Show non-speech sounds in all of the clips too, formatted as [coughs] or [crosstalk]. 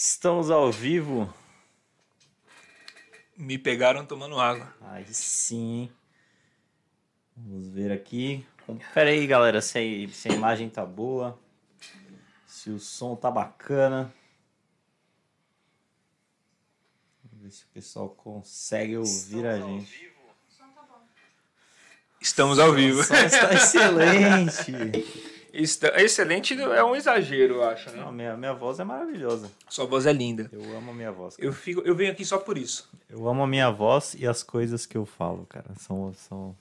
Estamos ao vivo. Me pegaram tomando água. Aí sim? Vamos ver aqui. Pera aí, galera, se a, se a imagem tá boa. Se o som tá bacana. Vamos ver se o pessoal consegue ouvir a gente. Estamos ao vivo. O som está [laughs] excelente. Excelente é um exagero, eu acho, né? Não, minha, minha voz é maravilhosa. Sua voz é linda. Eu amo a minha voz. Eu, fico, eu venho aqui só por isso. Eu amo a minha voz e as coisas que eu falo, cara. São, são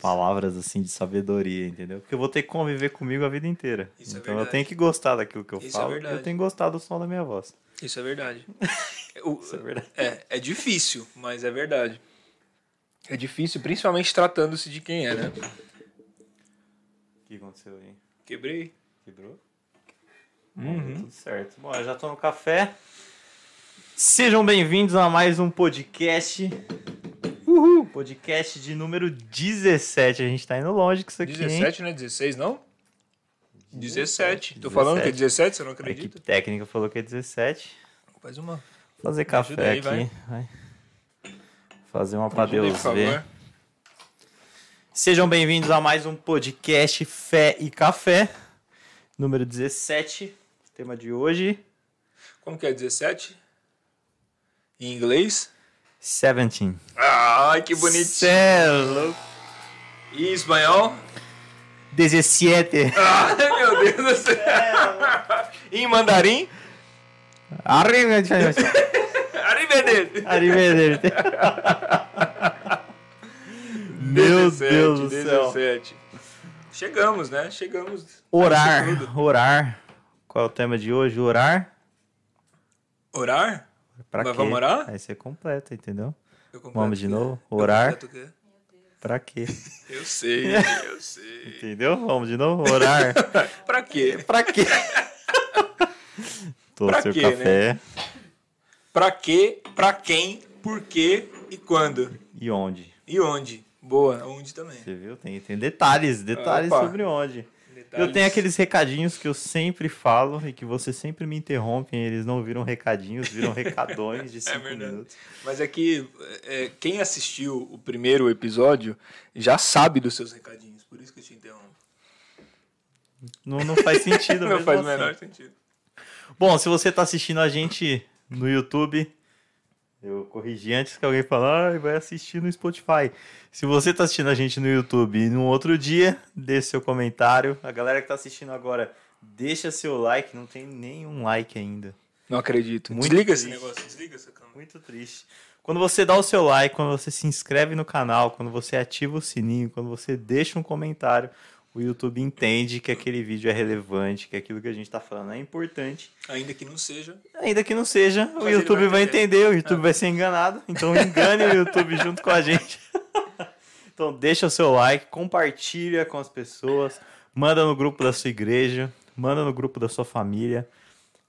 palavras assim de sabedoria, entendeu? Porque eu vou ter que conviver comigo a vida inteira. Isso é então eu verdade. tenho que gostar daquilo que eu Isso é falo. verdade. eu tenho que gostar do som da minha voz. Isso é verdade. [laughs] O- Isso é verdade. é, é difícil, mas é verdade. É difícil, principalmente tratando-se de quem é, né? O que aconteceu aí? Quebrei. Quebrou? Uhum. Tudo certo. Bom, eu já tô no café. Sejam bem-vindos a mais um podcast. Uhul! Podcast de número 17. A gente tá indo longe com isso aqui. hein? 17, não é 16, não? 17. Tô 17. falando que é 17, você não A acredita? equipe técnica falou que é 17. Faz uma. Fazer ajuda café aí, aqui. vai. vai. Fazer uma pra Deus ver. Sejam bem-vindos a mais um podcast Fé e Café, número 17. Tema de hoje: Como que é 17? Em inglês? 17. Ai, que bonitinho. Cê é louco. E em espanhol? 17. [laughs] Ai, meu Deus do céu. em mandarim? [laughs] Arrivederci. Arrivederci. Arrivederci. [laughs] Meu 17, Deus do céu. 17. Chegamos, né? Chegamos. Orar, orar. Qual é o tema de hoje? Orar? Orar? Pra Mas quê? vamos orar? Aí você completa, entendeu? Vamos de novo? Orar? Pra quê? Eu sei, [laughs] eu sei. Entendeu? Vamos de novo? Orar. [laughs] pra quê? pra quê? Tô [laughs] Pra seu quê, né? café. Pra quê? Pra quem? Por quê? E quando? E onde? E onde? Boa, onde também. Você viu? Tem, tem detalhes, detalhes Opa. sobre onde. Detalhes. Eu tenho aqueles recadinhos que eu sempre falo e que você sempre me interrompe. Eles não viram recadinhos, viram [laughs] recadões de cinco verdade. minutos. Mas é que é, quem assistiu o primeiro episódio já sabe dos seus recadinhos, por isso que eu te interrompo. Não, não faz sentido [laughs] Não mesmo faz o assim. menor sentido. Bom, se você tá assistindo a gente no YouTube, eu corrigi antes que alguém falar, ah, vai assistir no Spotify. Se você tá assistindo a gente no YouTube e num outro dia, deixe seu comentário. A galera que tá assistindo agora, deixa seu like. Não tem nenhum like ainda. Não acredito. Muito Desliga esse triste. negócio, desliga essa câmera. Muito triste. Quando você dá o seu like, quando você se inscreve no canal, quando você ativa o sininho, quando você deixa um comentário, o YouTube entende que aquele vídeo é relevante, que aquilo que a gente tá falando é importante. Ainda que não seja. Ainda que não seja, o YouTube vai vai entender. entender, o YouTube vai ser enganado. Então engane o YouTube junto com a gente. [laughs] Então deixa o seu like, compartilha com as pessoas, manda no grupo da sua igreja, manda no grupo da sua família.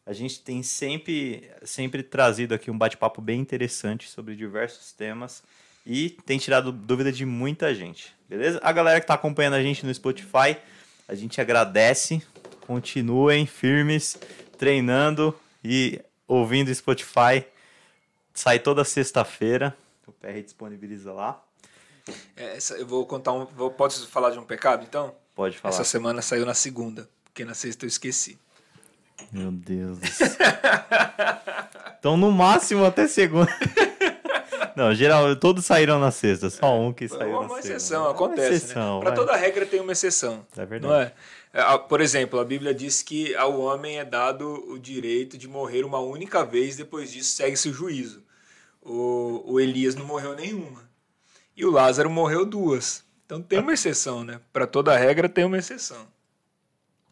A gente tem sempre, sempre trazido aqui um bate-papo bem interessante sobre diversos temas e tem tirado dúvida de muita gente, beleza? A galera que está acompanhando a gente no Spotify, a gente agradece. Continuem firmes, treinando e ouvindo Spotify. Sai toda sexta-feira. O PR disponibiliza lá. É, essa- eu vou contar um. Vou, posso falar de um pecado, então? Pode falar. Essa semana saiu na segunda, porque na sexta eu esqueci. Meu Deus [laughs] então, no máximo até segunda. [laughs] Não, geral, todos saíram na sexta, só um que É saiu uma na exceção, É acontece. Uma exceção, né? Para vai. toda regra tem uma exceção. É verdade. Não é? É, Por exemplo, a Bíblia diz que ao homem é dado o direito de morrer uma única vez, depois disso segue-se o juízo. O, o Elias não morreu nenhuma. E o Lázaro morreu duas. Então tem uma exceção, né? Para toda regra tem uma exceção.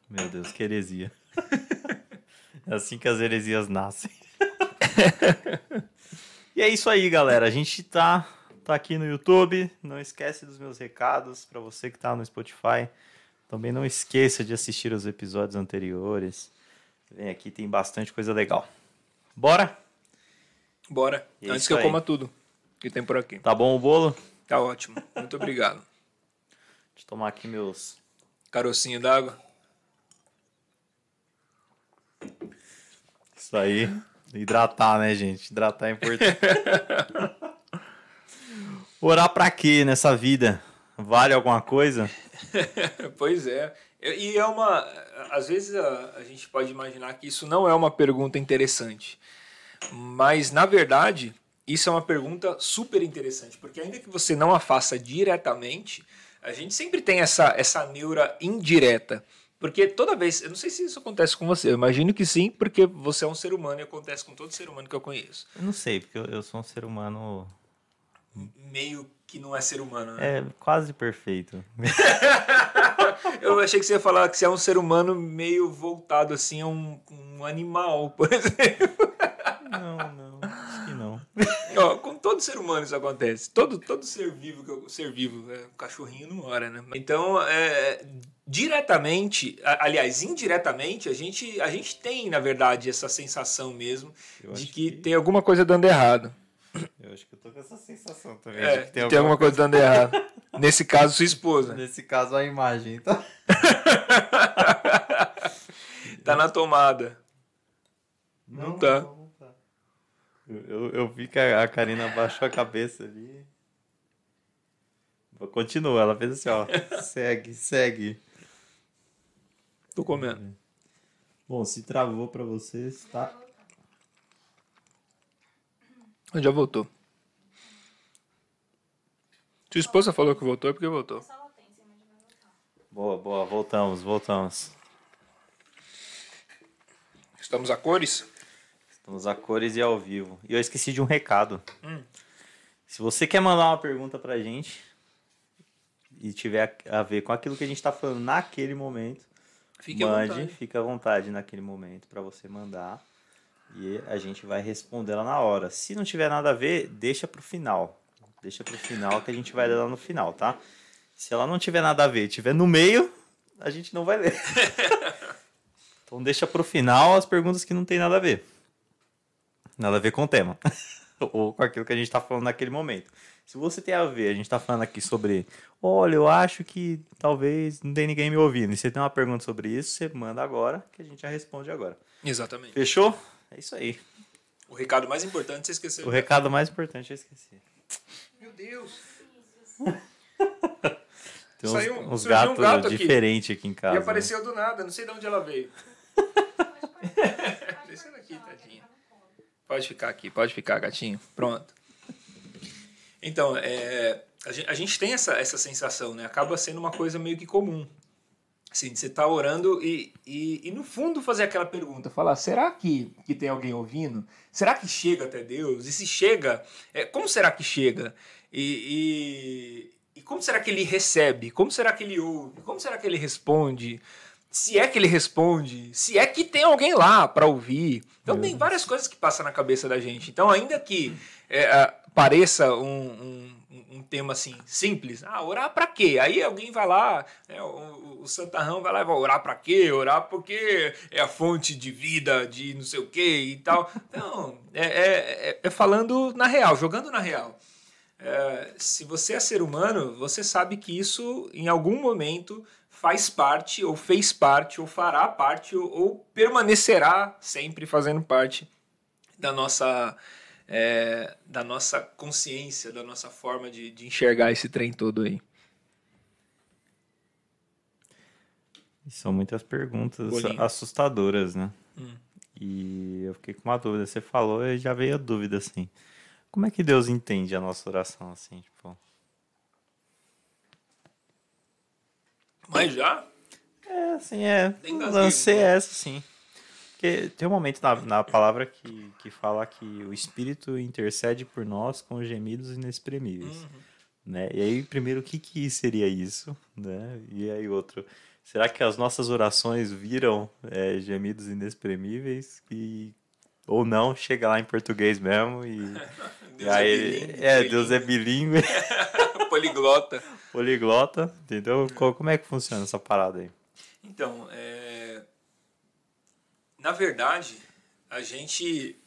Meu Deus, que heresia. [laughs] é assim que as heresias nascem. [laughs] e é isso aí, galera. A gente tá, tá aqui no YouTube. Não esquece dos meus recados para você que tá no Spotify. Também não esqueça de assistir os episódios anteriores. Vem aqui, tem bastante coisa legal. Bora? Bora. É Antes que eu aí. coma tudo que tem por aqui. Tá bom o bolo? Tá ótimo. Muito obrigado. Deixa eu tomar aqui meus. Carocinho d'água. Isso aí. Hidratar, né, gente? Hidratar é importante. Orar pra quê nessa vida? Vale alguma coisa? [laughs] pois é. E é uma. Às vezes a, a gente pode imaginar que isso não é uma pergunta interessante. Mas, na verdade, isso é uma pergunta super interessante. Porque, ainda que você não a faça diretamente, a gente sempre tem essa, essa neura indireta. Porque toda vez, eu não sei se isso acontece com você, eu imagino que sim, porque você é um ser humano e acontece com todo ser humano que eu conheço. Eu não sei, porque eu, eu sou um ser humano. Meio que não é ser humano, né? É quase perfeito. [laughs] eu achei que você ia falar que você é um ser humano meio voltado assim a um, um animal, por exemplo. Não, não, acho que não. Ó, com todo ser humano isso acontece. Todo, todo ser vivo, que eu, ser vivo, é, um cachorrinho não mora, né? Então, é, diretamente, aliás, indiretamente, a gente, a gente tem, na verdade, essa sensação mesmo eu de que, que, tem alguma coisa dando errado. Eu acho que eu tô com essa sensação também. É, tem, tem alguma, coisa, coisa dando errado. Nesse caso, sua esposa. Nesse caso, a imagem. Então... [laughs] tá na tomada. Não, não tá. Não, não tá. Eu, eu vi que a Karina baixou a cabeça ali. Continua, ela fez assim, ó. [laughs] segue, segue. Tô comendo. Bom, se travou para vocês, tá? Já voltou. Sua esposa falou que voltou, é porque voltou. Boa, boa, voltamos, voltamos. Estamos a cores? Estamos a cores e ao vivo. E eu esqueci de um recado. Hum. Se você quer mandar uma pergunta pra gente e tiver a ver com aquilo que a gente tá falando naquele momento, Fique mande, fica à vontade naquele momento para você mandar e a gente vai responder lá na hora. Se não tiver nada a ver, deixa pro final. Deixa pro final que a gente vai ler lá no final, tá? Se ela não tiver nada a ver, tiver no meio, a gente não vai ler. [laughs] então deixa pro final as perguntas que não tem nada a ver. Nada a ver com o tema. [laughs] Ou com aquilo que a gente está falando naquele momento. Se você tem a ver, a gente está falando aqui sobre, olha, eu acho que talvez não tem ninguém me ouvindo. E você tem uma pergunta sobre isso, você manda agora, que a gente já responde agora. Exatamente. Fechou? É isso aí. O recado mais importante você esqueceu. O recado mais importante eu esqueci. Meu Deus. [laughs] tem uns, Saiu, uns gatos um gato diferentes aqui. aqui em casa. E apareceu né? do nada, não sei de onde ela veio. [laughs] Descendo aqui, tadinha. Pode ficar aqui, pode ficar, gatinho. Pronto. Então, é, a, gente, tem essa, essa sensação, né? Acaba sendo uma coisa meio que comum. Assim, você está orando e, e, e, no fundo, fazer aquela pergunta: falar, será que, que tem alguém ouvindo? Será que chega até Deus? E se chega, é, como será que chega? E, e, e como será que ele recebe? Como será que ele ouve? Como será que ele responde? Se é que ele responde, se é que tem alguém lá para ouvir. Então tem várias coisas que passam na cabeça da gente. Então, ainda que é, pareça um, um, um, tema assim simples, ah, orar para quê? Aí alguém vai lá, né, o, o Santarrão vai lá e vai orar para quê? Orar porque é a fonte de vida, de não sei o quê e tal. Então, é, é, é falando na real, jogando na real. É, se você é ser humano, você sabe que isso em algum momento faz parte, ou fez parte, ou fará parte, ou, ou permanecerá sempre fazendo parte da nossa, é, da nossa consciência, da nossa forma de, de enxergar esse trem todo aí. São muitas perguntas Bolinho. assustadoras, né? Hum. E eu fiquei com uma dúvida. Você falou e já veio a dúvida, assim. Como é que Deus entende a nossa oração, assim? Tipo, Mas já? É, assim, é. Lancei né? essa, sim. Porque tem um momento na, na palavra que, que fala que o Espírito intercede por nós com gemidos inexprimíveis. Uhum. Né? E aí, primeiro, o que, que seria isso? Né? E aí, outro, será que as nossas orações viram é, gemidos inexprimíveis? E, ou não, chega lá em português mesmo e, [laughs] e aí, é, é Deus é bilíngue. [laughs] Poliglota. [laughs] Poliglota, entendeu? Como é que funciona essa parada aí? Então, é... na verdade, a gente.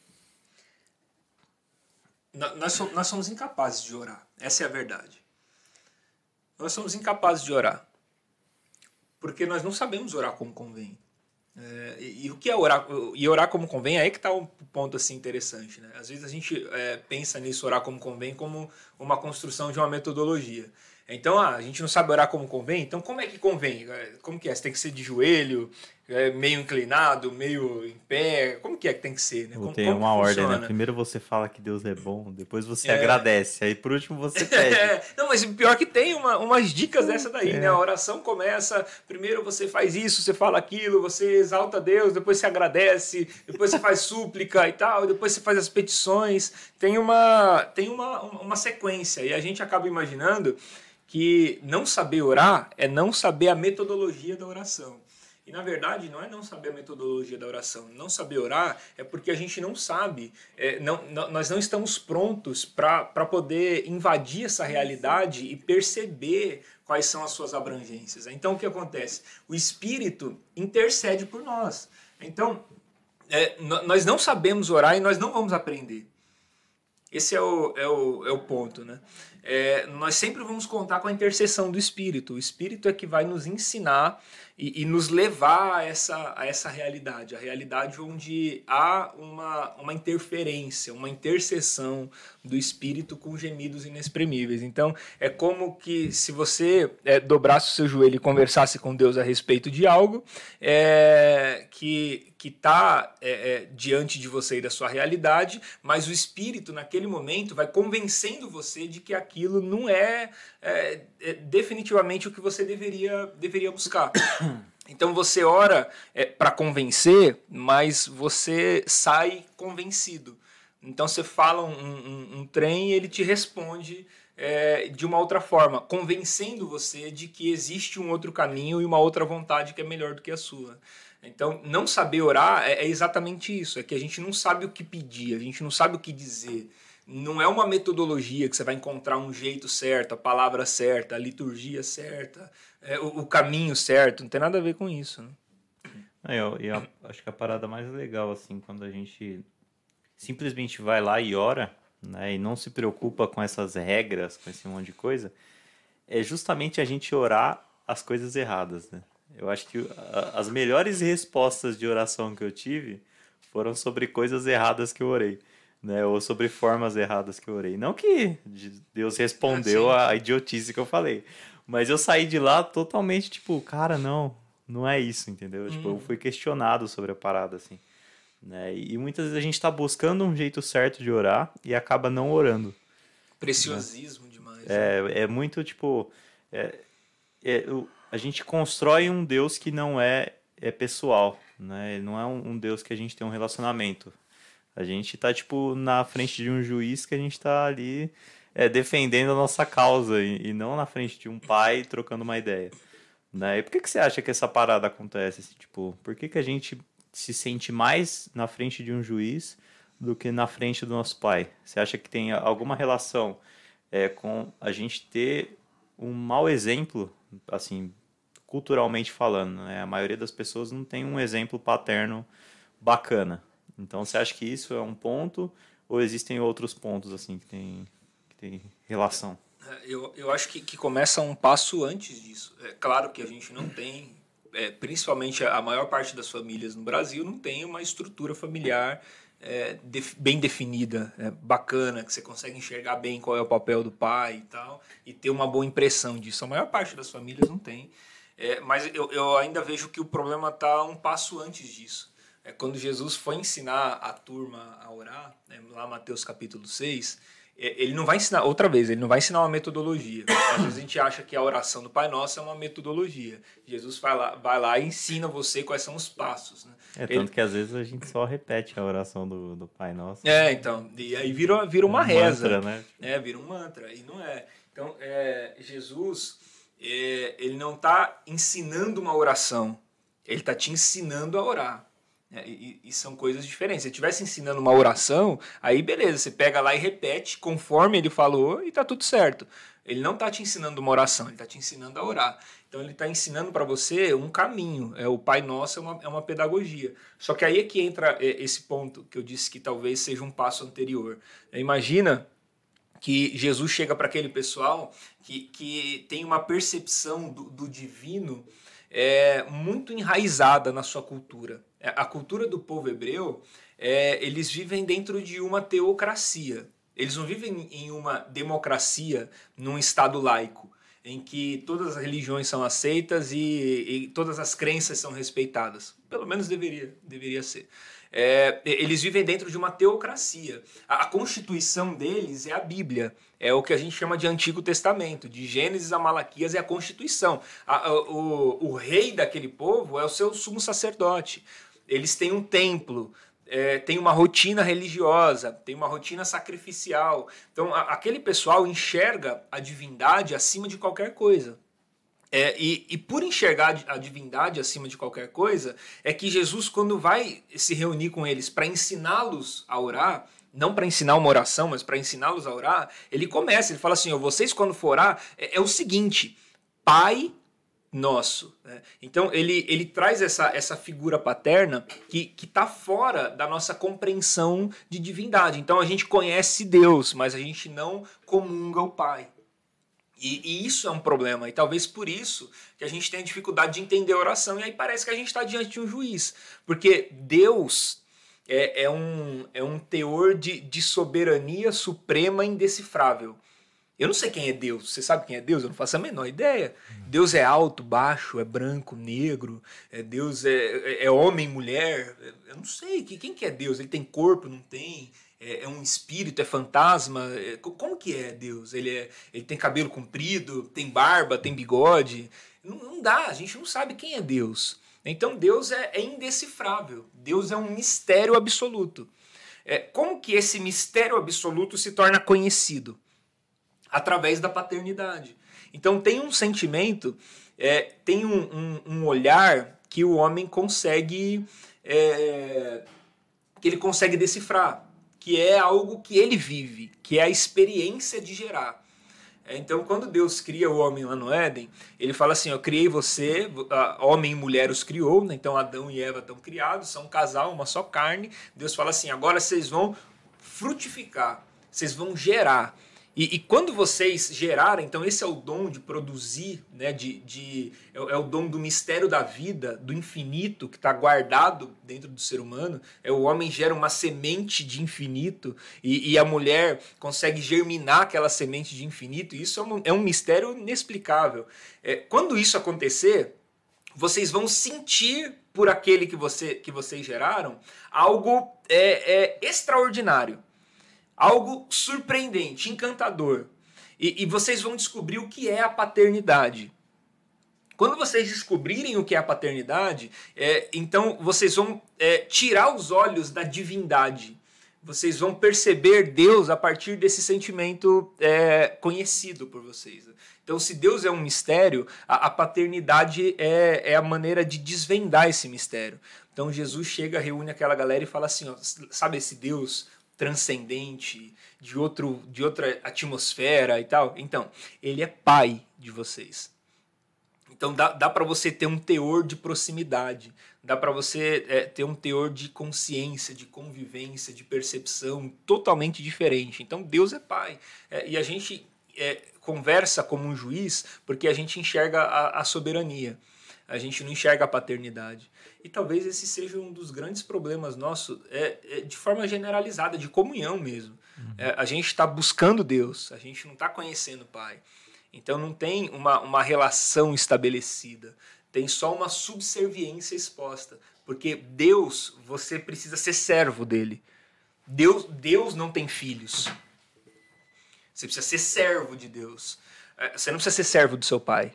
Nós, nós somos incapazes de orar. Essa é a verdade. Nós somos incapazes de orar. Porque nós não sabemos orar como convém. É, e, e, o que é orar? E orar como convém, aí que está um ponto assim interessante. Né? Às vezes a gente é, pensa nisso, orar como convém, como uma construção de uma metodologia. Então, ah, a gente não sabe orar como convém, então como é que convém? Como que é? Você tem que ser de joelho, é, meio inclinado, meio em pé? Como que é que tem que ser? Né? Como, tem uma ordem, né? Primeiro você fala que Deus é bom, depois você é. agradece, aí por último você pede. É. [laughs] Não, mas pior que tem uma, umas dicas dessa daí, né? A oração começa, primeiro você faz isso, você fala aquilo, você exalta Deus, depois você agradece, depois você faz súplica e tal, depois você faz as petições. Tem uma, tem uma, uma sequência, e a gente acaba imaginando que não saber orar é não saber a metodologia da oração. E na verdade não é não saber a metodologia da oração. Não saber orar é porque a gente não sabe, é, não, não, nós não estamos prontos para poder invadir essa realidade e perceber quais são as suas abrangências. Então o que acontece? O Espírito intercede por nós. Então é, nós não sabemos orar e nós não vamos aprender. Esse é o, é o, é o ponto, né? É, nós sempre vamos contar com a intercessão do Espírito. O Espírito é que vai nos ensinar e, e, nos levar a essa, a essa realidade, a realidade onde há uma, uma interferência, uma intercessão do Espírito com gemidos inexprimíveis. Então, é como que se você é, dobrasse o seu joelho e conversasse com Deus a respeito de algo é, que que está é, é, diante de você e da sua realidade, mas o Espírito, naquele momento, vai convencendo você de que aquilo não é, é, é definitivamente o que você deveria, deveria buscar. [coughs] Então você ora para convencer, mas você sai convencido. Então você fala um, um, um trem e ele te responde é, de uma outra forma, convencendo você de que existe um outro caminho e uma outra vontade que é melhor do que a sua. Então, não saber orar é, é exatamente isso, é que a gente não sabe o que pedir, a gente não sabe o que dizer. Não é uma metodologia que você vai encontrar um jeito certo, a palavra certa, a liturgia certa, é, o, o, caminho certo, não tem nada a ver com isso. Né? É, eu acho que a parada mais legal, assim, quando a gente simplesmente vai lá e ora, né, e não se preocupa com essas regras, com esse monte de coisa, é justamente a gente orar as coisas erradas, né? Eu acho que as melhores respostas de oração que eu tive foram sobre coisas erradas que eu orei, né? Ou sobre formas erradas que eu orei. Não que Deus respondeu ah, a idiotice que eu falei, mas eu saí de lá totalmente tipo, cara, não, não é isso, entendeu? Hum. Tipo, eu hum. fui questionado sobre a parada assim. Né? E muitas vezes a gente está buscando um jeito certo de orar e acaba não orando. Preciosismo né? demais. É, né? é muito tipo. É, é, a gente constrói um Deus que não é, é pessoal, né? Ele não é um, um Deus que a gente tem um relacionamento. A gente está tipo na frente de um juiz que a gente está ali é, defendendo a nossa causa e, e, não na frente de um pai trocando uma ideia. Né? E por que, que você acha que essa parada acontece? Assim, tipo, por que, que a gente se sente mais na frente de um juiz do que na frente do nosso pai? Você acha que tem alguma relação é, com a gente ter um mau exemplo, assim, culturalmente falando, né? A maioria das pessoas não tem um exemplo paterno bacana. Então, você acha que isso é um ponto ou existem outros pontos assim que tem, que tem relação? É, eu, eu acho que, que começa um passo antes disso. É claro que a gente não tem, é, principalmente a maior parte das famílias no Brasil, não tem uma estrutura familiar é, def, bem definida, é, bacana, que você consegue enxergar bem qual é o papel do pai e tal, e ter uma boa impressão disso. A maior parte das famílias não tem. É, mas eu, eu ainda vejo que o problema está um passo antes disso. É, quando Jesus foi ensinar a turma a orar, né, lá Mateus capítulo 6, é, ele não vai ensinar, outra vez, ele não vai ensinar uma metodologia. Às vezes a gente acha que a oração do Pai Nosso é uma metodologia. Jesus vai lá, vai lá e ensina você quais são os passos. Né? É tanto ele... que às vezes a gente só repete a oração do, do Pai Nosso. É, então. E aí vira, vira uma é um reza. Mantra, né? É, vira um mantra. E não é. Então, é, Jesus é, ele não está ensinando uma oração, ele está te ensinando a orar. É, e, e, são coisas diferentes. Se ele estivesse ensinando uma oração, aí beleza, você pega lá e repete conforme ele falou e está tudo certo. Ele não está te ensinando uma oração, ele está te ensinando a orar. Então ele está ensinando para você um caminho. É o Pai Nosso é uma, é uma pedagogia. Só que aí é que entra é, esse ponto que eu disse que talvez seja um passo anterior. Imagina que Jesus chega para aquele pessoal que, que tem uma percepção do, do divino é muito enraizada na sua cultura. É, a cultura do povo hebreu, é, eles vivem dentro de uma teocracia. Eles não vivem em uma democracia, num estado laico, em que todas as religiões são aceitas e, e todas as crenças são respeitadas. Pelo menos deveria, deveria ser. É, eles vivem dentro de uma teocracia. A, a, constituição deles é a Bíblia, é o que a gente chama de Antigo Testamento, de Gênesis a Malaquias é a Constituição. A, a, o, o rei daquele povo é o seu sumo sacerdote. Eles têm um templo, é, tem uma rotina religiosa, tem uma rotina sacrificial. Então, a, aquele pessoal enxerga a divindade acima de qualquer coisa. É, e, e, por enxergar a divindade acima de qualquer coisa, é que Jesus, quando vai se reunir com eles para ensiná-los a orar, não para ensinar uma oração, mas para ensiná-los a orar, ele começa, ele fala assim: ó, vocês quando for orar, é, é o seguinte, Pai nosso. Né? Então ele, ele traz essa, essa figura paterna que está fora da nossa compreensão de divindade. Então a gente conhece Deus, mas a gente não comunga o Pai. E, e, isso é um problema, e talvez por isso que a gente tem dificuldade de entender a oração, e aí parece que a gente está diante de um juiz, porque Deus é, é, um, é um teor de, de soberania suprema indecifrável. Eu não sei quem é Deus. Você sabe quem é Deus? Eu não faço a menor ideia. Deus é alto, baixo, é branco, negro. É Deus é, é, é homem, mulher. Eu não sei. Quem que é Deus? Ele tem corpo, não tem? É, é um espírito, é fantasma? É, como que é Deus? Ele, é, ele tem cabelo comprido, tem barba, tem bigode? Não, não dá. A gente não sabe quem é Deus. Então Deus é, é indecifrável. Deus é um mistério absoluto. É, como que esse mistério absoluto se torna conhecido? Através da paternidade. Então tem um sentimento, é, tem um, um, um, olhar que o homem consegue é, que ele consegue decifrar, que é algo que ele vive, que é a experiência de gerar. É, então, quando Deus cria o homem lá no Éden, ele fala assim: Eu criei você, homem e mulher os criou, né? então Adão e Eva estão criados, são um casal, uma só carne. Deus fala assim: agora vocês vão frutificar, vocês vão gerar. E, e, quando vocês gerarem, então esse é o dom de produzir, né, de, de, é, é o dom do mistério da vida, do infinito que está guardado dentro do ser humano. É o homem gera uma semente de infinito e, e a mulher consegue germinar aquela semente de infinito. E isso é um, é um mistério inexplicável. É, quando isso acontecer, vocês vão sentir por aquele que, você, que vocês geraram algo é, é extraordinário algo surpreendente, encantador. E, e, vocês vão descobrir o que é a paternidade. Quando vocês descobrirem o que é a paternidade, é, então vocês vão é, tirar os olhos da divindade. Vocês vão perceber Deus a partir desse sentimento é, conhecido por vocês. Então, se Deus é um mistério, a, a paternidade é, é a maneira de desvendar esse mistério. Então, Jesus chega, reúne aquela galera e fala assim: ó, sabe esse Deus transcendente, de, outro, de outra atmosfera e tal. Então, ele é pai de vocês. Então dá, dá para você ter um teor de proximidade, dá para você é, ter um teor de consciência, de convivência, de percepção totalmente diferente. Então Deus é pai. É, e a gente é, conversa como um juiz porque a gente enxerga a, a soberania, a gente não enxerga a paternidade. E talvez esse seja um dos grandes problemas nossos, é, é de forma generalizada, de comunhão mesmo. Uhum. É, a gente está buscando Deus, a gente não está conhecendo o Pai. Então não tem uma, uma relação estabelecida, tem só uma subserviência exposta. Porque Deus, você precisa ser servo dele. Deus, Deus não tem filhos. Você precisa ser servo de Deus. É, você não precisa ser servo do seu pai.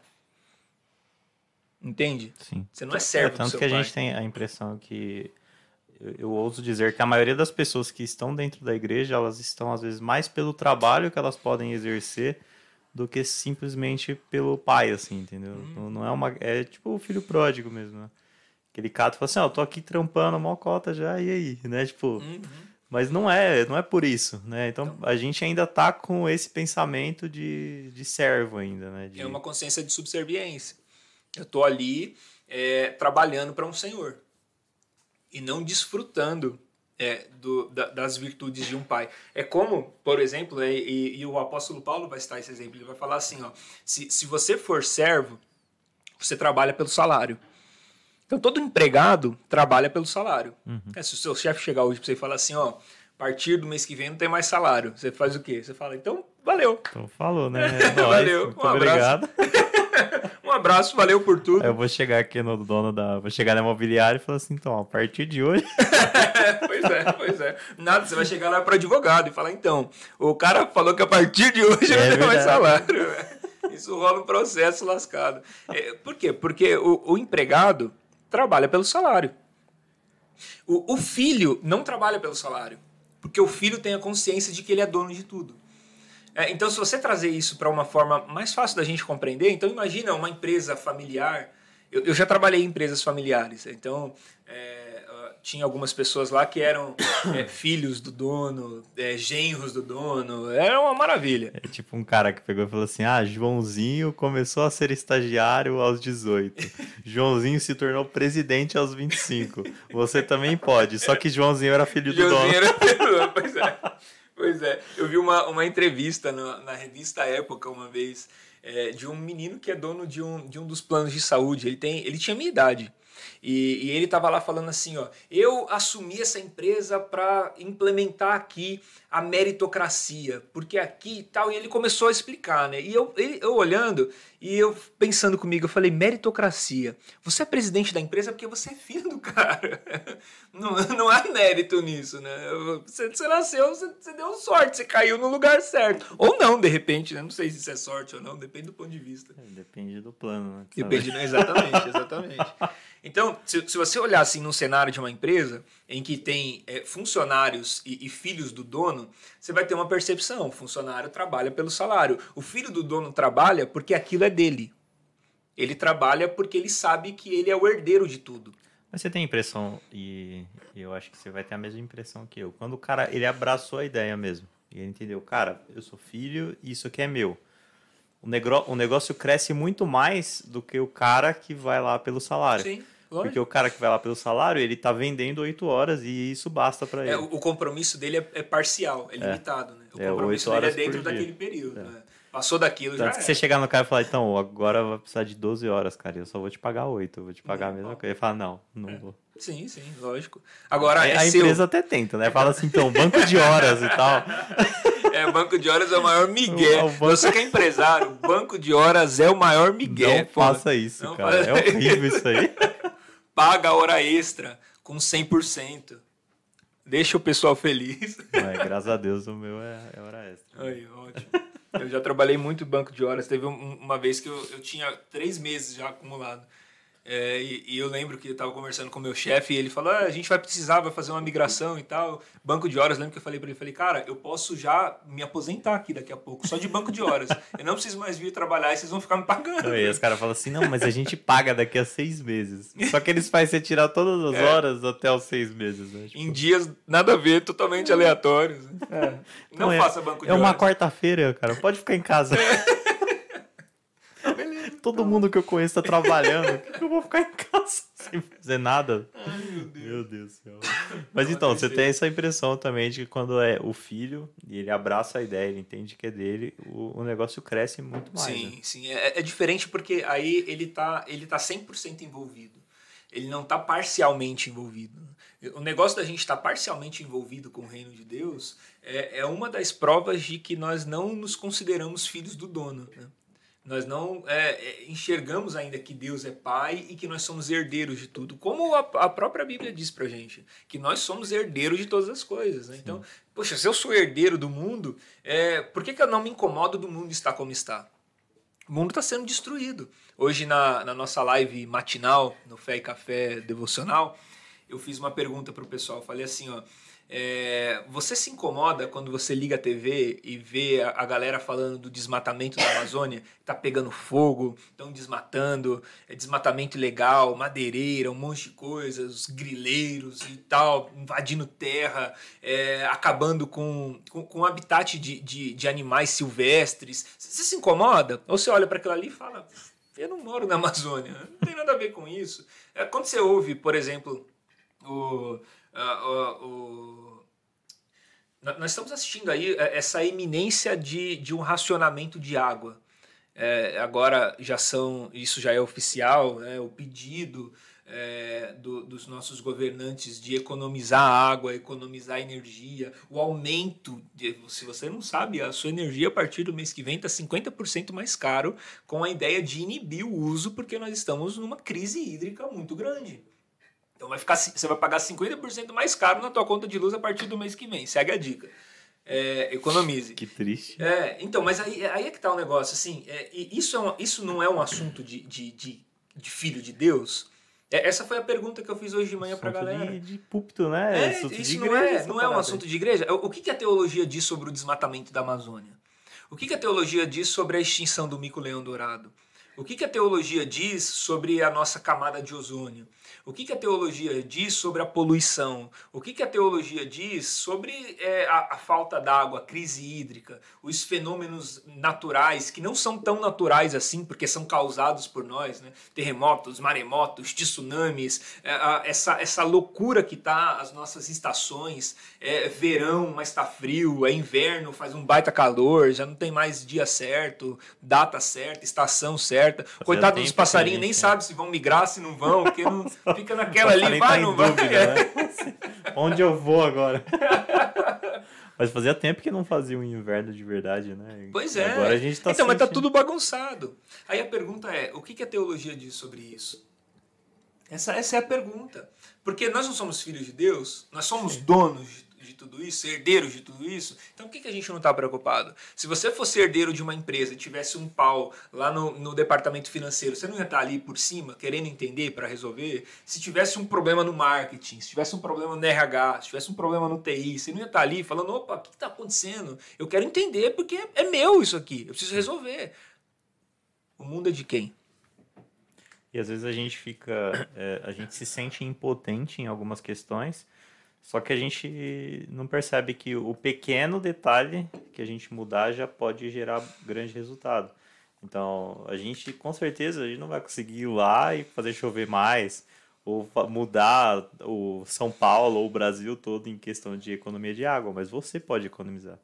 Entende? Sim. Você não é servo é, tanto que a gente tem a impressão que eu, eu ouso dizer que a maioria das pessoas que estão dentro da igreja, elas estão às vezes mais pelo trabalho que elas podem exercer do que simplesmente pelo pai, assim, entendeu? Uhum. Não é uma. É tipo o filho pródigo mesmo, né? Aquele cato fala assim, ó, oh, tô aqui trampando a mocota já, e aí? [laughs] Né? Tipo. Uhum. Mas não é, não é por isso, né? Então, então, a gente ainda tá com esse pensamento de, de servo ainda, né? De... É uma consciência de subserviência. Eu estou ali é, trabalhando para um Senhor e não desfrutando é, do, da, das virtudes de um pai. É como, por exemplo, é, e, e, o apóstolo Paulo vai citar esse exemplo, ele vai falar assim, ó, se, se você for servo, você trabalha pelo salário. Então, todo empregado trabalha pelo salário. Uhum. É, se o seu chefe chegar hoje para você e falar assim, ó, a partir do mês que vem não tem mais salário, você faz o quê? Você fala, então, valeu. Então, falou, né? [laughs] É valeu. Um obrigado. [laughs] [laughs] um abraço, valeu por tudo. Eu vou chegar aqui no dono da. Vou chegar na imobiliária e falar assim, então, a partir de hoje. [laughs] pois é, pois é. Nada, você vai chegar lá para advogado e falar, então, o cara falou que a partir de hoje é não tem mais salário. [laughs] Isso rola um processo lascado. É, por quê? Porque o, o empregado trabalha pelo salário. O, o filho não trabalha pelo salário, porque o filho tem a consciência de que ele é dono de tudo. É, então, se você trazer isso para uma forma mais fácil da gente compreender, então imagina uma empresa familiar. Eu, eu já trabalhei em empresas familiares, então é, tinha algumas pessoas lá que eram [coughs] é, filhos do dono, é, genros do dono. Era uma maravilha. É tipo um cara que pegou e falou assim: Ah, Joãozinho começou a ser estagiário aos 18. [laughs] Joãozinho se tornou presidente aos 25. Você também pode. Só que Joãozinho era filho do Joãozinho dono. Era [laughs] filho do dono, pois é. [laughs] Pois é. Eu vi uma, uma entrevista na, na revista Época uma vez. É, de um menino que é dono de um, de um dos planos de saúde. Ele, tem, ele tinha minha idade. E, e ele estava lá falando assim, ó, eu assumi essa empresa para implementar aqui a meritocracia, porque aqui e tal, e ele começou a explicar, né? E eu, ele, eu olhando e eu pensando comigo, eu falei, meritocracia, você é presidente da empresa porque você é filho do cara. [laughs] Não, não há mérito nisso, né? Você, você nasceu, você, você, deu sorte, você caiu no lugar certo. Ou não, de repente, né? Não sei se isso é sorte ou não, depende do ponto de vista. É, depende do plano, né? Depende, né? exatamente, exatamente. [laughs] Então, se, se, você olhar assim num cenário de uma empresa em que tem é, funcionários e, e, filhos do dono, você vai ter uma percepção: o funcionário trabalha pelo salário. O filho do dono trabalha porque aquilo é dele. Ele trabalha porque ele sabe que ele é o herdeiro de tudo. Mas você tem a impressão, e eu acho que você vai ter a mesma impressão que eu, quando o cara ele abraçou a ideia mesmo, e ele entendeu, cara, eu sou filho e isso aqui é meu. O, negro, o negócio cresce muito mais do que o cara que vai lá pelo salário. Sim. Lógico. Porque o cara que vai lá pelo salário, ele tá vendendo oito horas e isso basta para é, ele. É, o compromisso dele é, é parcial, é, é. limitado, né? O é, compromisso dele é dentro daquele período. Né? Passou daquilo já. que você chegar no cara e falar, então, agora vai precisar de 12 horas, cara, eu só vou te pagar 8, eu vou te pagar não, a mesma coisa. Ele fala, não, não vou. Sim, sim, lógico. Agora, é a empresa até tenta, né? Fala assim, então, banco de horas e tal. [laughs] É, banco de horas é o maior migué. O banco... Você que é empresário, banco de horas é o maior migué. Não pô. faça isso, não cara. É horrível isso aí. [laughs] Paga a hora extra com 100%. Deixa o pessoal feliz. É, graças a Deus o meu é, é hora extra. Aí, ótimo. Eu já trabalhei muito banco de horas. Teve um, uma vez que eu, eu tinha três meses já acumulado. É, e, e, eu lembro que eu estava conversando com o meu chefe e ele falou: ah, a gente vai precisar, vai fazer uma migração e tal. Banco de horas, lembro que eu falei para ele: falei, cara, eu posso já me aposentar aqui daqui a pouco, só de banco de horas. eu não preciso mais vir trabalhar e vocês vão ficar me pagando. E os caras falam assim: não, mas a gente paga daqui a seis meses. Só que eles fazem você tirar todas as é. horas até os seis meses. Né? Tipo... Em dias nada a ver, totalmente aleatórios. É. Não, não é, faça banco de é horas. É uma quarta-feira, cara, pode ficar em casa. Todo mundo que eu conheço tá trabalhando. Por que eu vou ficar em casa [laughs] sem fazer nada? Ai, meu Deus. Meu Deus do céu. Mas então, você tem essa impressão também de que quando é o filho e ele abraça a ideia, ele entende que é dele, o, o negócio cresce muito mais. Sim, né? sim. É, é, diferente porque aí ele tá, ele tá 100% envolvido. Ele não tá parcialmente envolvido. O negócio da gente estar tá parcialmente envolvido com o reino de Deus é, é uma das provas de que nós não nos consideramos filhos do dono. Né? Nós não é, é, enxergamos ainda que Deus é Pai e que nós somos herdeiros de tudo. Como a, a própria Bíblia diz pra gente, que nós somos herdeiros de todas as coisas. Né? Então, poxa, se eu sou herdeiro do mundo, é, por que, que eu não me incomodo do mundo estar como está? O mundo está sendo destruído. Hoje, na, na nossa live matinal, no Fé e Café Devocional, eu fiz uma pergunta para o pessoal. Falei assim, ó, é, você se incomoda quando você liga a TV e vê a, a galera falando do desmatamento da Amazônia? [coughs] Tá pegando fogo, estão desmatando, é desmatamento ilegal, madeireira, um monte de coisas, grileiros e tal, invadindo terra, é, acabando com, com, com o habitat de, de, de animais silvestres. Você se incomoda? Ou você olha para aquilo ali e fala: eu não moro na Amazônia, não tem nada a ver com isso. É, quando você ouve, por exemplo, o Uh, nós estamos assistindo aí é, essa iminência de, de um racionamento de água. É, agora já são, isso já é oficial, né, o pedido é, do, dos nossos governantes de economizar água, economizar energia, o aumento, de, se você não sabe, a sua energia a partir do mês que vem está 50% mais caro, com a ideia de inibir o uso, porque nós estamos numa crise hídrica muito grande. Então vai ficar, você vai pagar 50% mais caro na tua conta de luz a partir do mês que vem. Segue a dica. É, economize. Que triste. É, então, mas aí, aí é que tá o negócio, assim, é, isso, é um, isso não é um assunto de, de, de, de filho de Deus, é, essa foi a pergunta que eu fiz hoje de manhã para a galera. De, de púlpito, né? É, isso não, é, não é um assunto de igreja. O que, que a teologia diz sobre o desmatamento da Amazônia? O que, que a teologia diz sobre a extinção do mico-leão dourado? O que, que a teologia diz sobre a nossa camada de ozônio? O que, que a teologia diz sobre a poluição? O que, que a teologia diz sobre é, a, a, falta d'água, a crise hídrica, os fenômenos naturais, que não são tão naturais assim, porque são causados por nós, né? terremotos, maremotos, tsunamis, é, a, essa, essa loucura que tá as nossas estações, é verão, mas está frio, é inverno, faz um baita calor, já não tem mais dia certo, data certa, estação certa. Coitado dos passarinhos, nem sabe se vão migrar, se não vão, porque não [laughs] fica naquela ali, vai, tá não vai. Dúvida, né? [laughs] Onde eu vou agora? [laughs] Mas fazia tempo que não fazia um inverno de verdade, né? Pois é. Agora a gente tá Então, mas tá tudo bagunçado. Aí a pergunta é, o que, que a teologia diz sobre isso? Essa, essa é a pergunta. Porque nós não somos filhos de Deus, nós somos donos de tudo isso, herdeiros de tudo isso, então por que, que a gente não está preocupado? Se você fosse herdeiro de uma empresa e tivesse um pau lá no, no departamento financeiro, você não ia estar tá ali por cima querendo entender para resolver? Se tivesse um problema no marketing, se tivesse um problema no RH, se tivesse um problema no TI, você não ia estar tá ali falando: opa, o que está acontecendo? Eu quero entender porque é meu isso aqui, eu preciso resolver. O mundo é de quem? E às vezes a gente fica, é, a gente se sente impotente em algumas questões só que a gente não percebe que o pequeno detalhe que a gente mudar já pode gerar grande resultado. Então, a gente, com certeza, a gente não vai conseguir ir lá e fazer chover mais, ou mudar o São Paulo ou o Brasil todo em questão de economia de água, mas você pode economizar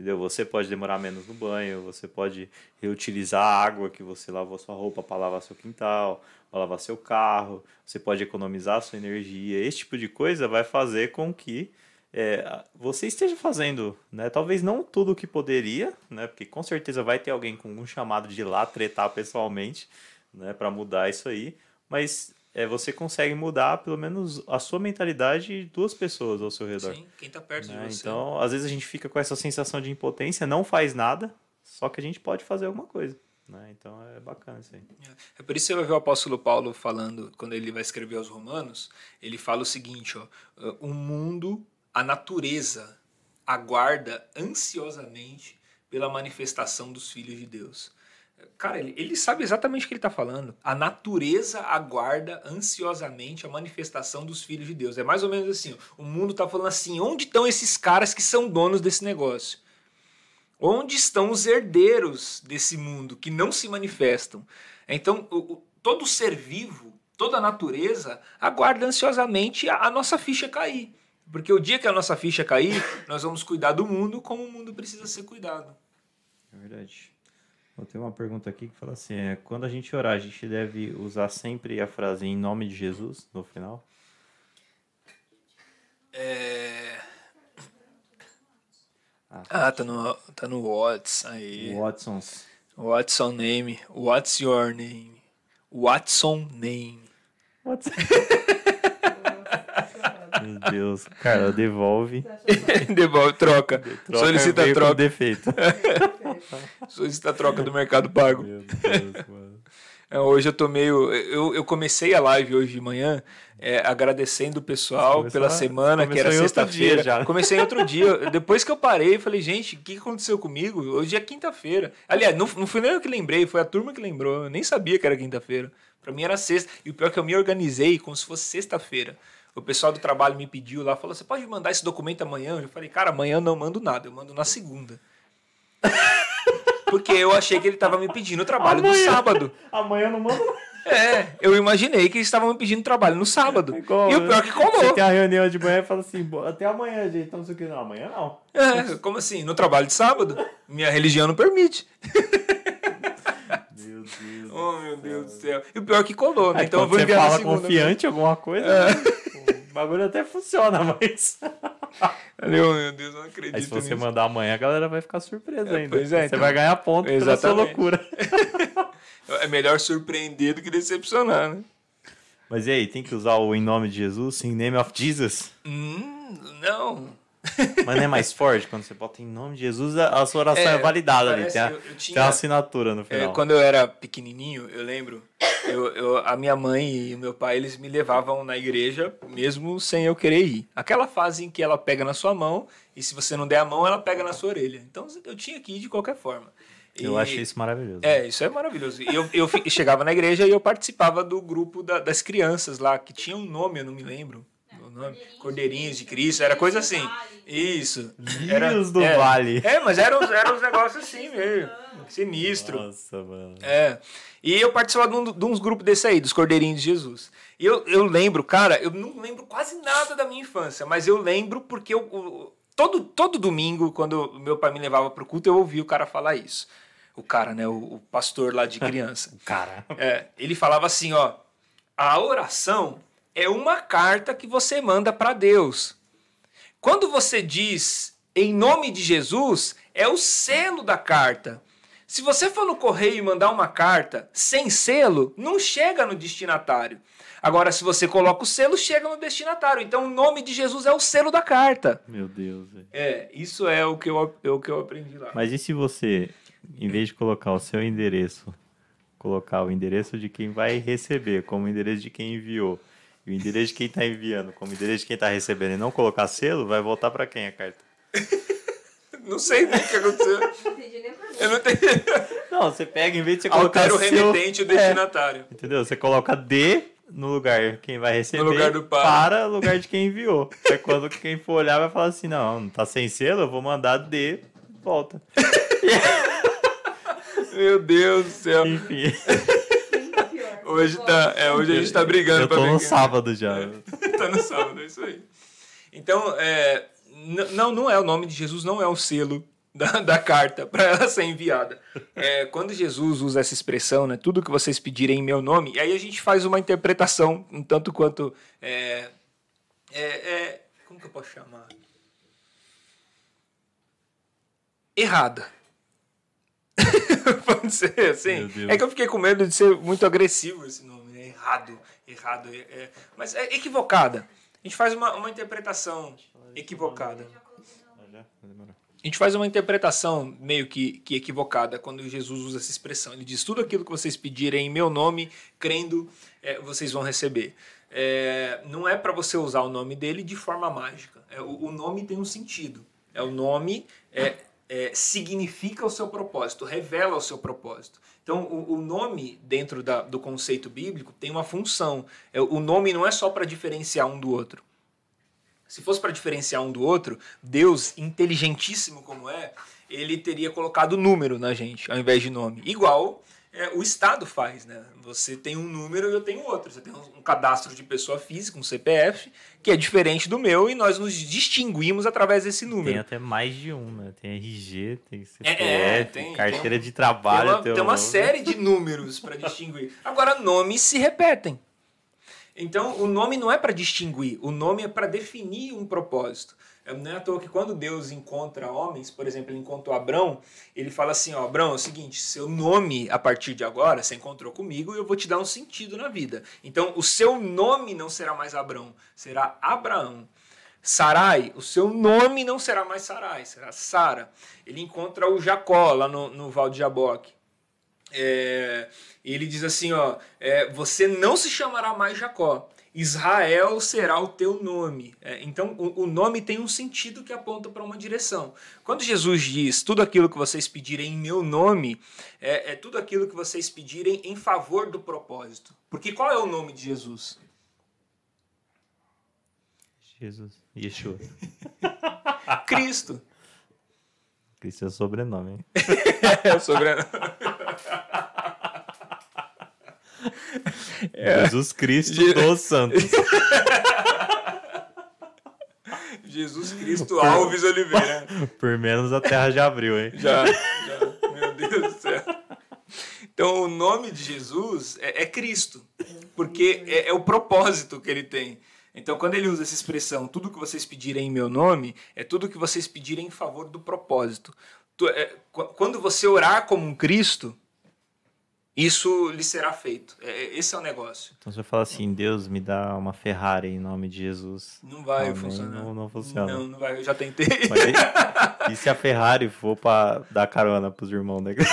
entendeu? Você pode demorar menos no banho, você pode reutilizar a água que você lavou sua roupa para lavar seu quintal, para lavar seu carro, você pode economizar sua energia. Esse tipo de coisa vai fazer com que é, você esteja fazendo, né? Talvez não tudo o que poderia, né? Porque com certeza vai ter alguém com um chamado de ir lá tretar pessoalmente, né? Para mudar isso aí, mas é, você consegue mudar pelo menos a sua mentalidade de duas pessoas ao seu redor. Sim, quem está perto né? de você. Então, às vezes a gente fica com essa sensação de impotência, não faz nada, só que a gente pode fazer alguma coisa. Né? Então é bacana isso aí. É, é por isso que você vai ver o apóstolo Paulo falando, quando ele vai escrever aos Romanos, ele fala o seguinte: ó, o mundo, a natureza, aguarda ansiosamente pela manifestação dos filhos de Deus. Cara, ele, ele sabe exatamente o que ele está falando. A natureza aguarda ansiosamente a manifestação dos filhos de Deus. É mais ou menos assim: o mundo está falando assim: onde estão esses caras que são donos desse negócio? Onde estão os herdeiros desse mundo que não se manifestam? Então, o, o, todo ser vivo, toda a natureza, aguarda ansiosamente a, a nossa ficha cair. Porque o dia que a nossa ficha cair, nós vamos cuidar do mundo como o mundo precisa ser cuidado. É verdade. Tem uma pergunta aqui que fala assim: é, quando a gente orar, a gente deve usar sempre a frase em nome de Jesus no final? É... Ah, ah tá no, tá no Whats aí. Watsons. Watson name. What's your name? Watson name. Watson. [laughs] Meu Deus. Cara, devolve. [laughs] devolve, troca. troca Solicita troca. defeito. [laughs] [laughs] Solicita troca do Mercado Pago. Meu Deus, mano. É, hoje eu tô meio. Eu, eu comecei a live hoje de manhã é, agradecendo o pessoal pela semana, que era sexta-feira. Comecei em outro dia. Depois que eu parei, falei, gente, o que aconteceu comigo? Hoje é quinta-feira. Aliás, não, não fui nem eu que lembrei, foi a turma que lembrou. Eu nem sabia que era quinta-feira. Pra mim era sexta. E o pior é que eu me organizei como se fosse sexta-feira. O pessoal do trabalho me pediu lá, falou: você pode mandar esse documento amanhã? Eu falei, cara, amanhã eu não mando nada, eu mando na segunda. Porque eu achei que ele estava me pedindo trabalho amanhã. no sábado. Amanhã eu não mando É, eu imaginei que eles estavam me pedindo trabalho no sábado. e o pior é que colou. Você tem a reunião de manhã e fala assim, até amanhã, gente. Então, não sei o que. Não, amanhã não. É, como assim? No trabalho de sábado? Minha religião não permite. Meu Deus. Oh, meu Deus do céu. E o pior é que colou, né? É, então eu vou você fala né? confiante em alguma coisa, né? o bagulho até funciona, mas. [laughs] Meu, meu Deus, eu não acredito Aí se você nisso. mandar amanhã, a galera vai ficar surpresa ainda. pois é, você então. vai ganhar ponto pela sua Exatamente. loucura. [laughs] É melhor surpreender do que decepcionar, né? Mas e aí, tem que usar o em nome de Jesus, in name of Jesus? Hum, não. [laughs] Mas não é mais forte quando você bota em nome de Jesus, a sua oração é, É, validada ali. Tem, a, eu- eu tem tinha- uma assinatura no É, final. quando eu era pequenininho, eu lembro, eu, eu- a minha mãe e o meu pai, eles me levavam na igreja mesmo sem eu querer ir. Aquela fase em que ela pega na sua mão e se você não der a mão, ela pega na sua orelha. Então eu tinha que ir de qualquer forma. Eu E- achei isso maravilhoso. É, isso é maravilhoso. E eu, eu [laughs] chegava na igreja e eu participava do grupo da- das crianças lá, que tinha um nome, eu não me lembro. O nome. Cordeirinhos de Cristo, era coisa assim. Isso. Era, Rios do é, Vale. É, mas eram, uns- eram uns negócios assim mesmo. Sinistro. Nossa, mano. É. E eu participava de, um- de uns grupos desse aí, dos Cordeirinhos de Jesus. E eu, eu lembro, cara, eu não lembro quase nada da minha infância, mas eu lembro porque eu, o- todo, todo domingo, quando meu pai me levava pro culto, eu ouvia o cara falar isso. O cara, né? O, o pastor lá de [laughs] criança. Cara. É, ele falava assim, ó, a oração é uma carta que você manda para Deus. Quando você diz em nome de Jesus, é o selo da carta. Se você for no correio e mandar uma carta sem selo, não chega no destinatário. Agora, se você coloca o selo, chega no destinatário. Então, o nome de Jesus é o selo da carta. Meu Deus, velho. É, isso é o que eu, é o que eu aprendi lá. Mas e se você, em vez de colocar o seu endereço, colocar o endereço de quem vai receber como endereço de quem enviou, e o endereço de quem está enviando como endereço de quem está recebendo e não colocar selo, vai voltar para quem a carta? [laughs] Não sei nem o que aconteceu. Não entendi nem a pergunta. Eu não entendi. Não, você pega, em vez de você colocar Altera o seu... remetente e o É, destinatário. entendeu? Você coloca D no lugar quem vai receber, lugar do para. para o lugar de quem enviou. É quando quem for olhar vai falar assim, não, não tá sem selo, eu vou mandar D, volta. [laughs] Meu Deus do céu. Enfim. [laughs] Hoje, tá, é, hoje a gente tá brigando eu pra tô ver no quem- sábado já. [laughs] tá no sábado, é isso aí. Então, é, não, não é o nome de Jesus, não é o selo da, da carta para ela ser enviada. É, quando Jesus usa essa expressão, né, tudo que vocês pedirem em meu nome, e aí a gente faz uma interpretação um tanto quanto. É, é, é, como que eu posso chamar? Errada. [laughs] [laughs] Pode ser assim? É que eu fiquei com medo de ser muito agressivo esse nome, né? Errado, errado. é- é- mas é equivocada. A gente faz uma, uma interpretação equivocada. A gente faz uma interpretação meio que, que equivocada quando Jesus usa essa expressão. Ele diz: tudo aquilo que vocês pedirem em meu nome, crendo, é, vocês vão receber. É, não é para você usar o nome dele de forma mágica. É, o, o nome tem um sentido. É o nome é, é, significa o seu propósito, revela o seu propósito. Então, o, o nome dentro da- do conceito bíblico tem uma função. É, o nome não é só para diferenciar um do outro. Se fosse para diferenciar um do outro, Deus, inteligentíssimo como é, ele teria colocado número na gente, ao invés de nome. Igual é, o Estado faz, né? Você tem um número e eu tenho outro. Você tem um, cadastro de pessoa física, um CPF, que é diferente do meu e nós nos distinguimos através desse Tem número. até mais de um, né? Tem RG, tem CPF, É, é, tem- carteira de Tem trabalho. uma, teu tem uma nome. série de números para distinguir. Agora, nomes se repetem. Então, o nome não é para distinguir, o nome é para definir um propósito. É, Não é à toa que quando Deus encontra homens, por exemplo, ele encontrou Abrão, ele fala assim, ó, Abrão, é o seguinte, seu nome a partir de agora, você encontrou comigo e eu vou te dar um sentido na vida. Então, o seu nome não será mais Abrão, será Abraão. Sarai, o seu nome não será mais Sarai, será Sara. Ele encontra o Jacó lá no, no Val de Jaboque. É, ele diz assim, ó, é, você não se chamará mais Jacó, Israel será o teu nome. É, então, o, o nome tem um sentido que aponta para uma direção. Quando Jesus diz tudo aquilo que vocês pedirem em meu nome, é, é tudo aquilo que vocês pedirem em favor do propósito. Porque qual é o nome de Jesus? Jesus. Yeshua. [laughs] Cristo. Cristo é o sobrenome? [laughs] É o sobrenome. [laughs] Jesus Cristo Je- dos Santos. [laughs] Jesus Cristo Alves Oliveira. Por menos a terra já abriu, hein? Já, já. Meu Deus do céu. Então, o nome de Jesus é, é Cristo, porque é, é o propósito que ele tem. Então, quando ele usa essa expressão, tudo que vocês pedirem em meu nome, é tudo que vocês pedirem em favor do propósito. É, qu- Quando você orar como um Cristo, isso lhe será feito. É, é- esse é o negócio. Então você fala assim, Deus me dá uma Ferrari em nome de Jesus. Não vai Amém. funcionar. Não, não funciona. Não, não vai. Eu já tentei. Mas [laughs] e se a Ferrari for pra dar carona pros irmãos da igreja?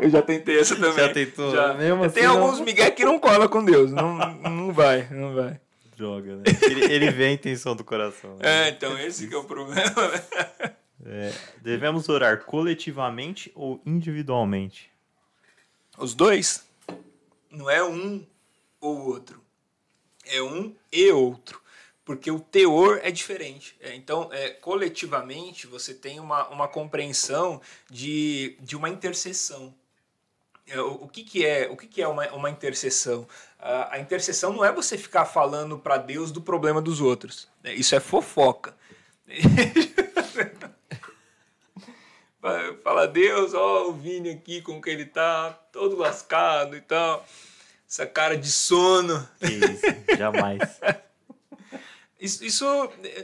Eu já tentei essa também. Já tentou? Já. Mesmo assim, Tem não? alguns Miguel que não cola com Deus. Não, não vai, não vai. Joga, né? Ele, ele vê a intenção do coração. né? É, então esse que é o problema. né? É, devemos orar coletivamente ou individualmente? Os dois não é um ou outro. É um e outro. Porque o teor é diferente. É, então, é, coletivamente, você tem uma, uma compreensão de, de uma intercessão. É, o, o que, que é, o que, que é uma, uma intercessão? A, a intercessão não é você ficar falando para Deus do problema dos outros. né? Isso é fofoca. [laughs] Fala, Deus, ó, o Vini aqui, como que ele tá, todo lascado e tal. Essa cara de sono. Que isso, jamais. [laughs] Isso, isso,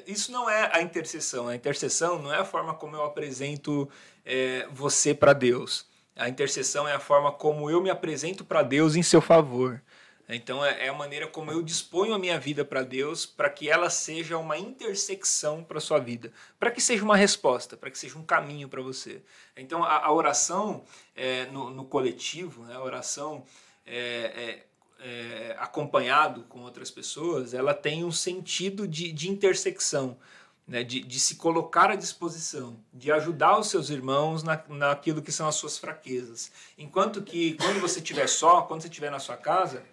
isso não é a intercessão. A intercessão não é a forma como eu apresento é, você para Deus. A intercessão é a forma como eu me apresento para Deus em seu favor. Então é, é a maneira como eu disponho a minha vida para Deus para que ela seja uma intersecção para sua vida, para que seja uma resposta, para que seja um caminho para você. Então a, a oração é, no, no coletivo, né, a oração é, é, é, acompanhado com outras pessoas, ela tem um sentido de, de intersecção, né? de, de se colocar à disposição, de ajudar os seus irmãos na, naquilo que são as suas fraquezas. Enquanto que quando você estiver só, quando você estiver na sua casa,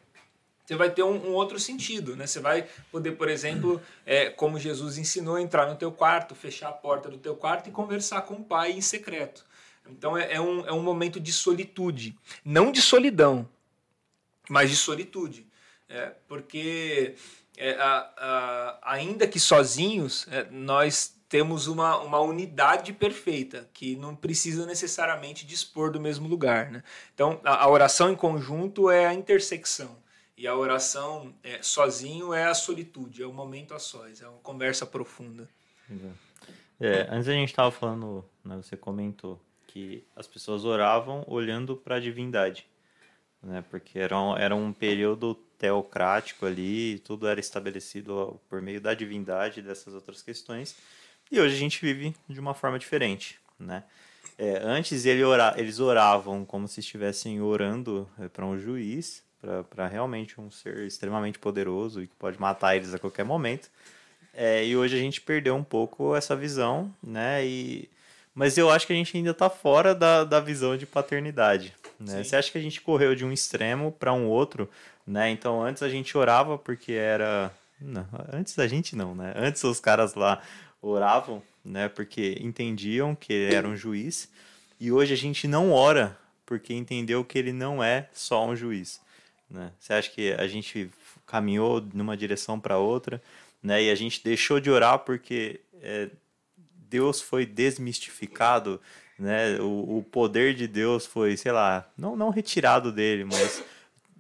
você vai ter um, um outro sentido, né? Você vai poder, por exemplo, é, como Jesus ensinou, entrar no teu quarto, fechar a porta do teu quarto e conversar com o Pai em secreto. Então é, é um, é um momento de solitude, não de solidão, mas de solitude. É, porque é, a, a, ainda que sozinhos, é, nós temos uma, uma unidade perfeita, que não precisa necessariamente dispor do mesmo lugar. Né? Então, a, a oração em conjunto é a intersecção. E a oração é, sozinho é a solitude, é o momento a sós, é uma conversa profunda. É, antes a gente estava falando, né, você comentou que as pessoas oravam olhando para a divindade, né, porque era um, era um período teocrático ali, tudo era estabelecido por meio da divindade e dessas outras questões, e hoje a gente vive de uma forma diferente, né? É, antes ele eles oravam como se estivessem orando para um juiz, para realmente um ser extremamente poderoso e que pode matar eles a qualquer momento. É, e hoje a gente perdeu um pouco essa visão, né? E, mas eu acho que a gente ainda está fora da, da visão de paternidade. Né? Sim. Você acha que a gente correu de um extremo para um outro, né? Então antes a gente orava porque era. Não, antes a gente não, né? Antes os caras lá oravam, né? Porque entendiam que ele era um juiz. E hoje a gente não ora porque entendeu que ele não é só um juiz. Né? Você acha que a gente caminhou numa direção para outra, né? E a gente deixou de orar porque é, Deus foi desmistificado, né? O, o poder de Deus foi, sei lá, não, não retirado dele, mas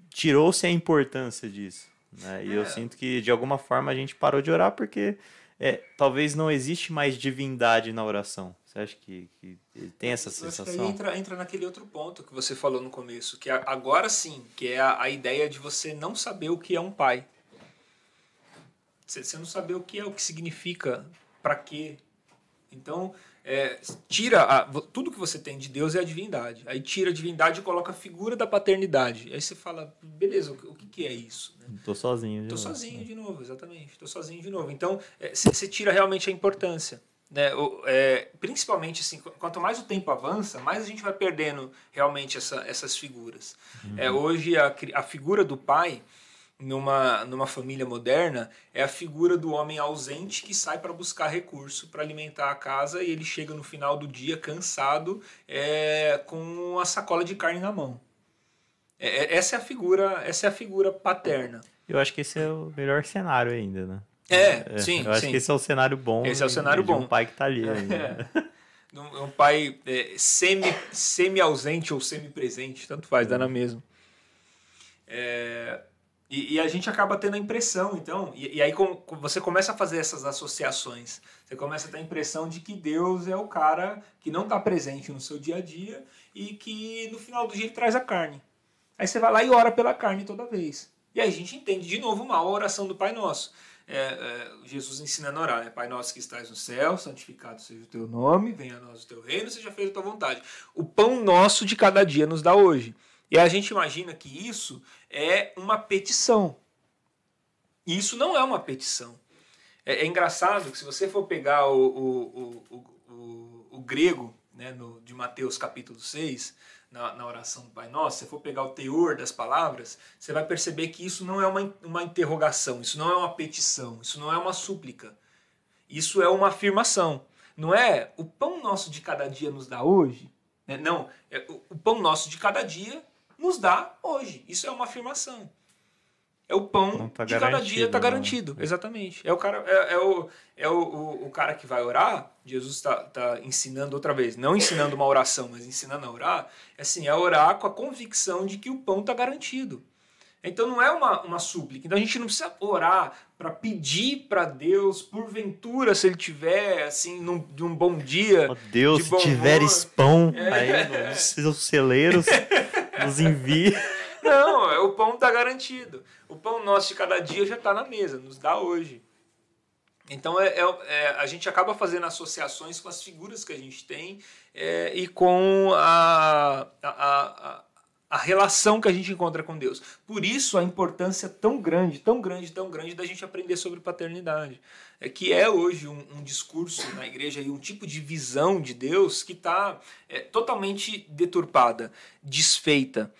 tirou-se a importância disso. Né? E eu É. sinto que de alguma forma a gente parou de orar porque é, talvez não existe mais divindade na oração. Você acha que, que tem essa sensação? entra, entra naquele outro ponto que você falou no começo, que agora sim, que é a, a ideia de você não saber o que é um pai. Você, você não saber o que é, o que significa, para quê. Então, é, tira a- tudo que você tem de Deus é a divindade. Aí tira a divindade e coloca a figura da paternidade. Aí você fala, beleza, o que, que é isso? né? Tô sozinho. de Tô novo. sozinho de novo, exatamente. Tô sozinho de novo. Então, você tira realmente a importância. Né? É, principalmente, assim, qu- quanto mais o tempo avança, mais a gente vai perdendo realmente essa- essas figuras. É, hoje, a, a figura do pai, numa, numa família moderna, é a figura do homem ausente que sai para buscar recurso para alimentar a casa e ele chega no final do dia cansado é, com a sacola de carne na mão. É, é- essa é a figura, essa é a figura paterna. Eu acho que esse é o melhor cenário ainda, né? É, sim, Eu acho sim. que esse é o cenário bom. Esse é o cenário de um bom. pai que tá ali. É. [laughs] É um pai é, semi, semi-ausente ou semi-presente, tanto faz, dá na mesma. É, e, e, a gente acaba tendo a impressão, então, e, e aí com, você começa a fazer essas associações. Você começa a ter a impressão de que Deus é o cara que não está presente no seu dia a dia e que no final do dia ele traz a carne. Aí você vai lá e ora pela carne toda vez. E aí a gente entende de novo mal a oração do Pai Nosso. É, é, Jesus ensinando a orar, né? Pai nosso que estás no céu, santificado seja o teu nome, venha a nós o teu reino, seja feita a tua vontade. O pão nosso de cada dia nos dá hoje. E a gente imagina que isso é uma petição. E isso não é uma petição. É, é engraçado que se você for pegar o, o, o, o, o grego né, no, de Mateus capítulo 6, na, na oração do Pai Nosso, se for pegar o teor das palavras, você vai perceber que isso não é uma, uma interrogação, isso não é uma petição, isso não é uma súplica. Isso é uma afirmação. Não é o pão nosso de cada dia nos dá hoje? Né? Não, é, o, o pão nosso de cada dia nos dá hoje. Isso é uma afirmação. É o pão tá de cada dia está garantido. Né? Exatamente. É o cara, é, é o, é o, o, o, cara que vai orar. Jesus está tá ensinando outra vez, não ensinando uma oração, mas ensinando a orar. É assim, é orar com a convicção de que o pão está garantido. Então não é uma, uma súplica. Então a gente não precisa orar para pedir para Deus, porventura, se ele tiver assim, num, de um bom dia. Oh, Deus, de se tiveres pão é. aí [laughs] nos seus celeiros, nos envie. [laughs] Não, é, o pão está garantido. O pão nosso de cada dia já está na mesa, nos dá hoje. Então é, é, é, a gente acaba fazendo associações com as figuras que a gente tem é, e com a, a, a, a, relação que a gente encontra com Deus. Por isso a importância tão grande, tão grande, tão grande da gente aprender sobre paternidade. É que é hoje um, um discurso na igreja e um tipo de visão de Deus que está é, totalmente deturpada, desfeita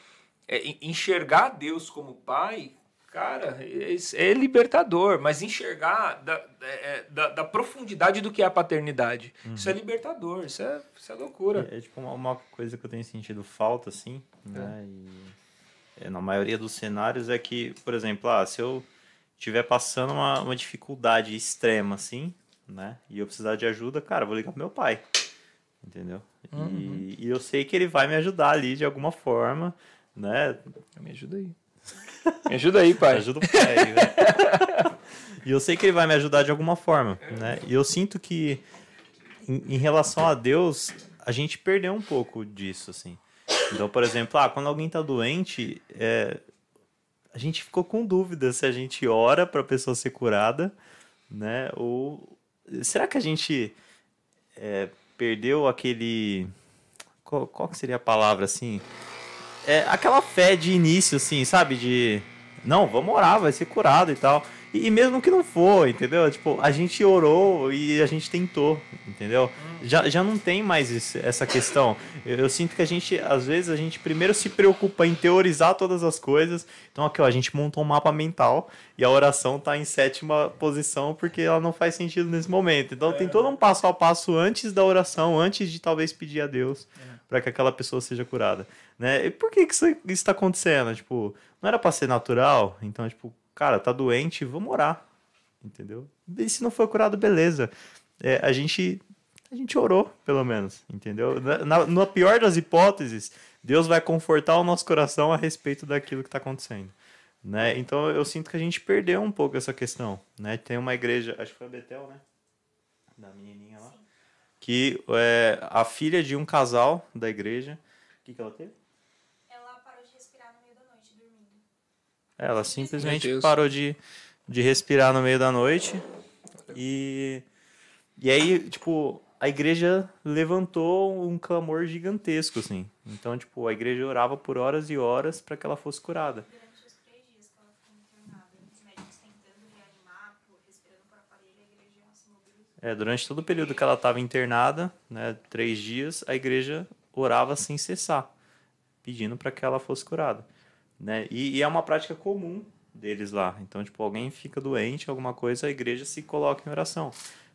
é, enxergar Deus como pai, cara, é, é libertador, mas enxergar da, é, é, da, da, profundidade do que é a paternidade, uhum. isso é libertador, isso é, isso é loucura. É, é tipo uma, uma, coisa que eu tenho sentido falta, assim, né, e na maioria dos cenários é que, por exemplo, ah, se eu estiver passando uma, uma dificuldade extrema, assim, né, e eu precisar de ajuda, cara, vou ligar pro meu pai, entendeu? Uhum. E, e eu sei que ele vai me ajudar ali de alguma forma, né? Me ajuda aí. [laughs] Me ajuda aí, pai. ajuda o pai. Né? [laughs] e eu sei que ele vai me ajudar de alguma forma, né? E eu sinto que em, em, relação a Deus, a gente perdeu um pouco disso, assim. Então, por exemplo, ah, quando alguém tá doente, é, a gente ficou com dúvida se a gente ora para a pessoa ser curada, né? Ou será que a gente é, perdeu aquele qual, qual que seria a palavra assim? É, aquela fé de início, assim, sabe? De não, vamos orar, vai ser curado e tal. E, e, mesmo que não for, entendeu? Tipo, a gente orou e a gente tentou, entendeu? Hum. Já, já não tem mais essa questão. Eu, eu, sinto que a gente, às vezes, a gente primeiro se preocupa em teorizar todas as coisas. Então, aqui, ó, a gente montou um mapa mental e a oração tá em sétima posição porque ela não faz sentido nesse momento. Então, é. tem todo um passo a passo antes da oração, antes de talvez pedir a Deus é. Para que aquela pessoa seja curada. Né? E por que, que isso está acontecendo? Tipo, não era para ser natural? Então, tipo, cara, tá doente, vamos orar. Entendeu? E se não foi curado, beleza. É, a gente a gente orou, pelo menos, entendeu? Na, na, pior das hipóteses, Deus vai confortar o nosso coração a respeito daquilo que está acontecendo. Né? Então eu sinto que a gente perdeu um pouco essa questão. Né? Tem uma igreja, acho que foi a Betel, né? Da. Sim. Que é a filha de um casal da igreja. O que, que ela teve? Ela simplesmente parou de, de respirar no meio da noite. E, e aí, tipo, a igreja levantou um clamor gigantesco, assim. Então, tipo, a igreja orava por horas e horas para que ela fosse curada. Durante os três dias que ela ficou internada, os médicos tentando reanimar, respirando por aparelho, a igreja se mobilizou. É, durante todo o período que ela estava internada, né, três dias, a igreja orava sem cessar, pedindo para que ela fosse curada. Né? E, e, é uma prática comum deles lá. Então, tipo, alguém fica doente, alguma coisa, a igreja se coloca em oração.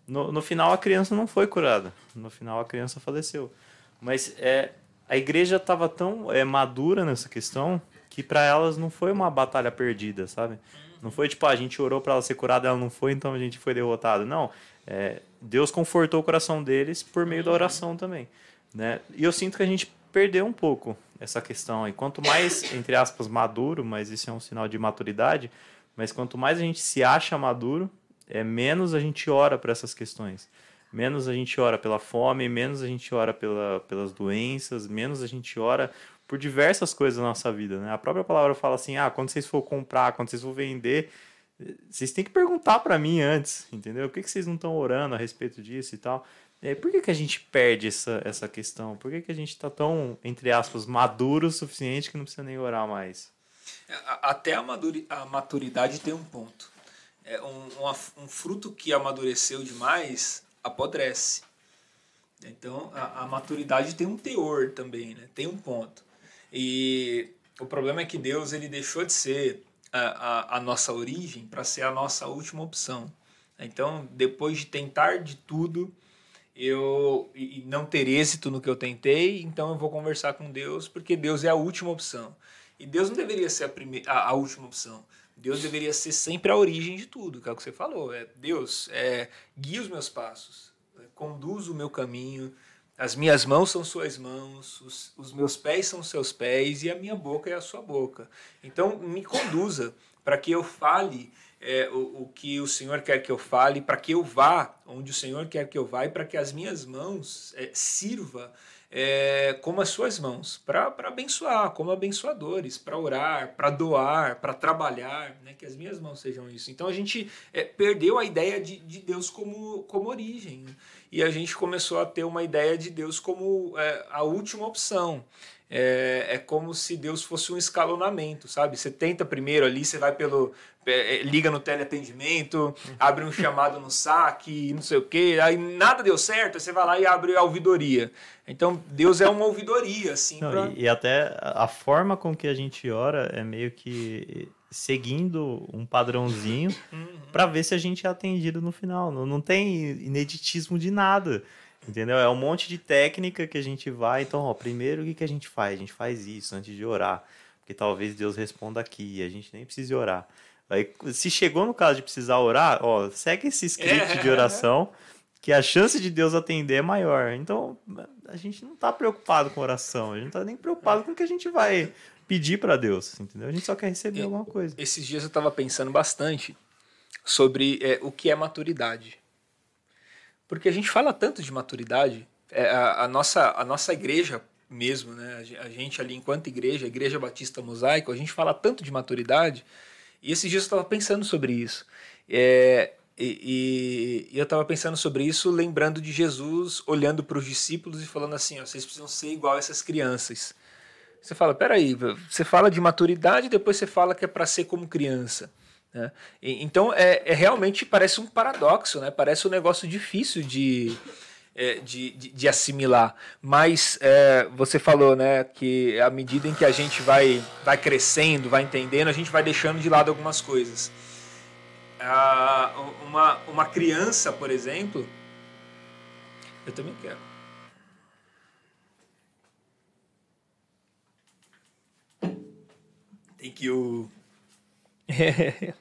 No, no final, a criança não foi curada. No final, a criança faleceu. Mas é, a igreja estava tão é, madura nessa questão que para elas não foi uma batalha perdida, sabe? Não foi tipo, ah, a gente orou para ela ser curada, ela não foi, então a gente foi derrotado. Não. É, Deus confortou o coração deles por meio da oração também. Né? E eu sinto que a gente perdeu um pouco essa questão aí. Quanto mais, entre aspas, maduro, mas isso é um sinal de maturidade, mas quanto mais a gente se acha maduro, é menos a gente ora para essas questões. Menos a gente ora pela fome, menos a gente ora pela, pelas doenças, menos a gente ora por diversas coisas na nossa vida. Né? A própria palavra fala assim: ah, quando vocês for comprar, quando vocês for vender, vocês têm que perguntar para mim antes, entendeu? Por que, que vocês não estão orando a respeito disso e tal? É, por que, que a gente perde essa, essa questão? Por que, que a gente está tão, entre aspas, maduro o suficiente que não precisa nem orar mais? Até a, maduri, a maturidade tem um ponto. É um, um, um, fruto que amadureceu demais apodrece. Então, a, a, maturidade tem um teor também, né? tem um ponto. E o problema é que Deus ele deixou de ser a, a, nossa origem para ser a nossa última opção. Então, depois de tentar de tudo, eu e não ter êxito no que eu tentei, então eu vou conversar com Deus, porque Deus é a última opção. E Deus não deveria ser a, primeira, a, a última opção. Deus deveria ser sempre a origem de tudo, que é o que você falou. É, Deus, é, guia os meus passos, é, conduz o meu caminho, as minhas mãos são suas mãos, os, os meus pés são seus pés e a minha boca é a sua boca. Então, me conduza para que eu fale é, o, o que o Senhor quer que eu fale, para que eu vá onde o Senhor quer que eu vá e para que as minhas mãos é, sirva é, como as suas mãos, para abençoar, como abençoadores, para orar, para doar, para trabalhar, né, que as minhas mãos sejam isso. Então a gente é, perdeu a ideia de, de Deus como, como origem e a gente começou a ter uma ideia de Deus como é, a última opção é, é como se Deus fosse um escalonamento, sabe? Você tenta primeiro ali, você vai pelo. É, liga no teleatendimento, abre um chamado no saque, não sei o quê, aí nada deu certo, aí você vai lá e abre a ouvidoria. Então, Deus é uma ouvidoria, assim. Não, pra... e, e até a forma com que a gente ora é meio que seguindo um padrãozinho uhum. para ver se a gente é atendido no final. Não, não tem ineditismo de nada. Entendeu? É um monte de técnica que a gente vai. Então, ó, primeiro o que, que a gente faz? A gente faz isso antes de orar. Porque talvez Deus responda aqui. A gente nem precise orar. Aí, se chegou no caso de precisar orar, ó, segue esse script de oração, que a chance de Deus atender é maior. Então, a gente não está preocupado com oração, a gente não está nem preocupado com o que a gente vai pedir para Deus, entendeu? A gente só quer receber e, alguma coisa. Esses dias eu estava pensando bastante sobre é, o que é maturidade. Porque a gente fala tanto de maturidade, é, a, a, nossa, a nossa igreja mesmo, né? a gente ali enquanto igreja, Igreja Batista Mosaico, a gente fala tanto de maturidade, e esses dias eu estava pensando sobre isso. É, e, e, eu estava pensando sobre isso, lembrando de Jesus olhando para os discípulos e falando assim: ó, vocês precisam ser igual a essas crianças. Você fala, peraí, você fala de maturidade, depois você fala que é para ser como criança. Né? E, então, é, é, realmente parece um paradoxo, né? parece um negócio difícil de, é, de, de, de, assimilar. Mas é, você falou né, que à medida em que a gente vai, vai crescendo, vai entendendo, a gente vai deixando de lado algumas coisas. Ah, uma, uma criança, por exemplo, eu também quero. Tem que [laughs]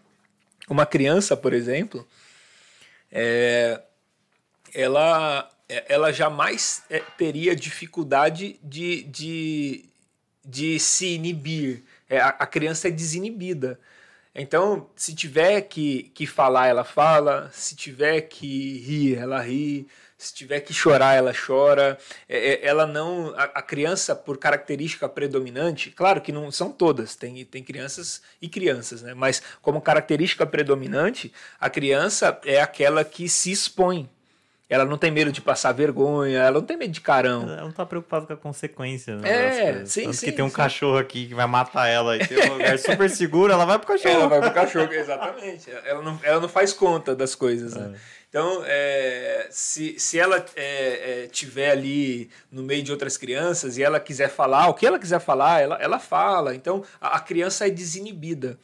uma criança, por exemplo, é, ela, ela jamais é, teria dificuldade de, de, de se inibir. É, a, a criança é desinibida. Então, se tiver que, que falar, ela fala, se tiver que rir, ela ri, se tiver que chorar, ela chora. É, é, ela não. A, a, criança, por característica predominante, claro que não são todas, tem, tem crianças e crianças, né? Mas como característica predominante, a criança é aquela que se expõe. Ela não tem medo de passar vergonha, ela não tem medo de carão. Ela não tá preocupada com a consequência, né? É, sim, Tanto sim. que tem um sim. cachorro aqui que vai matar ela e tem um [laughs] lugar super seguro, ela vai pro cachorro. Ela vai pro cachorro, exatamente. Ela não, ela não faz conta das coisas, né? É. Então, é, se, se ela é, é, tiver ali no meio de outras crianças e ela quiser falar, o que ela quiser falar, ela, ela fala. Então, a, a criança é desinibida.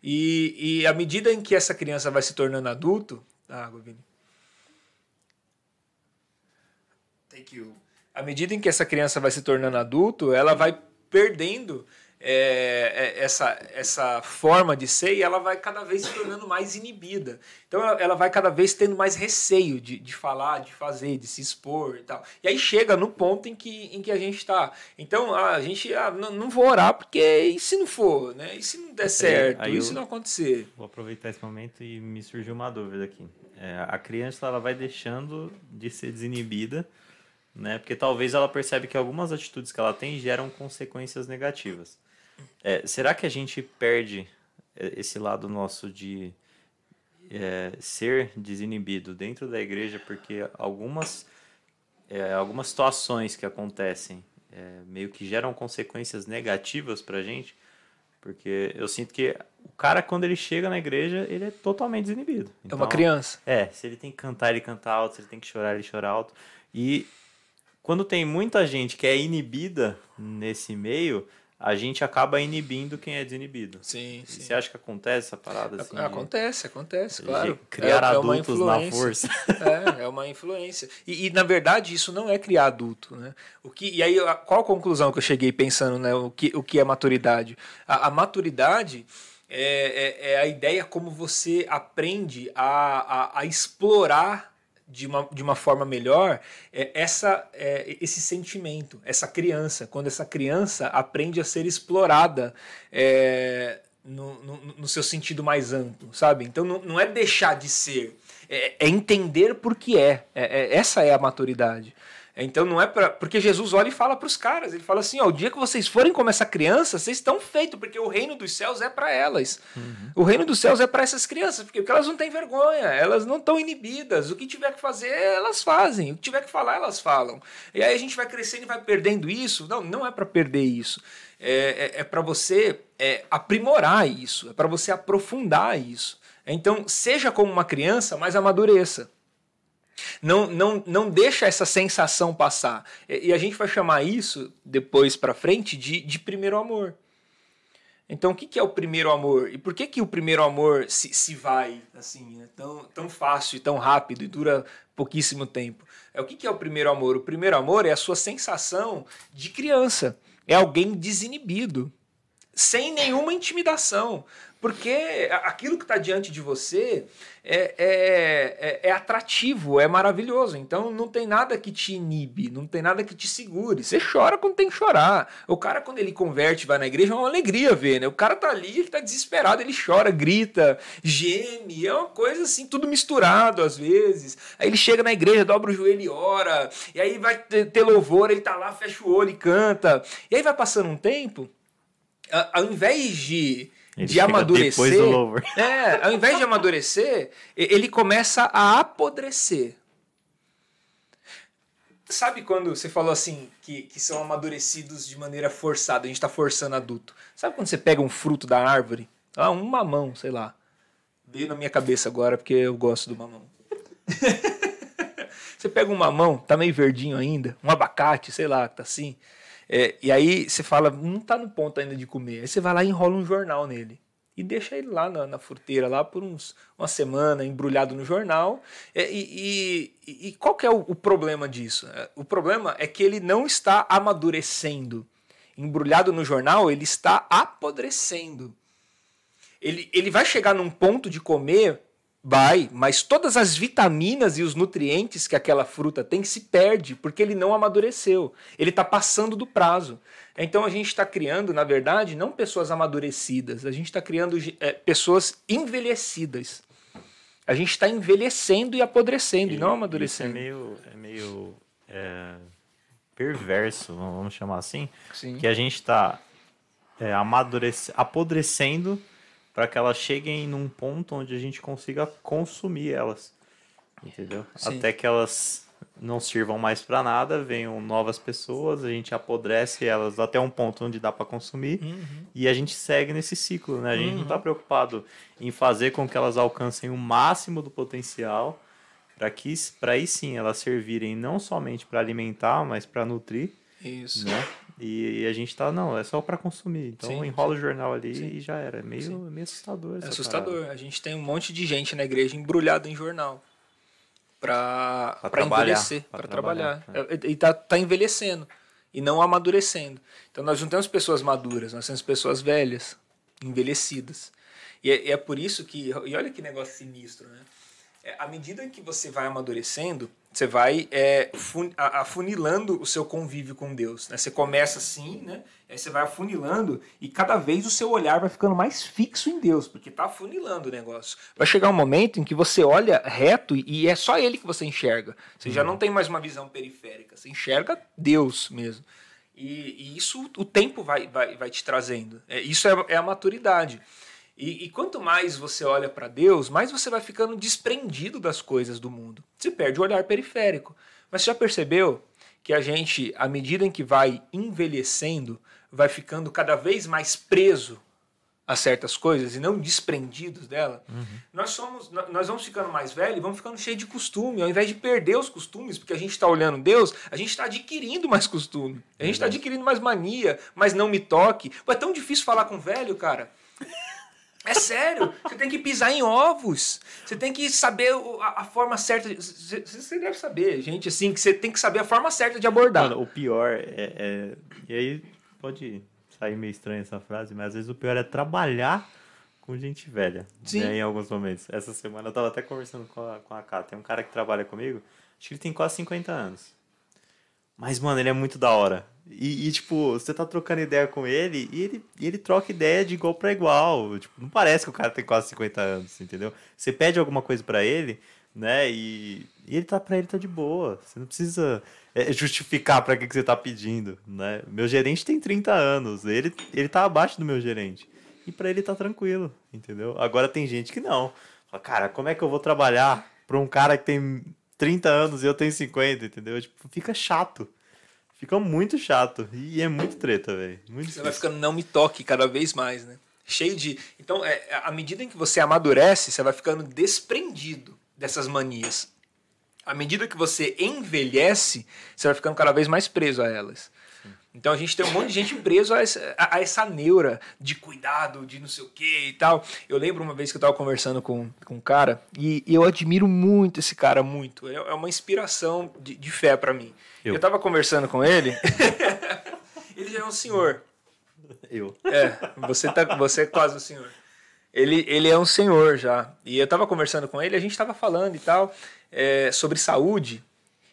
E, e à medida em que essa criança vai se tornando adulto. Ah, Govini. Thank you. À medida em que essa criança vai se tornando adulto, ela vai perdendo é, é, essa, essa forma de ser e ela vai cada vez se tornando mais inibida. Então ela, ela vai cada vez tendo mais receio de, de falar, de fazer, de se expor e tal. E aí chega no ponto em que, em que a gente está. Então a gente ah, não, não vou orar porque e se não for, né? E se não der certo? aí e se não acontecer? Vou aproveitar esse momento e me surgiu uma dúvida aqui. É, a criança ela vai deixando de ser desinibida, né? Porque talvez ela percebe que algumas atitudes que ela tem geram consequências negativas. É, será que a gente perde é, esse lado nosso de é, ser desinibido dentro da igreja porque algumas é, algumas situações que acontecem é, meio que geram consequências negativas pra gente? Porque eu sinto que o cara, quando ele chega na igreja, ele é totalmente desinibido. É uma Então, criança. É, se ele tem que cantar, ele canta alto, se ele tem que chorar, ele chora alto. E quando tem muita gente que é inibida nesse meio, a gente acaba inibindo quem é desinibido. Sim, E Você acha que acontece essa parada assim? de- Acontece, acontece, de claro. criar É- é uma adultos na influência. força. [laughs] É, é uma influência. E, e, na verdade, isso não é criar adulto. Né? O que, e aí, qual a conclusão que eu cheguei pensando, né? O que, o que é maturidade? A, a maturidade é, é, é a ideia como você aprende a, a, a explorar de uma, de uma forma melhor é, essa, é, esse sentimento, essa criança. Quando essa criança aprende a ser explorada é, no, no, no seu sentido mais amplo, sabe? Então não, não é deixar de ser, é, é entender por que é. É- é- Essa é a maturidade. Então não é para porque Jesus olha e fala para os caras, ele fala assim, ó, o dia que vocês forem como essa criança, vocês estão feitos, porque o reino dos céus é para elas. O reino dos céus é para essas crianças, porque, porque elas não têm vergonha, elas não estão inibidas. O que tiver que fazer, elas fazem. O que tiver que falar, elas falam. E aí a gente vai crescendo e vai perdendo isso. Não, não é para perder isso. É, é, é para você é, aprimorar isso, é para você aprofundar isso. Então, seja como uma criança, mas amadureça. Não, não, não deixa essa sensação passar. E, a gente vai chamar isso, depois para frente, de, de primeiro amor. Então, o que, que é o primeiro amor? E por que, que o primeiro amor se, se vai assim, né? tão, tão fácil e tão rápido e dura pouquíssimo tempo? É o que, que é o primeiro amor? O primeiro amor é a sua sensação de criança. É alguém desinibido, sem nenhuma intimidação. Porque aquilo que está diante de você é, é, é, é atrativo, é maravilhoso. Então não tem nada que te inibe, não tem nada que te segure. Você chora quando tem que chorar. O cara, quando ele converte, vai na igreja, é uma alegria ver, né? O cara tá ali, ele tá desesperado, ele chora, grita, geme, é uma coisa assim, tudo misturado às vezes. Aí ele chega na igreja, dobra o joelho e ora, e aí vai ter louvor, ele tá lá, fecha o olho e canta. E aí vai passando um tempo, ao invés de, Ele de amadurecer. [laughs] É, ao invés de amadurecer, ele começa a apodrecer. Sabe quando você falou assim, que, que são amadurecidos de maneira forçada, a gente está forçando adulto. Sabe quando você pega um fruto da árvore? Ah, um mamão, sei lá. Veio na minha cabeça agora porque eu gosto do mamão. [laughs] Você pega um mamão, tá meio verdinho ainda, um abacate, sei lá, que tá assim. É, e aí você fala, não tá no ponto ainda de comer. Aí você vai lá e enrola um jornal nele. E deixa ele lá na, na fruteira, lá por uns, uma semana, embrulhado no jornal. É, e, e- e qual que é o, o problema disso? É, O problema é que ele não está amadurecendo. Embrulhado no jornal, ele está apodrecendo. Ele, ele vai chegar num ponto de comer, vai, mas todas as vitaminas e os nutrientes que aquela fruta tem se perde porque ele não amadureceu. Ele está passando do prazo. Então a gente está criando, na verdade, não pessoas amadurecidas, a gente está criando eh, pessoas envelhecidas. A gente está envelhecendo e apodrecendo e, não Isso é amadurecendo. meio, é meio é, perverso, vamos chamar assim. Sim. Que a gente está é, amadurece- apodrecendo para que elas cheguem num ponto onde a gente consiga consumir elas. Entendeu? Sim. Até que elas não sirvam mais para nada, venham novas pessoas, a gente apodrece elas até um ponto onde dá para consumir Uhum. e a gente segue nesse ciclo, né? A gente não está preocupado em fazer com que elas alcancem o máximo do potencial para que para aí sim elas servirem não somente para alimentar, mas para nutrir, Isso. né? E, e a gente tá não, é só para consumir. Então Sim, enrola o jornal ali Sim. e já era. É meio, meio assustador. É assustador. A gente tem um monte de gente na igreja embrulhada em jornal para envelhecer, pra para trabalhar. trabalhar, É, E tá, tá envelhecendo. e não amadurecendo. Então nós não temos pessoas maduras, nós temos pessoas velhas, envelhecidas. E é, é por isso que, e olha que negócio sinistro, né? É, à medida que você vai amadurecendo, você vai é, fun, afunilando o seu convívio com Deus. Né? Você começa assim, né? Aí você vai afunilando e cada vez o seu olhar vai ficando mais fixo em Deus, porque está afunilando o negócio. Vai chegar um momento em que você olha reto e é só Ele que você enxerga. Você uhum. já não tem mais uma visão periférica, você enxerga Deus mesmo. E, e isso o tempo vai, vai, vai te trazendo. É, isso é, é a maturidade. E, e, quanto mais você olha para Deus, mais você vai ficando desprendido das coisas do mundo. Você perde o olhar periférico. Mas você já percebeu que a gente, à medida em que vai envelhecendo, vai ficando cada vez mais preso a certas coisas e não desprendidos dela? Uhum. Nós somos, nós vamos ficando mais velhos, vamos ficando cheios de costume, ao invés de perder os costumes, porque a gente está olhando Deus, a gente está adquirindo mais costume, a gente está adquirindo mais mania, mas não me toque. Pô, é tão difícil falar com velho, cara. É sério. Você tem que pisar em ovos. Você tem que saber a, a forma certa. Você, você, deve saber, gente, assim, que você tem que saber a forma certa de abordar. Mano, o pior é, é. E aí pode sair meio estranha essa frase, mas às vezes o pior é trabalhar com gente velha. Sim. Né, em alguns momentos. Essa semana eu tava até conversando com a, com a Ká. Tem um cara que trabalha comigo, acho que ele tem quase 50 anos. Mas, mano, ele é muito da hora. E, e, tipo, você tá trocando ideia com ele e ele, e ele troca ideia de igual para igual. Tipo, não parece que o cara tem quase 50 anos, entendeu? Você pede alguma coisa para ele, né? E, e, ele tá pra ele tá de boa. Você não precisa é, justificar para que, que você tá pedindo, né? Meu gerente tem 30 anos, ele, ele tá abaixo do meu gerente. E para ele tá tranquilo, entendeu? Agora tem gente que não. Fala, cara, como é que eu vou trabalhar pra um cara que tem 30 anos e eu tenho 50, entendeu? Tipo, fica chato. Fica muito chato. E é muito treta, velho. Você difícil. vai ficando não me toque cada vez mais, né? Cheio de. Então, é, à medida em que você amadurece, você vai ficando desprendido dessas manias. À medida que você envelhece, você vai ficando cada vez mais preso a elas. Então a gente tem um monte de gente preso a essa, a, a essa neura de cuidado, de não sei o que e tal. Eu lembro uma vez que eu estava conversando com, com um cara e, e, eu admiro muito esse cara, muito. É, é uma inspiração de, de fé para mim. Eu. estava conversando com ele, [laughs] ele já é um senhor. Eu. É, você, tá, você é quase um senhor. Ele, ele é um senhor já. E eu estava conversando com ele, a gente estava falando e tal é, sobre saúde.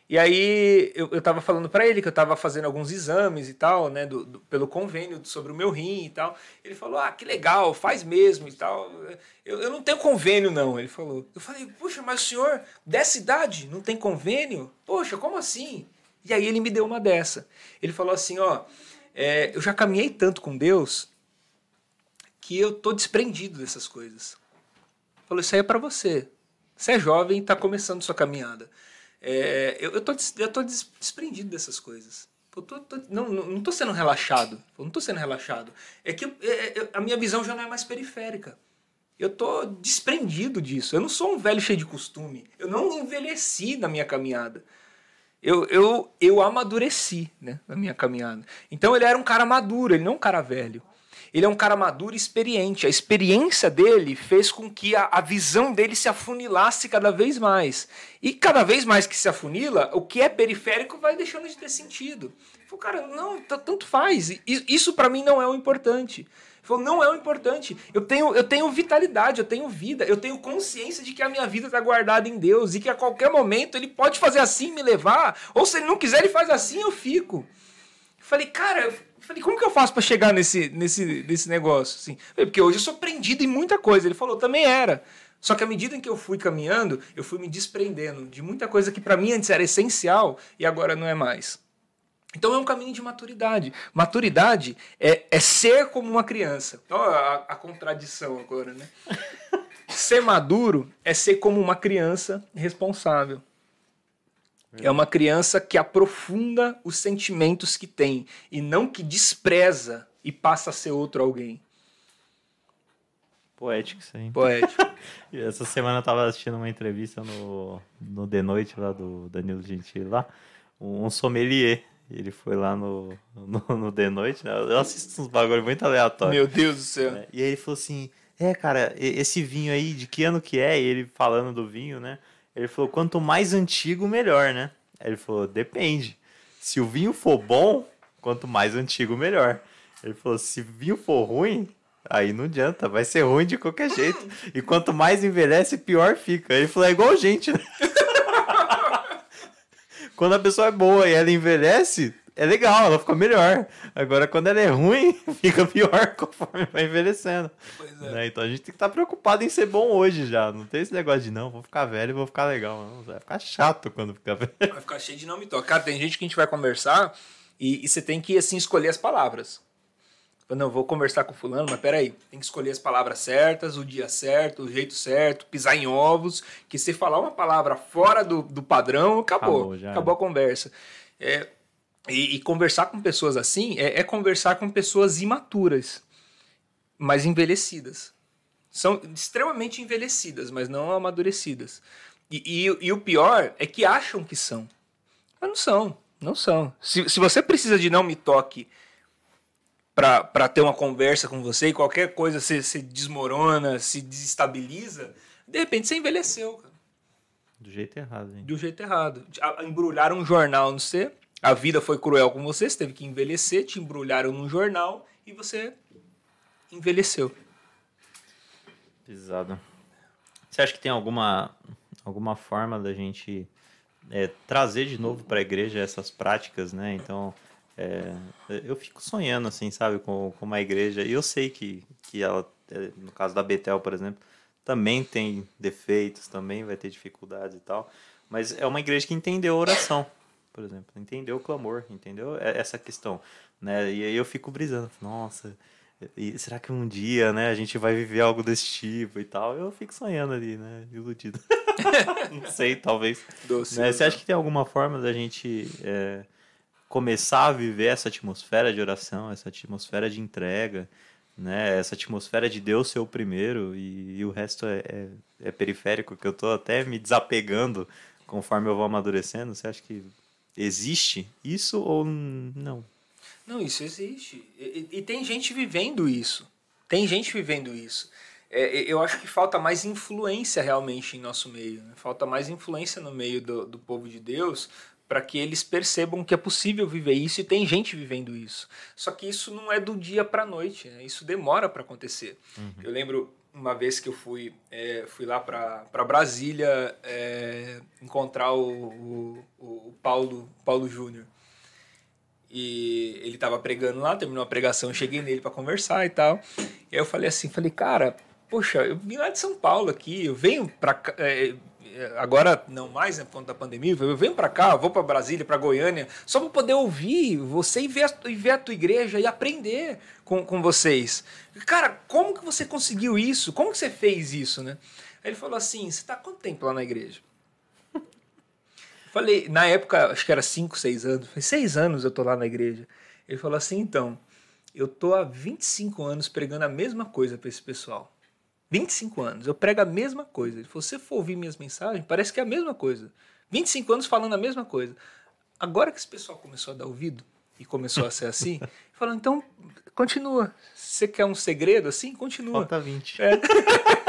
E aí eu, eu tava falando para ele que eu tava fazendo alguns exames e tal, né, do, do, pelo convênio sobre o meu rim e tal. Ele falou, ah, que legal, faz mesmo e tal. Eu, eu não tenho convênio não, ele falou. Eu falei, puxa, mas o senhor dessa idade não tem convênio? Poxa, como assim? E aí ele me deu uma dessa. Ele falou assim, ó, é, eu já caminhei tanto com Deus que eu tô desprendido dessas coisas. Falou, isso aí é para você. Você é jovem está começando sua caminhada. É, eu, eu, tô, eu tô desprendido dessas coisas. Eu tô, tô, não, não tô sendo relaxado. Eu não tô sendo relaxado. É que eu, é, é, a minha visão já não é mais periférica. Eu tô desprendido disso. Eu não sou um velho cheio de costume. Eu não envelheci na minha caminhada. Eu, eu, eu amadureci né, na minha caminhada. Então ele era um cara maduro, ele não um cara velho. Ele é um cara maduro e experiente. A experiência dele fez com que a, a visão dele se afunilasse cada vez mais. E cada vez mais que se afunila, o que é periférico vai deixando de ter sentido. Falou, cara, não, tanto faz. Isso para mim não é o importante. Falou, não é o importante. Eu tenho, eu tenho vitalidade, eu tenho vida, eu tenho consciência de que a minha vida está guardada em Deus e que a qualquer momento ele pode fazer assim me levar, ou se ele não quiser, ele faz assim eu fico. Eu falei, cara, falei, como que eu faço para chegar nesse, nesse, nesse negócio? Assim? Porque hoje eu sou prendido em muita coisa. Ele falou, também era. Só que à medida em que eu fui caminhando, eu fui me desprendendo de muita coisa que para mim antes era essencial e agora não é mais. Então é um caminho de maturidade. Maturidade é, é ser como uma criança. Olha a, a contradição agora, né? [laughs] ser maduro é ser como uma criança responsável. É uma criança que aprofunda os sentimentos que tem e não que despreza e passa a ser outro alguém. Poético isso aí. Poético. [laughs] Essa semana eu tava assistindo uma entrevista no, no The Noite lá do Danilo Gentili lá, um sommelier. Ele foi lá no, no, no The Noite, né? Eu assisto uns bagulho muito aleatórios. Meu Deus do céu. É, e aí ele falou assim: É, cara, esse vinho aí, de que ano que é? E ele falando do vinho, né? Ele falou, quanto mais antigo, melhor, né? Ele falou, depende. Se o vinho for bom, quanto mais antigo, melhor. Ele falou: se vinho for ruim, aí não adianta, vai ser ruim de qualquer jeito. E quanto mais envelhece, pior fica. Ele falou: é igual gente, né? [laughs] Quando a pessoa é boa e ela envelhece, é legal, ela fica melhor. Agora, quando ela é ruim, [laughs] fica pior conforme vai envelhecendo. Pois é. Né? Então a gente tem que estar preocupado em ser bom hoje já. Não tem esse negócio de não, vou ficar velho e vou ficar legal. Não, vai ficar chato quando ficar [laughs] velho. Vai ficar cheio de não me toca. Cara, tem gente que a gente vai conversar e, e você tem que, assim, escolher as palavras. Não, vou conversar com fulano, mas peraí, tem que escolher as palavras certas, o dia certo, o jeito certo, pisar em ovos, que se falar uma palavra fora do, do padrão, acabou. Acabou, Acabou a conversa. É, e, e conversar com pessoas assim é, é conversar com pessoas imaturas, mas envelhecidas. São extremamente envelhecidas, mas não amadurecidas. E, e- e o pior é que acham que são. Mas não são, não são. Se, se você precisa de não me toque para ter uma conversa com você e qualquer coisa se, se desmorona, se desestabiliza, de repente você envelheceu, cara, Do jeito errado, gente. do jeito errado. Embrulharam um jornal no você, a vida foi cruel com você, você teve que envelhecer, te embrulharam num jornal e você envelheceu. Pesado. Você acha que tem alguma, alguma forma da gente é, trazer de novo para a igreja essas práticas, né? Então, é, eu fico sonhando, assim, sabe, com, com uma igreja. E eu sei que, que ela, é, no caso da Betel, por exemplo, também tem defeitos, também vai ter dificuldades e tal. Mas é uma igreja que entendeu a oração, por exemplo. Entendeu o clamor, entendeu essa questão, né? E aí eu fico brisando. Nossa, e será que um dia, né, a gente vai viver algo desse tipo e tal? Eu fico sonhando ali, né, iludido. [laughs] Não sei, talvez. Doce. Né? Você acha que tem alguma forma da gente é, começar a viver essa atmosfera de oração, essa atmosfera de entrega, né? Essa atmosfera de Deus ser o primeiro e, e o resto é, é, é periférico, que eu tô até me desapegando conforme eu vou amadurecendo. Você acha que existe isso ou não? Não, isso existe. E, e- tem gente vivendo isso. Tem gente vivendo isso. É, eu acho que falta mais influência realmente em nosso meio. né? Falta mais influência no meio do, do povo de Deus para que eles percebam que é possível viver isso e tem gente vivendo isso. Só que isso não é do dia para a noite. né? Isso demora para acontecer. Eu lembro uma vez que eu fui, é, fui lá para Brasília é, encontrar o, o, o Paulo, Paulo Júnior. E ele tava pregando lá, terminou a pregação, eu cheguei nele para conversar e tal. E aí eu falei assim, falei, cara, poxa, eu vim lá de São Paulo aqui, eu venho para agora não mais, né, por conta da pandemia, eu venho para cá, vou para Brasília, para Goiânia, só para poder ouvir você e ver, e ver a tua igreja e aprender com, com vocês. Cara, como que você conseguiu isso? Como que você fez isso, né? Ele falou assim, você tá há quanto tempo lá na igreja? Falei, na época, acho que era 5, 6 anos. Falei, 6 anos eu tô lá na igreja. Ele falou assim, então, eu tô há 25 anos pregando a mesma coisa para esse pessoal. 25 anos, eu prego a mesma coisa. Se você for ouvir minhas mensagens, parece que é a mesma coisa. 25 anos falando a mesma coisa. Agora que esse pessoal começou a dar ouvido e começou a ser assim, [laughs] falou, então, continua. Você quer um segredo assim? Continua. Falta 20. É. [laughs]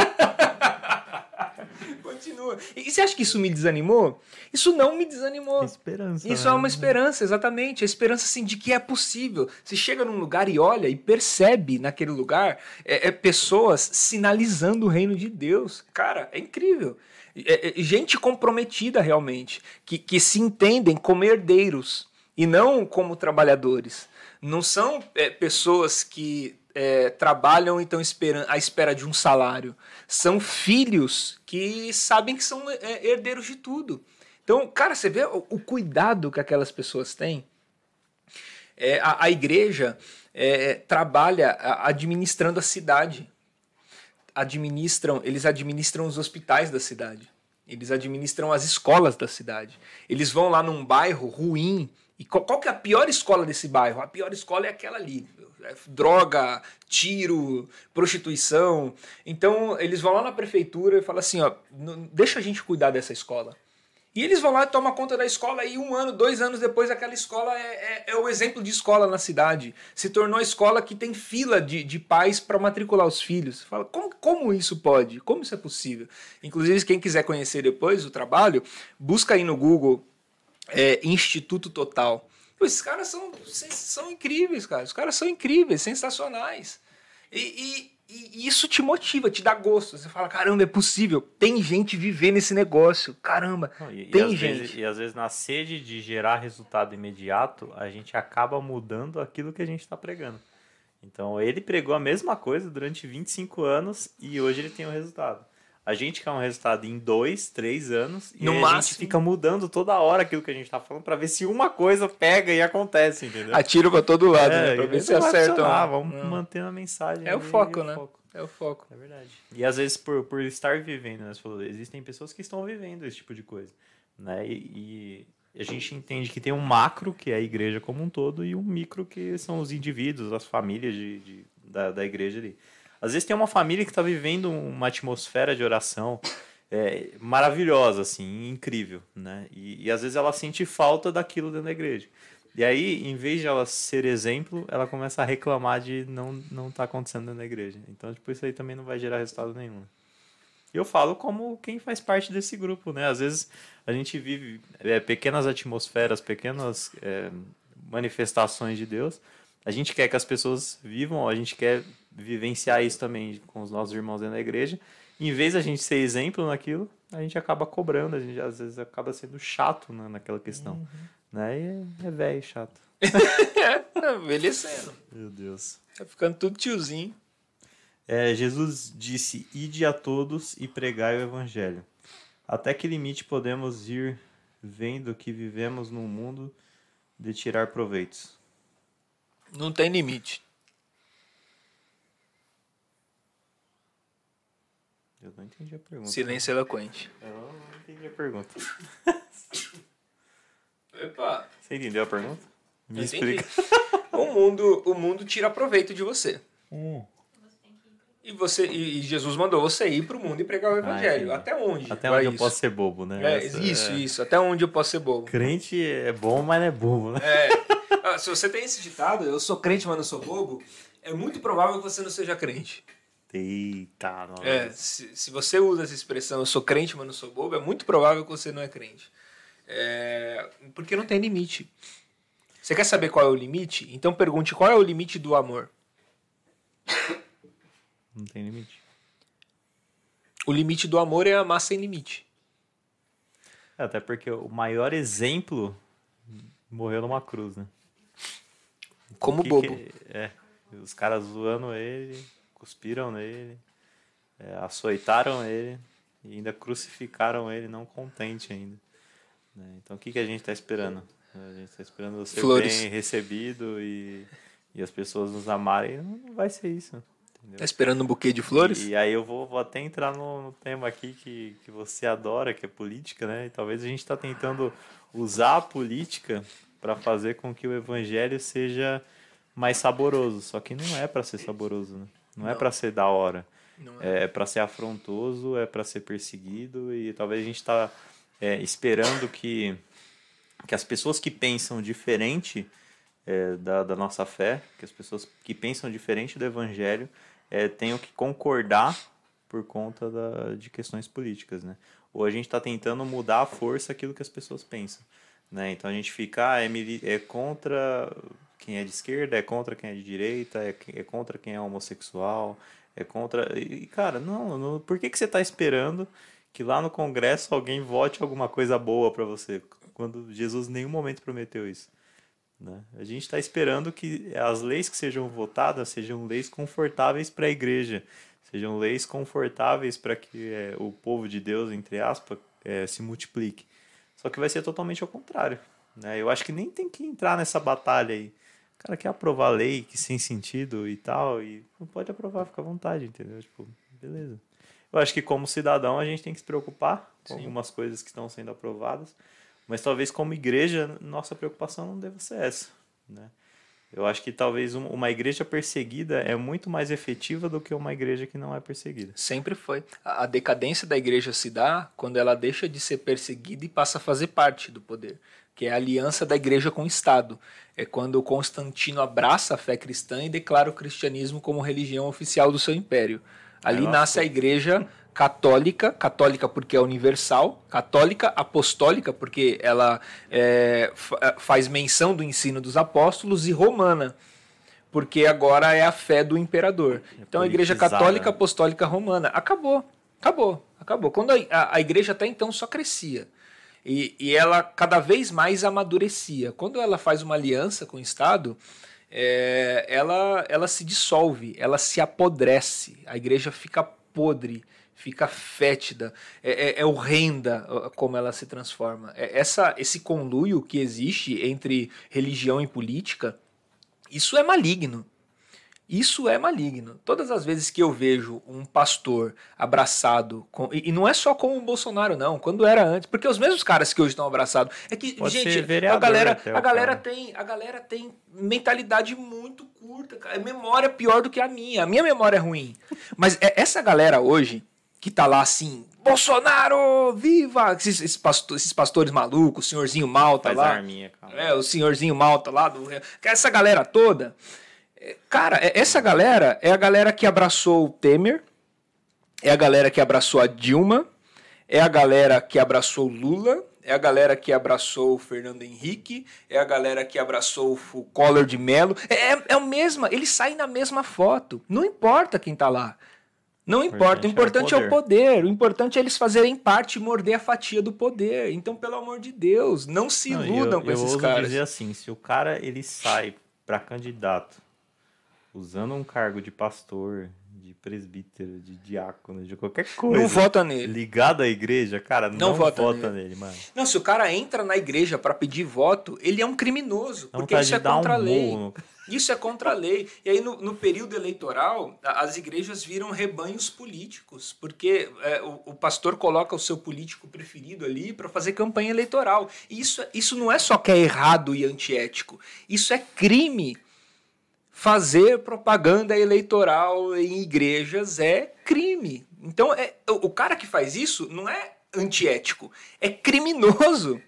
Continua. E você acha que isso me desanimou? Isso não me desanimou. Esperança. Isso né? é uma esperança, exatamente. A esperança assim, de que é possível. Você chega num lugar e olha e percebe naquele lugar é, é pessoas sinalizando o reino de Deus. Cara, é incrível. É- é gente comprometida realmente, que, que se entendem como herdeiros e não como trabalhadores. Não são é, pessoas que é, trabalham e esperando, à espera de um salário. São filhos que sabem que são é, herdeiros de tudo. Então, cara, você vê o, o cuidado que aquelas pessoas têm. É, a, a igreja é, trabalha a- administrando a cidade. Administram, eles administram os hospitais da cidade. Eles administram as escolas da cidade. Eles vão lá num bairro ruim. E qual, qual que é a pior escola desse bairro? A pior escola é aquela ali. É droga, tiro, prostituição. Então, eles vão lá na prefeitura e falam assim: ó, "N- deixa a gente cuidar dessa escola. E eles vão lá e tomam conta da escola e um ano, dois anos depois aquela escola é, é, é o exemplo de escola na cidade. Se tornou a escola que tem fila de, de pais para matricular os filhos. Fala, como, como isso pode? Como isso é possível? Inclusive, quem quiser conhecer depois o trabalho, busca aí no Google é, Instituto Total. Pô, esses caras são, são incríveis, cara. Os caras são incríveis, sensacionais. E, e, e, isso te motiva, te dá gosto. Você fala, caramba, é possível. Tem gente vivendo esse negócio. Caramba, Não, e, tem e gente. Vezes, e às vezes na sede de gerar resultado imediato, a gente acaba mudando aquilo que a gente está pregando. Então ele pregou a mesma coisa durante 25 anos e hoje ele tem o resultado. A gente quer um resultado em dois, três anos e No a máximo. gente fica mudando toda hora aquilo que a gente tá falando para ver se uma coisa pega e acontece, entendeu? Atira pra todo lado, É, né? Pra e ver se acerta. um- Vamos Não. manter a mensagem. É o foco, e né? É o foco. É verdade. E às vezes por, por estar vivendo, né? Você falou, existem pessoas que estão vivendo esse tipo de coisa. Né? E, e a gente entende que tem um macro, que é a igreja como um todo, e um micro, que são os indivíduos, as famílias de, de- da, da igreja ali. Às vezes tem uma família que está vivendo uma atmosfera de oração é, maravilhosa, assim, incrível, né? E, e às vezes ela sente falta daquilo dentro da igreja. E aí, em vez de ela ser exemplo, ela começa a reclamar de não não tá acontecendo da igreja. Então, tipo, isso aí também não vai gerar resultado nenhum. Eu falo como quem faz parte desse grupo, né? Às vezes a gente vive é, pequenas atmosferas, pequenas é, manifestações de Deus. A gente quer que as pessoas vivam, a gente quer vivenciar isso também com os nossos irmãos dentro da igreja. Em vez de a gente ser exemplo naquilo, a gente acaba cobrando, a gente às vezes acaba sendo chato né, naquela questão. Né? E é, é velho chato. [laughs] Envelhecendo. Meu Deus. Tá ficando tudo tiozinho. É, Jesus disse: Ide a todos e pregai o evangelho. Até que limite podemos ir vendo que vivemos num mundo de tirar proveitos? Não tem limite. Eu não entendi a pergunta. Silêncio eloquente. Eu não entendi a pergunta. [laughs] Epa. Você entendeu a pergunta? Me Entendi. explica. [laughs] o mundo, o mundo tira proveito de você. Hum. E você e Jesus mandou você ir pro mundo e pregar o evangelho. entendi. Até onde? Até vai onde eu isso? posso ser bobo, né? É, Essa- isso, é. isso. Até onde eu posso ser bobo. Crente é bom, mas não é bobo, né? É. Ah, se você tem esse ditado, eu sou crente, mas não sou bobo, é muito provável que você não seja crente. Eita, nossa. É, se, se você usa essa expressão, eu sou crente, mas não sou bobo, é muito provável que você não é crente. É, porque não tem limite. Você quer saber qual é o limite? Então pergunte qual é o limite do amor. Não tem limite. O limite do amor é amar sem limite. É, Até porque o maior exemplo morreu numa cruz, né? Como bobo. que- é, os caras zoando ele, cuspiram nele, é, açoitaram ele e ainda crucificaram ele, não contente ainda. né? Então o que, que a gente está esperando? A gente está esperando ser Flores. bem recebido e, e as pessoas nos amarem. Não vai ser isso. Entendeu? Tá esperando um buquê de flores? E aí eu vou, vou até entrar no, no tema aqui que, que você adora, que é política, né? E talvez a gente está tentando usar a política para fazer com que o evangelho seja mais saboroso. Só que não é para ser saboroso, né? Não, é Não. para ser da hora. Não é. É, para ser afrontoso, é para ser perseguido e talvez a gente está esperando que, que as pessoas que pensam diferente é, da, da nossa fé, que as pessoas que pensam diferente do evangelho é, tenham que concordar por conta da, de questões políticas, né? Ou a gente está tentando mudar à força aquilo que as pessoas pensam, né? Então a gente fica, ah, é, é contra quem é de esquerda, é contra quem é de direita, é, é contra quem é homossexual, é contra... E, cara, não, não por que, que você está esperando que lá no Congresso alguém vote alguma coisa boa para você, quando Jesus em nenhum momento prometeu isso? Né? A gente está esperando que as leis que sejam votadas sejam leis confortáveis para a igreja, sejam leis confortáveis para que é, o povo de Deus, entre aspas, é, se multiplique. Só que vai ser totalmente ao contrário. Né? Eu acho que nem tem que entrar nessa batalha aí. Cara quer aprovar lei que sem sentido e tal, e não pode aprovar, fica à vontade, entendeu? Tipo, beleza. Eu acho que como cidadão a gente tem que se preocupar com Sim. algumas coisas que estão sendo aprovadas, mas talvez como igreja nossa preocupação não deva ser essa, né? Eu acho que talvez um- uma igreja perseguida é muito mais efetiva do que uma igreja que não é perseguida. Sempre foi. A a decadência da igreja se dá quando ela deixa de ser perseguida e passa a fazer parte do poder, que é a aliança da igreja com o Estado. É quando Constantino abraça a fé cristã e declara o cristianismo como religião oficial do seu império. Ali nossa. nasce a igreja católica, católica porque é universal, católica apostólica porque ela é, faz menção do ensino dos apóstolos e romana porque agora é a fé do imperador. É então a Igreja Católica Apostólica Romana acabou, acabou, acabou. Quando a, a, a Igreja até então só crescia. E, e, ela cada vez mais amadurecia. Quando ela faz uma aliança com o Estado, é, ela, ela se dissolve, ela se apodrece, a igreja fica podre, fica fétida, é, é, é horrenda como ela se transforma. É, essa, esse conluio que existe entre religião e política, isso é maligno. Isso é maligno. Todas as vezes que eu vejo um pastor abraçado, com, e, e, não é só com o Bolsonaro, não, quando era antes, porque os mesmos caras que hoje estão abraçados. É que, Pode gente, a galera, a galera tem, a galera tem mentalidade muito curta, cara. É memória pior do que a minha. A minha memória é ruim. Mas é essa galera hoje, que tá lá assim, Bolsonaro, viva! Esses, esses, pastor, esses pastores malucos, o senhorzinho Malta Faz lá. Arminha, é, o senhorzinho Malta lá, do, essa galera toda. Cara, é, essa galera é a galera que abraçou o Temer, é a galera que abraçou a Dilma, é a galera que abraçou o Lula, é a galera que abraçou o Fernando Henrique, é a galera que abraçou o Collor de Mello. É, é, é o mesmo, eles saem na mesma foto. Não importa quem tá lá. Não importa, o importante é o, é o poder. O importante é eles fazerem parte e morder a fatia do poder. Então, pelo amor de Deus, não se iludam não, eu, com eu esses caras. Eu dizer assim, se o cara ele sai para candidato usando um cargo de pastor, de presbítero, de diácono, de qualquer coisa. Não vota nele. Ligado à igreja, cara, não, não vota, vota nele. nele. mano. Não, se o cara entra na igreja para pedir voto, ele é um criminoso, não porque isso é contra um a lei. Isso é contra a lei. E aí, no, no, período eleitoral, as igrejas viram rebanhos políticos, porque é, o, o, pastor coloca o seu político preferido ali para fazer campanha eleitoral. E isso, isso não é só que é errado e antiético, isso é crime fazer propaganda eleitoral em igrejas é crime. Então, é, o cara que faz isso não é antiético, é criminoso.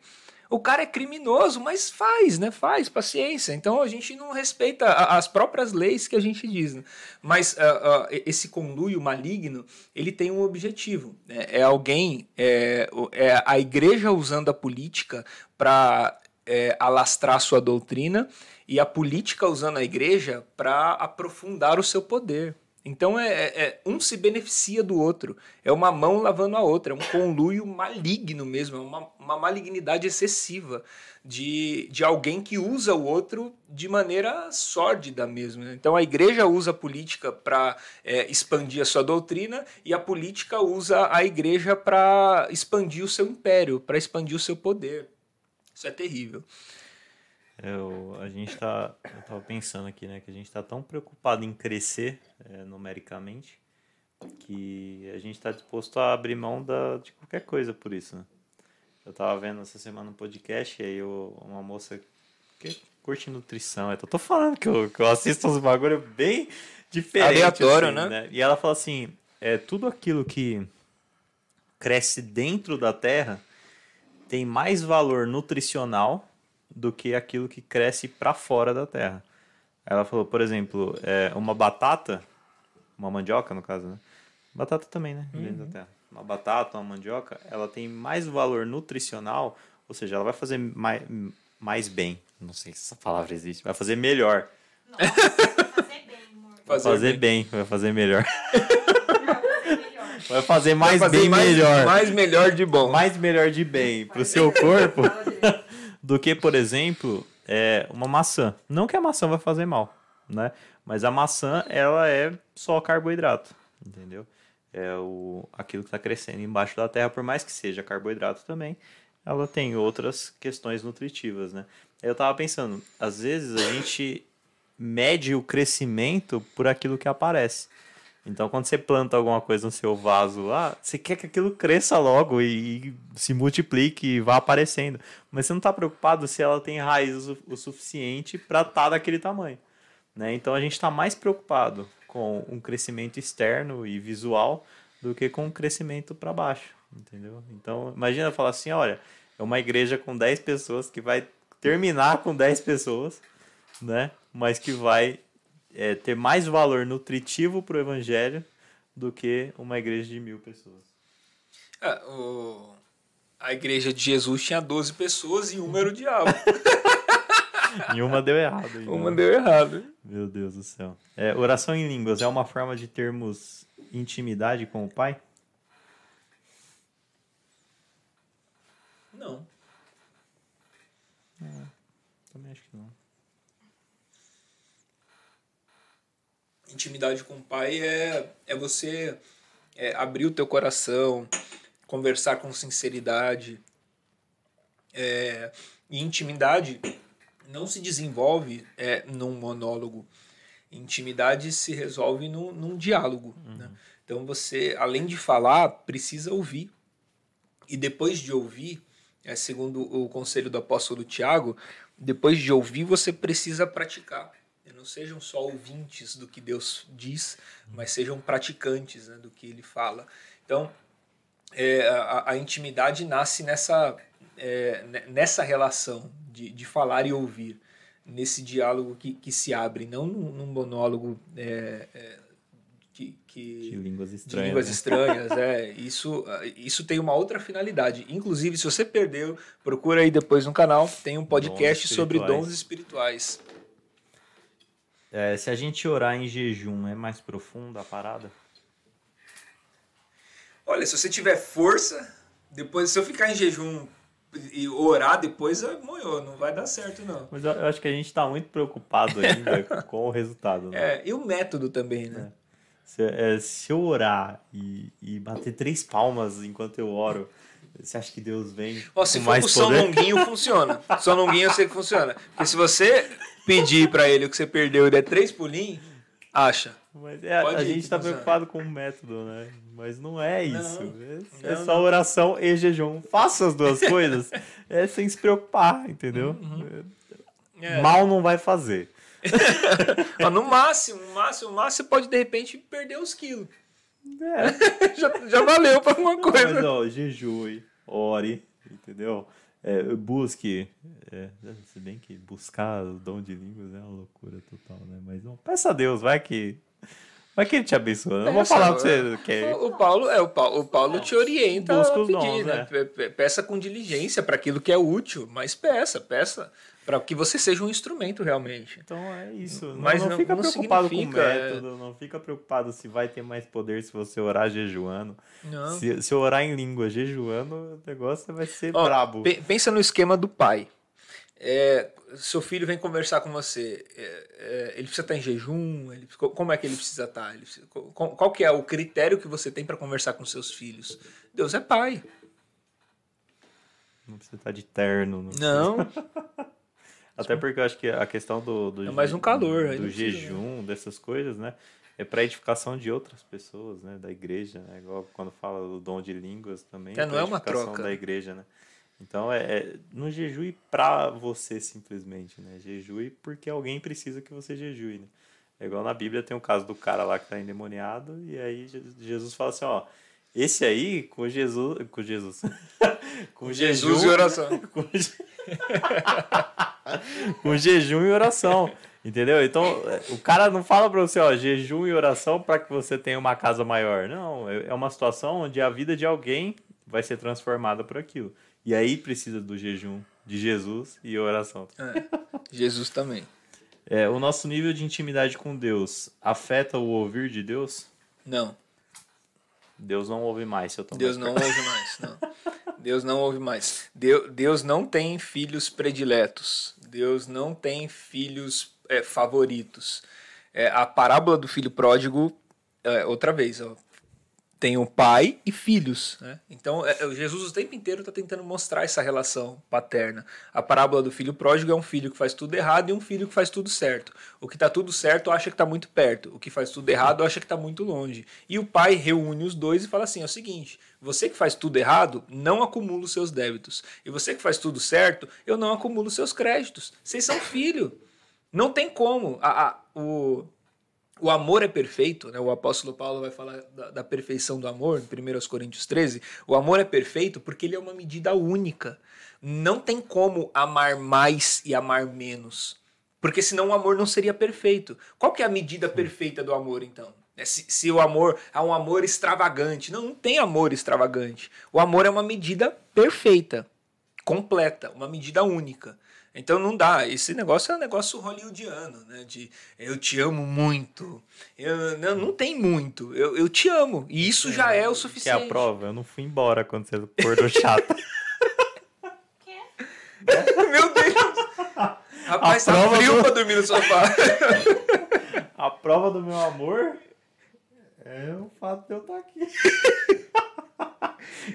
O cara é criminoso, mas faz, né? Faz, paciência. Então a gente não respeita as próprias leis que a gente diz. Né? Mas uh, uh, esse conluio maligno, ele tem um objetivo. Né? É alguém, é, é a igreja usando a política para é, alastrar sua doutrina e a política usando a igreja para aprofundar o seu poder. Então é, é, é, um se beneficia do outro, é uma mão lavando a outra, é um conluio maligno mesmo, é uma, uma malignidade excessiva de, de alguém que usa o outro de maneira sórdida mesmo. Né? Então a igreja usa a política para é, expandir a sua doutrina e a política usa a igreja para expandir o seu império, para expandir o seu poder. Isso é terrível. Eu, a gente tá, eu tava pensando aqui, né, que a gente está tão preocupado em crescer é, numericamente que a gente está disposto a abrir mão da, de qualquer coisa por isso, né? Eu tava vendo essa semana um podcast e aí eu, uma moça que curte nutrição, eu tô falando que eu, que eu assisto uns bagulho bem diferente. Aleatório, assim, né? né? E ela fala assim, é, tudo aquilo que cresce dentro da terra tem mais valor nutricional do que aquilo que cresce para fora da terra. Ela falou, por exemplo, é, uma batata, uma mandioca no caso, né? Batata também, né? Uhum. da terra. Uma batata, uma mandioca, ela tem mais valor nutricional, ou seja, ela vai fazer mais, mais bem. Não sei se essa palavra existe. Vai fazer melhor. Nossa, vai fazer bem, amor. Vai fazer bem, vai fazer melhor. Vai fazer mais vai fazer bem mais, melhor. Mais melhor de bom. Mais melhor de bem pro seu corpo do que, por exemplo, é, uma maçã. Não que a maçã vai fazer mal, né? Mas a maçã, ela é só carboidrato, entendeu? É o, aquilo que está crescendo embaixo da terra, por mais que seja carboidrato também, ela tem outras questões nutritivas, né? Eu tava pensando, às vezes a gente mede o crescimento por aquilo que aparece. Então, quando você planta alguma coisa no seu vaso lá, você quer que aquilo cresça logo e, e se multiplique e vá aparecendo. Mas você não está preocupado se ela tem raiz o, o suficiente para estar tá daquele tamanho. Né? Então, a gente está mais preocupado com um crescimento externo e visual do que com um crescimento para baixo. Entendeu? Então, imagina falar assim: olha, é uma igreja com 10 pessoas que vai terminar com 10 pessoas, né? mas que vai é, ter mais valor nutritivo para o evangelho do que uma igreja de mil pessoas. Ah, o- A igreja de Jesus tinha 12 pessoas e uma era o diabo. [laughs] E uma deu errado. ainda. uma deu errado. Meu Deus do céu. É, oração em línguas é uma forma de termos intimidade com o Pai? Não. Também acho que não. Intimidade com o pai é, é você é, abrir o teu coração, conversar com sinceridade. É, e intimidade não se desenvolve é, num monólogo. Intimidade se resolve num, num diálogo. né? Então você, além de falar, precisa ouvir. E depois de ouvir, é, segundo o conselho do apóstolo Tiago, depois de ouvir, você precisa praticar. Sejam só ouvintes do que Deus diz, mas sejam praticantes né, do que ele fala. Então, é, a, a intimidade nasce nessa, é, ne- nessa relação de, de falar e ouvir, nesse diálogo que, que se abre, não num, num monólogo é, é, que, que- De línguas de estranhas. línguas né? estranhas, é. [laughs] Isso, isso tem uma outra finalidade. Inclusive, se você perdeu, procura aí depois no canal, tem um podcast Dons sobre dons espirituais. É, se a gente orar em jejum, é mais profunda a parada? Olha, se você tiver força, depois se eu ficar em jejum e orar depois, é moiou, não vai dar certo não. Mas eu, acho que a gente tá muito preocupado ainda [laughs] com o resultado. Né? É, e o método também, né? Se, é, se eu orar e, e bater três palmas enquanto eu oro, você acha que Deus vem Ó, se com for mais pro São poder? Longuinho, [laughs] funciona. São Longuinho eu sei que funciona. Porque se você pedir pra ele o que você perdeu e der três pulinhos, acha. Mas é, a ir gente tá funciona. preocupado com o método, né? Mas não é isso. Não, é, é não, só não. oração e jejum. Faça as duas [laughs] coisas é sem se preocupar, entendeu? Uhum. É. Mal não vai fazer. [laughs] No máximo, no máximo, no máximo, você pode de repente perder uns quilos. É. já, já valeu pra alguma Não, coisa. mas ó, jejue, ore, entendeu? É, busque. É, se bem que buscar o dom de línguas é uma loucura total, né? Mas não, peça a Deus, vai que. Vai que ele te abençoa. Não vou falar o que é. você quer. O Paulo, é, o Paulo, o Paulo te orienta Busca a pedir, dons, né? pe- Peça com diligência para aquilo que é útil, mas peça, peça para que você seja um instrumento realmente. Então é isso. Mas não, não- fica não preocupado com o é. método, não fica preocupado se vai ter mais poder se você orar jejuando. Não. Se, se orar em língua jejuando, o negócio vai ser Ó, brabo. pe- pensa no esquema do pai. É, seu filho vem conversar com você. é, é, ele precisa estar em jejum? Ele- co- como é que ele precisa estar? Ele precisa- qual, qual que é o critério que você tem para conversar com seus filhos? Deus é pai. Não precisa estar de terno. Não. Não. [laughs] Até porque eu acho que a questão do, do, É mais um calor, do jejum, dessas coisas, né? É para edificação de outras pessoas, né? Da igreja, né? Igual quando fala do dom de línguas também. É, não é uma troca. da igreja, né? Então, é, é não jejue para você simplesmente, né? Jejue porque alguém precisa que você jejue, né? É igual na Bíblia tem o caso do cara lá que tá endemoniado e aí Je- Jesus fala assim, ó, esse aí com Jesus, com Jesus, [laughs] com Jesus jejum, e oração. [laughs] com, [laughs] [laughs] com jejum e oração. Entendeu? Então, é, o cara não fala pra você, ó, jejum e oração para que você tenha uma casa maior. Não, é é uma situação onde a vida de alguém vai ser transformada por aquilo. E aí precisa do jejum de Jesus e oração. É, Jesus também. É, o nosso nível de intimidade com Deus afeta o ouvir de Deus? Não. Deus não ouve mais se eu tomar Deus não ouve mais, não. Deus não ouve mais. Deus, Deus não tem filhos prediletos. Deus não tem filhos é, favoritos. É, a parábola do filho pródigo, é, outra vez, ó, tem o pai e filhos. Né? Então, é, é, Jesus o tempo inteiro está tentando mostrar essa relação paterna. A parábola do filho pródigo é um filho que faz tudo errado e um filho que faz tudo certo. O que está tudo certo acha que está muito perto. O que faz tudo errado acha que está muito longe. E o pai reúne os dois e fala assim: é o seguinte, você que faz tudo errado, não acumula os seus débitos. E você que faz tudo certo, eu não acumulo os seus créditos. Vocês são filho. Não tem como. A, a- o, o amor é perfeito, né? o apóstolo Paulo vai falar da, da perfeição do amor, em 1 Coríntios 13. O amor é perfeito porque ele é uma medida única. Não tem como amar mais e amar menos. Porque senão o amor não seria perfeito. Qual que é a medida perfeita do amor, então? né? Se, se o amor é um amor extravagante. Não, não tem amor extravagante. O amor é uma medida perfeita, completa, uma medida única. Então não dá. Esse negócio é um negócio hollywoodiano, né? De eu te amo muito. Eu, não, não tem muito. Eu, eu te amo. E isso já é o Que é suficiente. a prova. Eu não fui embora quando você acordou chata. [laughs] Que? [laughs] Meu Deus! Rapaz, A tá frio do- pra dormir no sofá. [laughs] a prova do meu amor é o fato de eu estar aqui.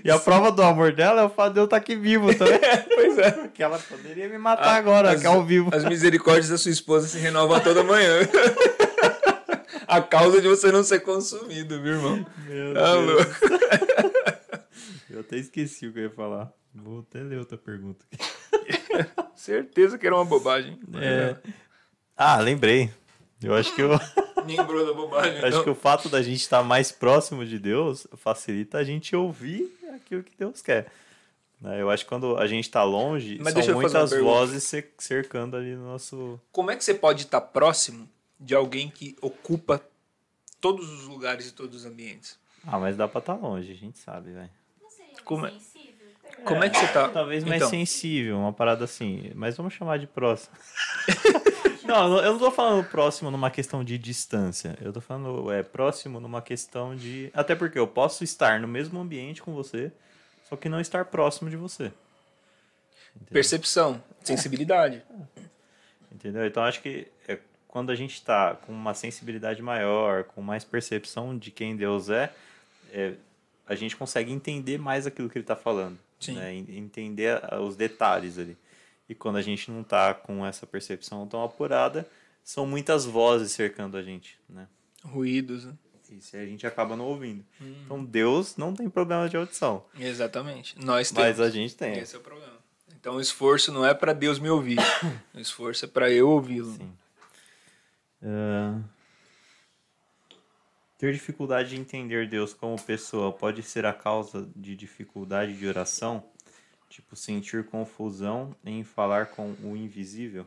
E a prova do amor dela é o fato de eu estar aqui vivo também. [laughs] pois é. Porque ela poderia me matar agora, as, aqui ao vivo. As misericórdias da sua esposa se renovam toda manhã. [laughs] A causa de você não ser consumido, meu irmão. Meu Tá Deus. louco. Eu até esqueci o que eu ia falar. Vou até ler outra pergunta. aqui. [laughs] Certeza que era uma bobagem. É. Ah, lembrei. Eu acho que, eu, Lembrou da bobagem. acho então. que o fato da gente estar mais próximo de Deus facilita a gente ouvir aquilo que Deus quer. Né? Eu acho que quando a gente está longe, Mas são muitas vozes cer- cercando ali no nosso. Como é que você pode estar próximo de alguém que ocupa todos os lugares e todos os ambientes? Ah, mas dá pra estar longe, a gente sabe, velho. Não seria mais Como é- sensível? Como é que você tá? Talvez mais Então. sensível, uma parada assim. Mas vamos chamar de próximo. [laughs] não, eu não tô falando próximo numa questão de distância. Eu tô falando é, próximo numa questão de. Até porque eu posso estar no mesmo ambiente com você, só que não estar próximo de você. Percepção, sensibilidade. Entendeu? Então acho que é, quando a gente está com uma sensibilidade maior, com mais percepção de quem Deus é, é, a gente consegue entender mais aquilo que ele está falando. Né? En- Entender os detalhes ali. E quando a gente não está com essa percepção tão apurada, são muitas vozes cercando a gente. Né? Ruídos, né? Isso aí a gente acaba não ouvindo. Hum. Então Deus não tem problema de audição, Exatamente. Nós temos. mas a gente tem. Esse é o problema. Então o esforço não é para Deus me ouvir. o esforço é para eu ouvi-lo. Sim. Ah, ter dificuldade de entender Deus como pessoa pode ser a causa de dificuldade de oração? Tipo, sentir confusão em falar com o invisível?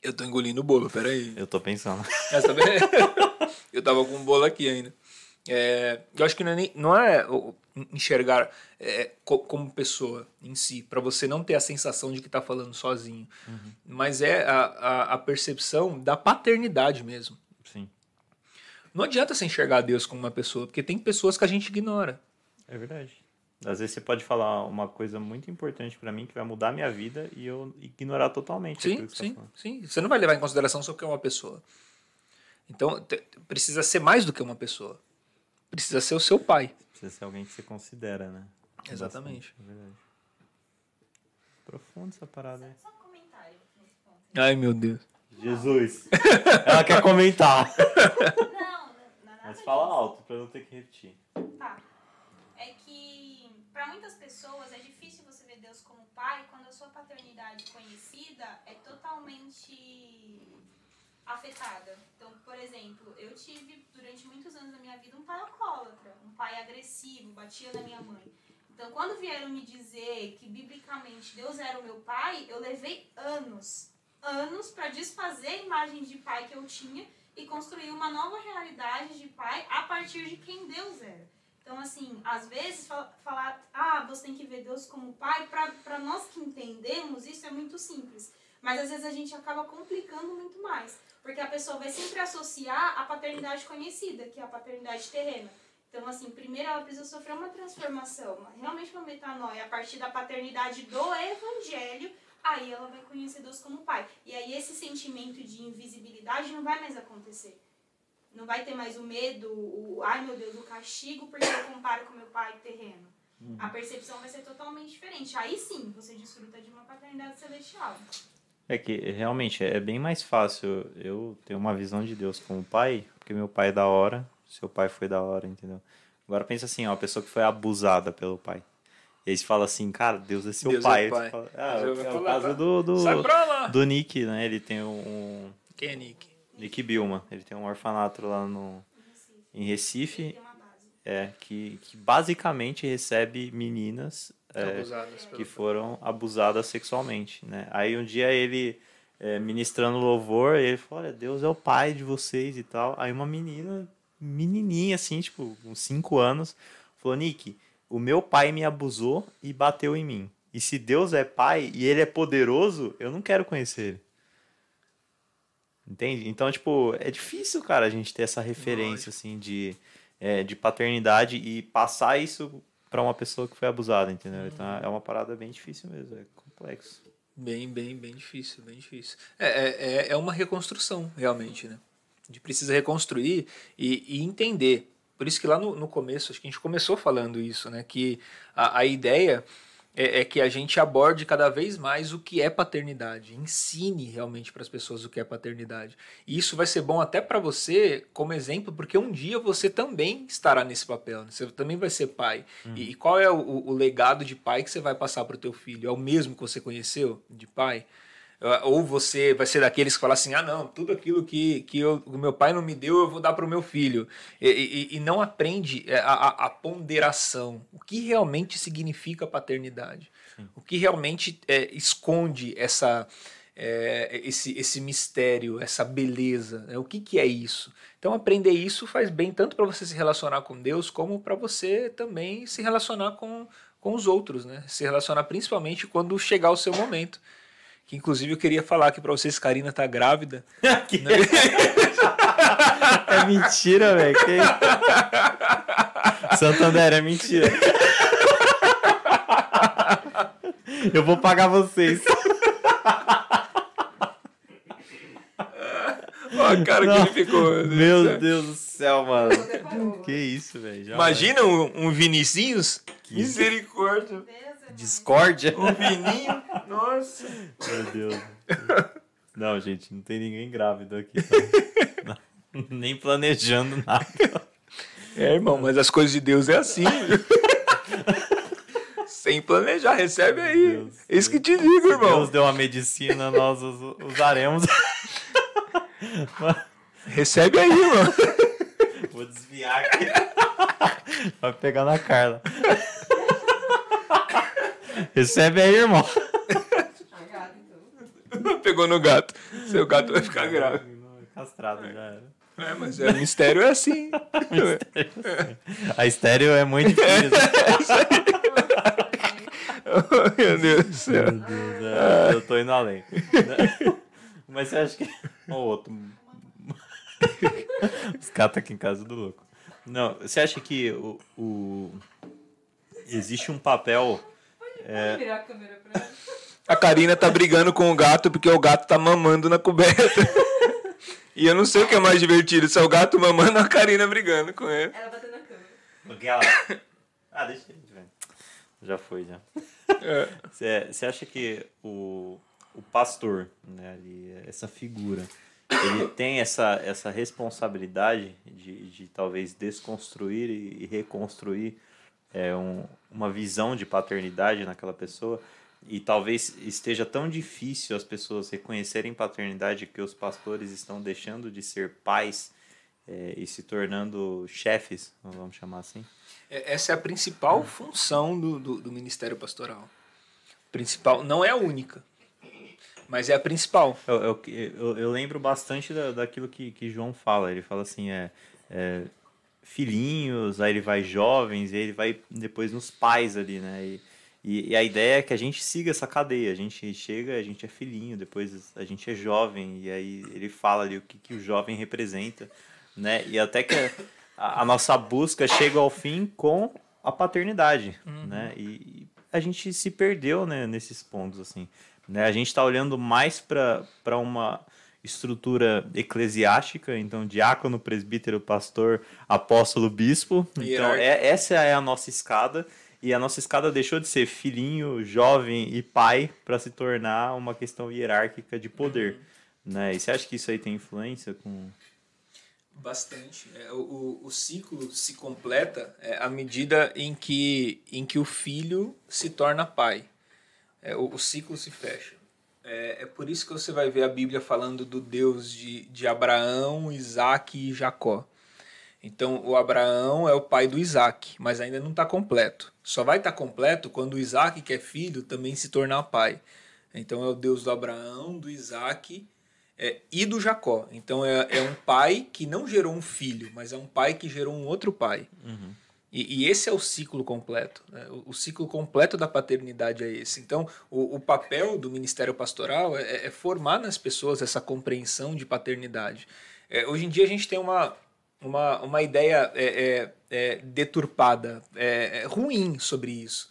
Eu tô engolindo o bolo, peraí. Eu tô pensando. [laughs] Eu tava com um bolo aqui ainda. É, eu acho que não é, nem- não é enxergar é, co- como pessoa em si, para você não ter a sensação de que tá falando sozinho, mas é a, a, a percepção da paternidade mesmo. Não adianta você enxergar Deus como uma pessoa, porque tem pessoas que a gente ignora. é verdade. Às vezes você pode falar uma coisa muito importante pra mim que vai mudar a minha vida e eu ignorar totalmente Sim, que você sim, tá sim. Você não vai levar em consideração só porque é uma pessoa. Então, precisa ser mais do que uma pessoa. Precisa ser o seu pai. Precisa ser alguém que você considera, né? Exatamente. Bastante, é verdade. Profundo essa parada aí. Só um comentário nesse ponto. Ai, meu Deus. Jesus. Ela quer comentar. [laughs] Mas disso. fala alto pra eu não ter que repetir. Tá. É que para muitas pessoas é difícil você ver Deus como pai quando a sua paternidade conhecida é totalmente afetada. Então, por exemplo, eu tive durante muitos anos da minha vida um pai alcoólatra, um pai agressivo, batia na minha mãe. Então, quando vieram me dizer que biblicamente Deus era o meu pai, eu levei anos, anos para desfazer a imagem de pai que eu tinha e construir uma nova realidade de pai a partir de quem Deus era. Então, assim, às vezes fal- falar, ah, você tem que ver Deus como pai, para nós que entendemos, isso é muito simples. Mas às vezes a gente acaba complicando muito mais. Porque a pessoa vai sempre associar a paternidade conhecida, que é a paternidade terrena. Então, assim, primeiro ela precisa sofrer uma transformação, realmente uma metanoia, a partir da paternidade do evangelho, aí ela vai conhecer Deus como pai. E aí esse sentimento de invisibilidade não vai mais acontecer. Não vai ter mais o medo, o ai meu Deus, o castigo, porque eu comparo com meu pai terreno. A percepção vai ser totalmente diferente. Aí sim, você desfruta de uma paternidade celestial. É que realmente é bem mais fácil eu ter uma visão de Deus como pai, porque meu pai é da hora, seu pai foi da hora, entendeu? Agora pensa assim, ó, uma pessoa que foi abusada pelo pai. E aí você fala assim, cara, Deus é seu Deus é pai. Aí pai. fala, ah, Mas eu é o caso do, do, do Nick, né? Ele tem um, Quem é Nick? Nick Bilman, ele tem um orfanato lá no, em Ele Recife, tem uma base. é, que, que basicamente recebe meninas é, que foram abusadas sexualmente, né? Aí um dia ele é, ministrando louvor, ele falou, olha, Deus é o pai de vocês e tal. Aí uma menina, menininha assim, tipo, uns 5 anos, falou, Nick, o meu pai me abusou e bateu em mim. E se Deus é pai e ele é poderoso, eu não quero conhecer ele. Entende? Então, tipo, é difícil, cara, a gente ter essa referência, assim, de, é, de paternidade e passar isso pra uma pessoa que foi abusada, entendeu? Então, é uma parada bem difícil mesmo, é complexo. Bem, bem, bem difícil, bem difícil. É, é, é- é uma reconstrução, realmente, né? A gente precisa reconstruir e, e entender. Por isso que lá no, no começo, acho que a gente começou falando isso, né? Que a, a ideia é, é que a gente aborde cada vez mais o que é paternidade. Ensine realmente para as pessoas o que é paternidade. E isso vai ser bom até para você como exemplo, porque um dia você também estará nesse papel. né? Você também vai ser pai. E, e qual é o, o legado de pai que você vai passar para o teu filho? É o mesmo que você conheceu de pai? Ou você vai ser daqueles que falam assim: ah, não, tudo aquilo que, que eu- o meu pai não me deu, eu vou dar para o meu filho. E, e- e não aprende é, a, a- a ponderação. O que realmente significa paternidade? O que realmente é, esconde essa, é, esse, esse mistério, essa beleza? né? O que, que é isso? Então, aprender isso faz bem tanto para você se relacionar com Deus, como para você também se relacionar com, com os outros. Né? Se relacionar principalmente quando chegar o seu momento. Que inclusive eu queria falar aqui pra vocês, Karina tá grávida. [laughs] É mentira, velho. Que... Santander, é mentira. Eu vou pagar vocês. Ó, a cara que Não. ele ficou. Meu Deus do céu, mano. Que isso, velho. Imagina um, um Vinicinhos? Misericórdia. Deus é mais. Discórdia. Um Vininho? Nossa. Meu Deus. Não, gente, não tem ninguém grávido aqui. tá? Nem planejando nada. É, irmão, mas as coisas de Deus é assim. Sem planejar, recebe aí. Deus. Isso que te digo, irmão. Deus deu uma medicina, nós us- usaremos. Recebe aí, irmão. Vou desviar aqui. Vai pegar na Carla. Recebe aí, irmão. [laughs] Pegou no gato. Seu gato vai ficar grávido. Castrado já era. É, mas é, o mistério é assim. [laughs] A estéreo é muito difícil. [laughs] Oh, meu Deus do céu. Meu Deus, é, eu tô indo além. Mas você acha que. O outro. Os caras aqui em casa do louco. Não, você acha que o. o- Existe um papel. Pode virar a câmera pra ela. A Karina tá brigando com o gato porque o gato tá mamando na coberta. E eu não sei o que é mais divertido, se é o gato mamando ou a Karina brigando com ele. Ela bateu na câmera. Aquela. Ah, deixa ele, velho. Já foi, já. É. Você você acha que o, o pastor, né, ali, essa figura, ele tem essa, essa responsabilidade de, de talvez desconstruir e reconstruir é, um, uma visão de paternidade naquela pessoa? E talvez esteja tão difícil as pessoas reconhecerem paternidade que os pastores estão deixando de ser pais é, e se tornando chefes, vamos chamar assim? É, Essa é a principal função do, do, do ministério pastoral. Principal, não é a única, mas é a principal. Eu, eu, eu, eu lembro bastante da, daquilo que, que João fala. Ele fala assim, é, é, filhinhos, aí ele vai jovens, e ele vai depois nos pais ali, né? E, e, e a ideia é que a gente siga essa cadeia. A gente chega, a gente é filhinho, depois a gente é jovem, e aí ele fala ali o que, que o jovem representa, né? E até que a, a nossa busca chega ao fim com a paternidade, né? E, e a gente se perdeu, né, nesses pontos, assim. Né? A gente está olhando mais para uma estrutura eclesiástica, então diácono, presbítero, pastor, apóstolo, bispo. Então é, essa é a nossa escada e a nossa escada deixou de ser filhinho, jovem e pai para se tornar uma questão hierárquica de poder, né? E você acha que isso aí tem influência com Bastante. É, o, o, o ciclo se completa é, à medida em que, em que o filho se torna pai. É, o, o ciclo se fecha. É, é por isso que você vai ver a Bíblia falando do Deus de, de Abraão, Isaac e Jacó. Então, o Abraão é o pai do Isaac, mas ainda não está completo. Só vai estar tá completo quando o Isaac, que é filho, também se tornar pai. Então, é o Deus do Abraão, do Isaac é, e do Jacó. Então, é, é um pai que não gerou um filho, mas é um pai que gerou um outro pai. Uhum. E, e, esse é o ciclo completo. Né? O, o, ciclo completo da paternidade é esse. Então, o, o papel do ministério pastoral é, é, formar nas pessoas essa compreensão de paternidade. É, hoje em dia, a gente tem uma uma, uma ideia é, é, é deturpada, é, ruim sobre isso.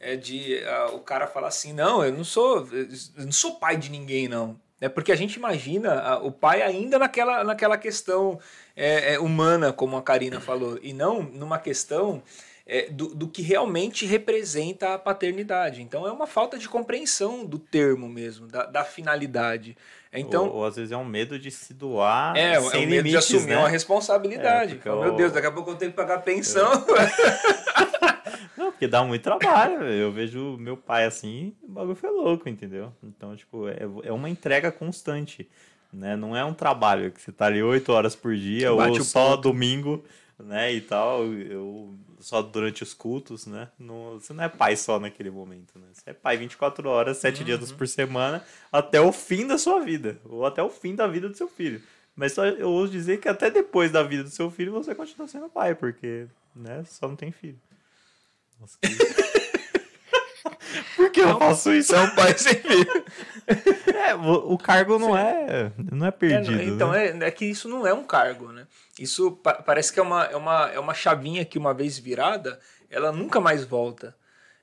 É de uh, o cara falar assim, não, eu não sou, eu não sou pai de ninguém, não. É porque a gente imagina o pai ainda naquela, naquela questão é, humana, como a Karina falou, e não numa questão é, do, do que realmente representa a paternidade. Então é uma falta de compreensão do termo mesmo, da, da finalidade. Então, ou, ou, às vezes é um medo de se doar. É, sem é um medo limites, de assumir né? uma responsabilidade. É, oh, meu Deus, daqui a pouco eu tenho que pagar pensão. Não, [laughs] porque dá muito trabalho. Eu vejo meu pai assim, o bagulho foi louco, entendeu? Então, tipo, é, é uma entrega constante. Né? Não é um trabalho que você tá ali oito horas por dia ou só ponto. domingo, né? E tal. Eu só durante os cultos, né? Não, você não é pai só naquele momento, né? Você é pai 24 horas, 7 uhum. dias por semana, até o fim da sua vida, ou até o fim da vida do seu filho. Mas só eu ouso dizer que até depois da vida do seu filho você continua sendo pai, porque, né, só não tem filho. Nossa, que... [laughs] Por que eu faço isso? É um pai sem filho. [laughs] É, o, o cargo não é, não é perdido. É, então, né? é, é que isso não é um cargo, né? Isso pa parece que é uma, é, uma, é uma chavinha que uma vez virada, ela nunca mais volta.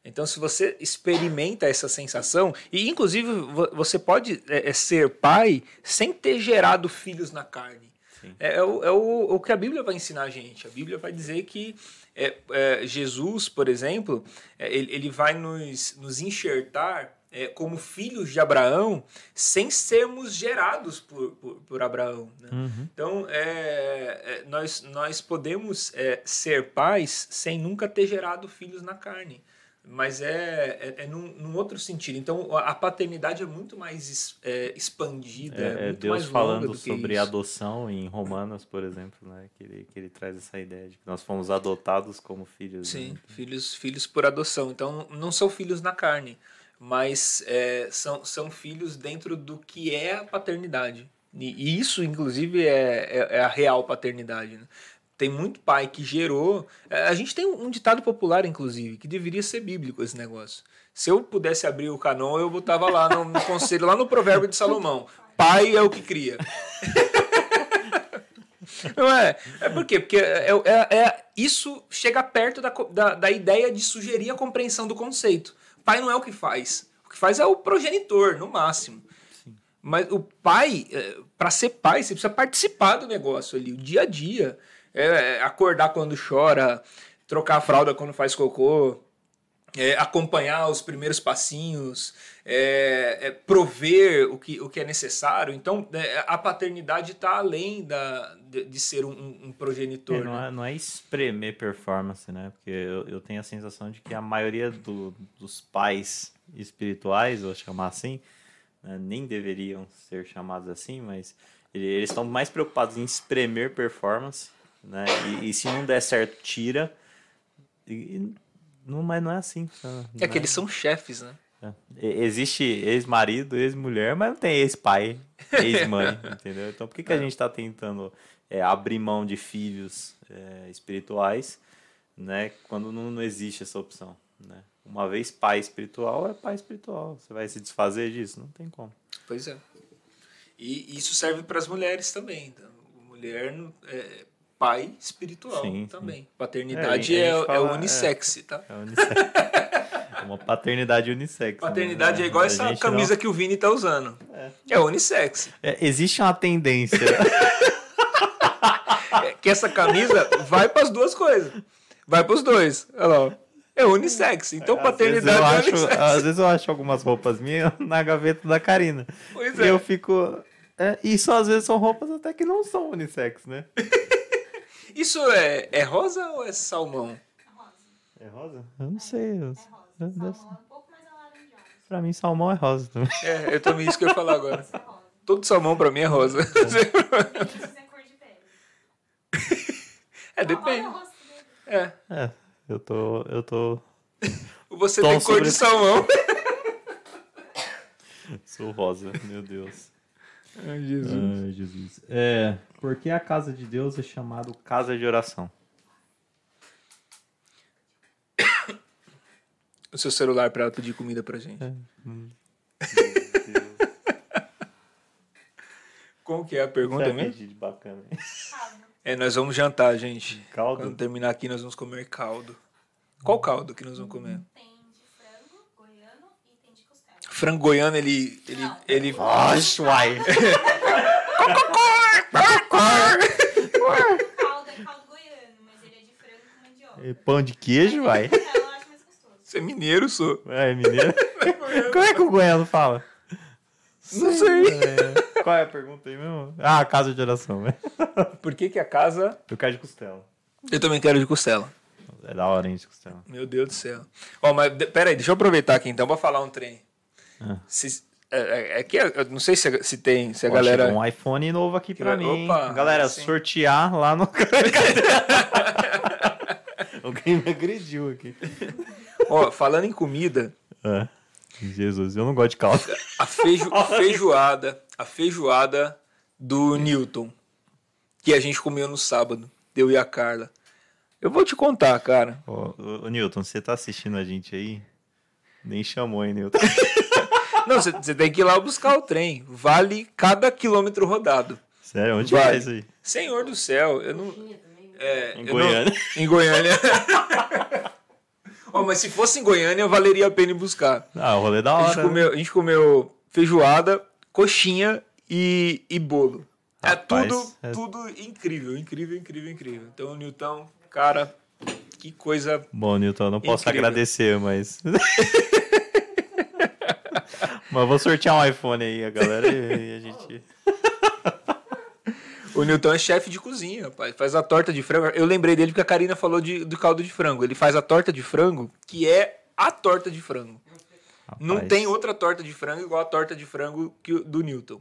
Então, se você experimenta essa sensação, e inclusive você pode é, é, ser pai sem ter gerado filhos na carne. É, é, o, é o, o que a Bíblia vai ensinar a gente. A Bíblia vai dizer que é, é, Jesus, por exemplo, é, ele, ele vai nos, nos enxertar é, como filhos de Abraão sem sermos gerados por, por, por Abraão. Né? Uhum. Então, é, é, nós, nós podemos é, ser pais sem nunca ter gerado filhos na carne. Mas é, é, é num, num, outro sentido. Então, a paternidade é muito mais é, expandida. É, muito Deus mais falando sobre isso. adoção em Romanos, por exemplo, né? que, ele, que ele traz essa ideia de que nós fomos adotados como filhos. Sim, né? filhos, filhos por adoção. Então, não são filhos na carne mas é, são, são filhos dentro do que é a paternidade. E isso, inclusive, é, é, é a real paternidade. Né? Tem muito pai que gerou. É, a gente tem um ditado popular, inclusive, que deveria ser bíblico esse negócio. Se eu pudesse abrir o canon, eu botava lá no, no conselho, lá no provérbio de Salomão. Pai é o que cria. [laughs] Não é? É por quê? Porque é, é, é, isso chega perto da, da, da ideia de sugerir a compreensão do conceito pai não é o que faz. O que faz é o progenitor, no máximo. Mas o pai, é, para ser pai, você precisa participar do negócio ali, o dia a dia. É, é, acordar quando chora, trocar a fralda quando faz cocô, é, acompanhar os primeiros passinhos, é, é, prover o que, o que é necessário. Então, é, a paternidade está além da, de, de ser um, um progenitor. É, não, né? é, não é espremer performance, né? Porque eu, eu tenho a sensação de que a maioria do, dos pais espirituais, vou chamar assim, né, nem deveriam ser chamados assim, mas eles estão mais preocupados em espremer performance, né? E, e se não der certo, tira. E, não, mas não é assim. É que eles são chefes, né? É. Existe ex-marido, ex-mulher, mas não tem ex-pai, ex-mãe, [laughs] entendeu? Então por que, que a é. gente está tentando é, abrir mão de filhos é, espirituais, né? Quando não, não existe essa opção, né? Uma vez pai espiritual é pai espiritual. Você vai se desfazer disso? Não tem como. Pois é. E isso serve para as mulheres também. Então, mulher é pai espiritual sim, também. Sim. Paternidade é, é, fala, é unissex, tá? É unissex. Uma paternidade unissex. Né? Paternidade né? é igual a essa camisa não... que o Vini tá usando. É, é unissex. É, existe uma tendência. [laughs] é que essa camisa vai para as duas coisas. Vai para os dois. Olha lá. É unissex. Então, paternidade é unissex. Às vezes eu acho algumas roupas minhas na gaveta da Karina. Pois é. E eu fico. É, isso às vezes são roupas até que não são unissex, né? [laughs] isso é, é rosa ou é salmão? É rosa? Eu não sei. Eu... É Salmão é um pouco mais alaranjado. Pra mim, salmão é rosa também. É, eu também isso que eu ia falar agora. É Todo salmão pra mim é rosa. É. [laughs] É, depende. Dele. É. É, eu tô. Eu tô. [laughs] Você Tom tem cor sobre- de salmão. [laughs] Sou rosa, meu Deus. Ai, Jesus. Ai, Jesus. É. Por que a casa de Deus é chamada casa de oração? O seu celular pra ela pedir comida pra gente. Como que é a pergunta Sabe mesmo? bacana. É, nós vamos jantar, gente. Caldo? Quando terminar aqui, nós vamos comer caldo. Qual caldo que nós vamos comer? Tem de frango, goiano e tem de costela. Frango goiano, ele. ele, ele... Oxe, uai. É é Pão de queijo, mais gostoso. Você é mineiro, sou. É, mineiro. Como é que o goiano fala? Não sei. É, Qual é a pergunta aí mesmo? Ah, casa de oração, né? Por que, que a casa. Eu quero de costela. Eu também quero de costela. É da hora, hein, de costela. Meu Deus do céu. Ó, mas pera aí, deixa eu aproveitar aqui então pra falar um trem. Ah. Se- é, é- é que eu não sei se, se tem, se a Ó, galera. um iPhone novo aqui pra vai- mim. Opa, Galera, sim. sortear lá no. [laughs] [laughs] Alguém me agrediu aqui. Ó, falando em comida, É. Jesus, eu não gosto de caldo. a, feijo, [laughs] a feijoada, a feijoada do Newton, que a gente comeu no sábado, eu e a Carla. Eu vou te contar, cara. Ô, ô, ô, Newton, você tá assistindo a gente aí? Nem chamou, hein, Newton? Não, você- tem que ir lá buscar o trem. Vale cada quilômetro rodado. Sério, onde Vai. vai isso aí? Senhor do céu, eu não. É, Em eu não- Goiânia. em Goiânia. Ó, mas se fosse em Goiânia, valeria a pena ir buscar. Ah, o rolê da A hora. gente, né? comeu, a gente comeu feijoada, coxinha e, e bolo. é Rapaz, tudo, é- tudo incrível, incrível, incrível, incrível. Então, Newton, cara, que coisa. Bom, Newton, eu não posso Incrível. agradecer, mas. [laughs] mas eu vou sortear um iPhone aí, a galera, e a gente. O Newton é chefe de cozinha, rapaz. Faz a torta de frango. Eu lembrei dele porque a Karina falou de, do caldo de frango. Ele faz a torta de frango, que é a torta de frango. Não Rapaz. tem outra torta de frango igual a torta de frango que o- do Newton.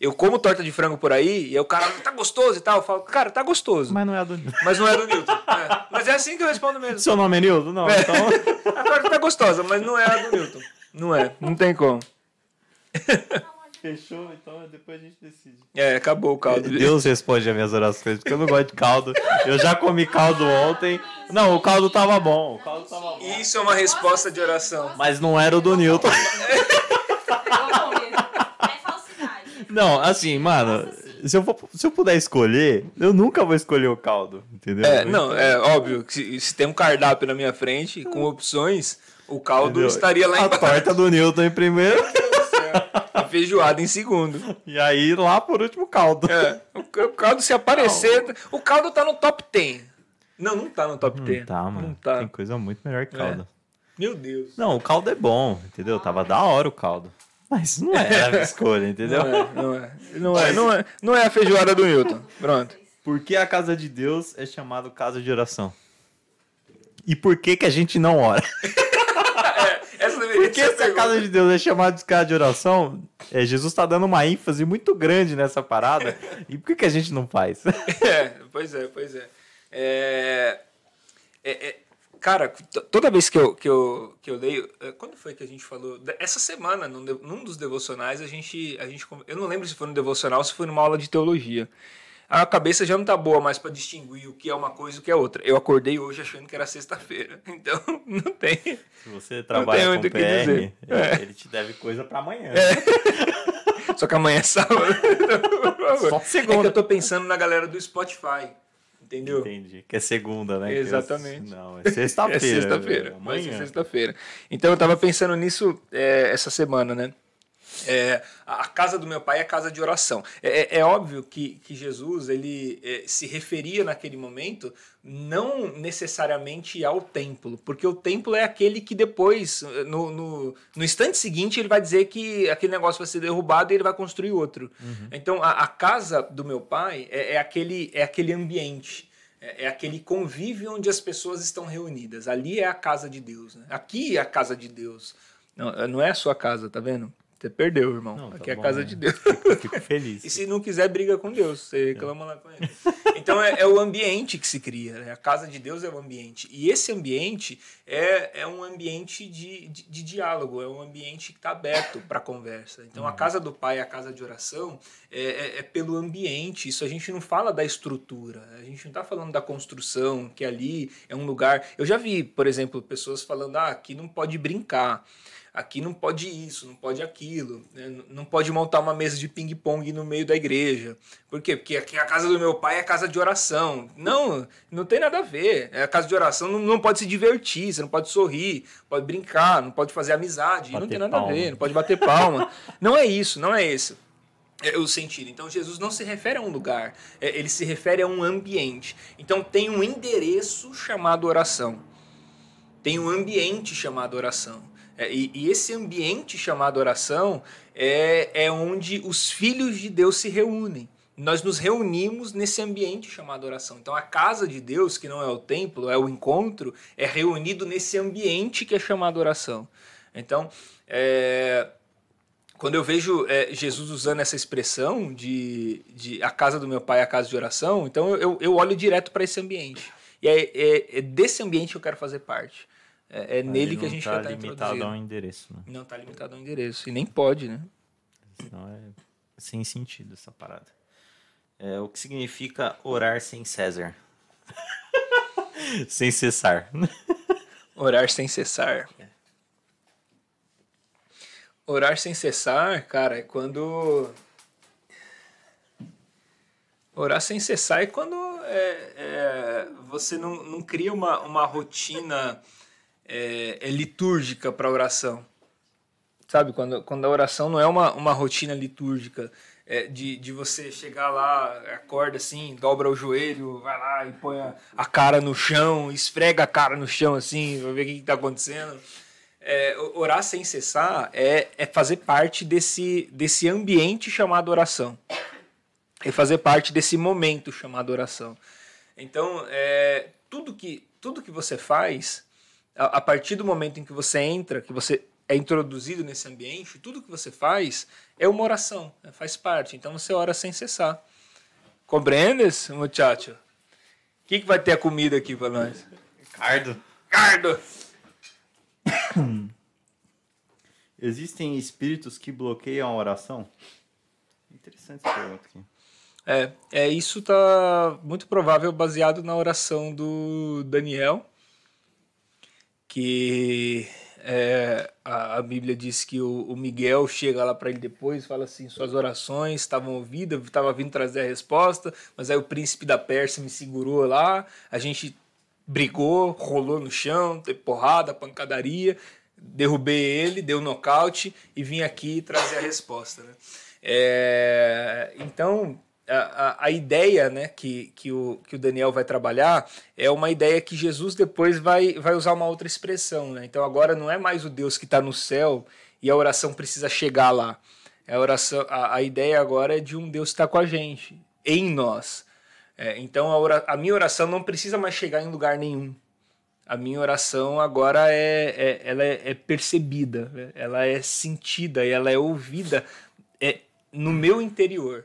Eu como torta de frango por aí e aí o cara tá gostoso e tal. Eu falo, cara, tá gostoso. Mas, Mas não é a do Newton. não é do Newton. É. Mas é assim que eu respondo mesmo. Seu nome é Newton? Não, então. [laughs] A torta tá gostosa, mas não é a do Newton. Não é, não tem como. [laughs] Fechou, então depois a gente decide. É, acabou o caldo. Deus responde as minhas orações, porque eu não gosto de caldo. Eu já comi caldo ontem. Não, o caldo tava bom. O caldo tava bom. Isso é uma resposta de oração. Mas não era o do Newton. É falsidade. Não, assim, mano, se eu, for- se eu puder escolher, eu nunca vou escolher o caldo, entendeu? É, não, é óbvio que se, se tem um cardápio na minha frente com opções, o caldo Entendeu? estaria lá A embaixo. torta do Newton em primeiro, [laughs] [laughs] A feijoada em segundo. e aí lá por último o caldo. É, o o caldo se aparecer. O caldo tá no top 10. Não, não tá no top 10. Não tá, mano. Não tá. Tem coisa muito melhor que caldo. Meu Deus. Não, o caldo é bom, entendeu? Tava da hora o caldo. Mas não era a minha escolha, entendeu? Não é, não é. Não é, não é, não é a feijoada do Newton. Pronto. Por que a casa de Deus é chamada casa de oração? E por que que a gente não ora? [laughs] Essa que ser a se a pergunta. casa de Deus é chamada de casa de oração? É, Jesus está dando uma ênfase muito grande nessa parada. [laughs] E por que, que a gente não faz? [laughs] É, pois é, pois é. É, é, é, cara, toda vez que eu, que eu, que eu leio. é, Quando foi que a gente falou? Essa semana, num, num dos devocionais, a gente, a gente. Eu não lembro se foi no devocional ou se foi numa aula de teologia. A cabeça já não tá boa mais para distinguir o que é uma coisa e o que é outra. Eu acordei hoje achando que era sexta-feira. [laughs] Então, não tem. Se você trabalha com o que PR, dizer. ele, É. ele te deve coisa pra amanhã. [laughs] Só que amanhã é sábado. Só É que segunda. eu tô pensando na galera do Spotify. Entendeu? Entendi. Que é segunda, né? Que Exatamente. eu- Não, é sexta-feira. É sexta-feira. Amanhã. sexta-feira. Então eu tava pensando nisso é, essa semana, né? É, a casa do meu pai é a casa de oração. É, é- é óbvio que, que Jesus ele é, se referia naquele momento não necessariamente ao templo, porque o templo é aquele que depois, no, no, no instante seguinte, ele vai dizer que aquele negócio vai ser derrubado e ele vai construir outro. Então a, a casa do meu pai é, é aquele, é aquele ambiente. É, é aquele convívio onde as pessoas estão reunidas. Ali é a casa de Deus. Né? Aqui é a casa de Deus. Não, não é a sua casa, tá vendo? Você perdeu, irmão. Não, tá Aqui é a bom, casa né? de Deus. [laughs] Fico, fico feliz. E se não quiser, briga com Deus. Você reclama lá com ele. Então é, é o ambiente que se cria. Né? A casa de Deus é o ambiente. E esse ambiente é, é um ambiente de, de, de diálogo, é um ambiente que está aberto para conversa. Então a casa do Pai, a casa de oração, é, é, é pelo ambiente. Isso a gente não fala da estrutura. A gente não está falando da construção, que ali é um lugar. Eu já vi, por exemplo, pessoas falando: ah, aqui não pode brincar aqui não pode isso, não pode aquilo, né? não pode montar uma mesa de ping-pong no meio da igreja. Por quê? Porque aqui a casa do meu pai é casa de oração. Não, não tem nada a ver. É a casa de oração, não, não pode se divertir, você não pode sorrir, pode brincar, não pode fazer amizade, não Bater tem nada palma. a ver, não pode bater palma. não é isso, não é isso. É o sentido. Então Jesus não se refere a um lugar, é, ele se refere a um ambiente. Então tem um endereço chamado oração. Tem um ambiente chamado oração. É, e, e esse ambiente chamado oração é, é onde os filhos de Deus se reúnem. Nós nos reunimos nesse ambiente chamado oração. Então a casa de Deus, que não é o templo, é o encontro, é reunido nesse ambiente que é chamado oração. Então, é, quando eu vejo é, Jesus usando essa expressão de, de a casa do meu pai é a casa de oração, então eu, eu olho direto para esse ambiente. E é, é, é desse ambiente que eu quero fazer parte. É, é nele Ele que a gente tá estar limitado a um endereço, né? Não está limitado ao endereço. E nem pode, né? Senão é sem sentido essa parada. É o que significa orar sem César. [laughs] sem cessar. Orar sem cessar. Orar sem cessar, cara, é quando. Orar sem cessar é quando é, é, você não, não cria uma, uma rotina é, é litúrgica para oração. Sabe? Quando, quando a oração não é uma, uma rotina litúrgica é, de, de você chegar lá, acorda assim, dobra o joelho, vai lá e põe a, a cara no chão, esfrega a cara no chão assim, vai ver o que está acontecendo. É, orar sem cessar é, é fazer parte desse, desse ambiente chamado oração. É fazer parte desse momento chamado oração. Então, é, tudo, que, tudo que você faz, a, a partir do momento em que você entra, que você é introduzido nesse ambiente, tudo que você faz é uma oração, né? faz parte. Então você ora sem cessar. Compreendes, muchacho? O que, que vai ter a comida aqui para nós? Ricardo. Cardo! [coughs] Existem espíritos que bloqueiam a oração? Interessante essa pergunta aqui. É, é, isso tá muito provável baseado na oração do Daniel, que é, a, a Bíblia diz que o, o Miguel chega lá para ele depois fala assim: suas orações estavam ouvidas, estava vindo trazer a resposta, mas aí o príncipe da Pérsia me segurou lá, a gente brigou, rolou no chão, teve porrada, pancadaria, derrubei ele, deu nocaute e vim aqui trazer a resposta. Né? É, então, a, a, ideia né, que, que, o, que o Daniel vai trabalhar é uma ideia que Jesus depois vai, vai usar uma outra expressão. Né? Então, agora não é mais o Deus que está no céu e a oração precisa chegar lá. A, oração, a, a ideia agora é de um Deus que está com a gente, em nós. É, então, a, ora, a minha oração não precisa mais chegar em lugar nenhum. A minha oração agora é, é ela é, é percebida, né? ela é sentida, ela é ouvida é, no meu interior.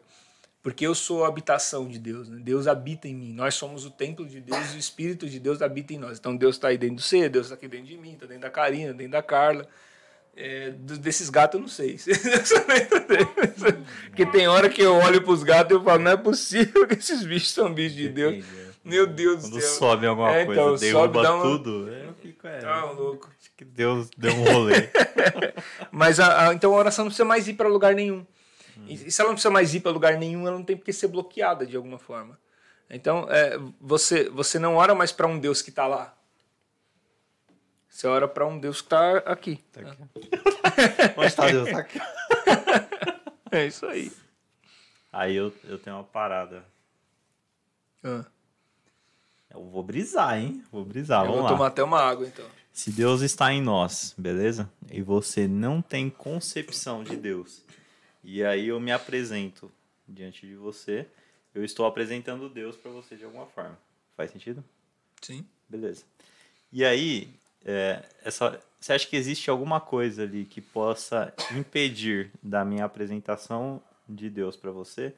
Porque eu sou a habitação de Deus, né? Deus habita em mim. Nós somos o templo de Deus e o Espírito de Deus habita em nós. Então Deus está aí dentro do você, Deus está aqui dentro de mim, está dentro da Karina, dentro da Carla. É, do- desses gatos eu não sei. [laughs] Porque tem hora que eu olho para os gatos e eu falo, não é possível que esses bichos são bichos de Deus. Meu Deus do Quando céu. sobe alguma É, coisa, então, derruba sobe, dá uma- tudo. Eu fico, é, Tá louco. acho que Deus deu um rolê. [laughs] Mas a, a- então a oração não precisa mais ir para lugar nenhum. E, se ela não precisa mais ir para lugar nenhum, ela não tem por que ser bloqueada de alguma forma. Então, é, você, você não ora mais para um Deus que está lá. Você ora para um Deus que está aqui. Tá aqui. [laughs] Onde está Deus? Tá aqui. [laughs] É isso aí. Aí eu, eu tenho uma parada. Ah, Eu vou brisar, hein? Vou brisar, eu vamos vou lá. tomar até uma água, então. Se Deus está em nós, beleza? E você não tem concepção de Deus. E aí eu me apresento diante de você, eu estou apresentando Deus para você de alguma forma. Faz sentido? Sim. Beleza. E aí, é, essa, você acha que existe alguma coisa ali que possa impedir da minha apresentação de Deus para você?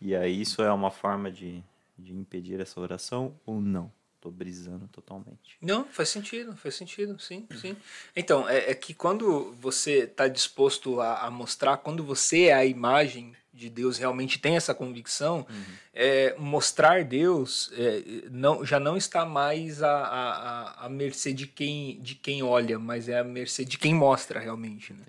E aí isso é uma forma de, de impedir essa oração ou não? Tô brisando totalmente. Não, faz sentido, faz sentido, sim, sim. Então, é, é que quando você está disposto a, a, mostrar, quando você é a imagem de Deus, realmente tem essa convicção, uhum. é, mostrar Deus é, não, já não está mais à a, a, a, mercê de quem, de quem olha, mas é a mercê de quem mostra realmente. Né?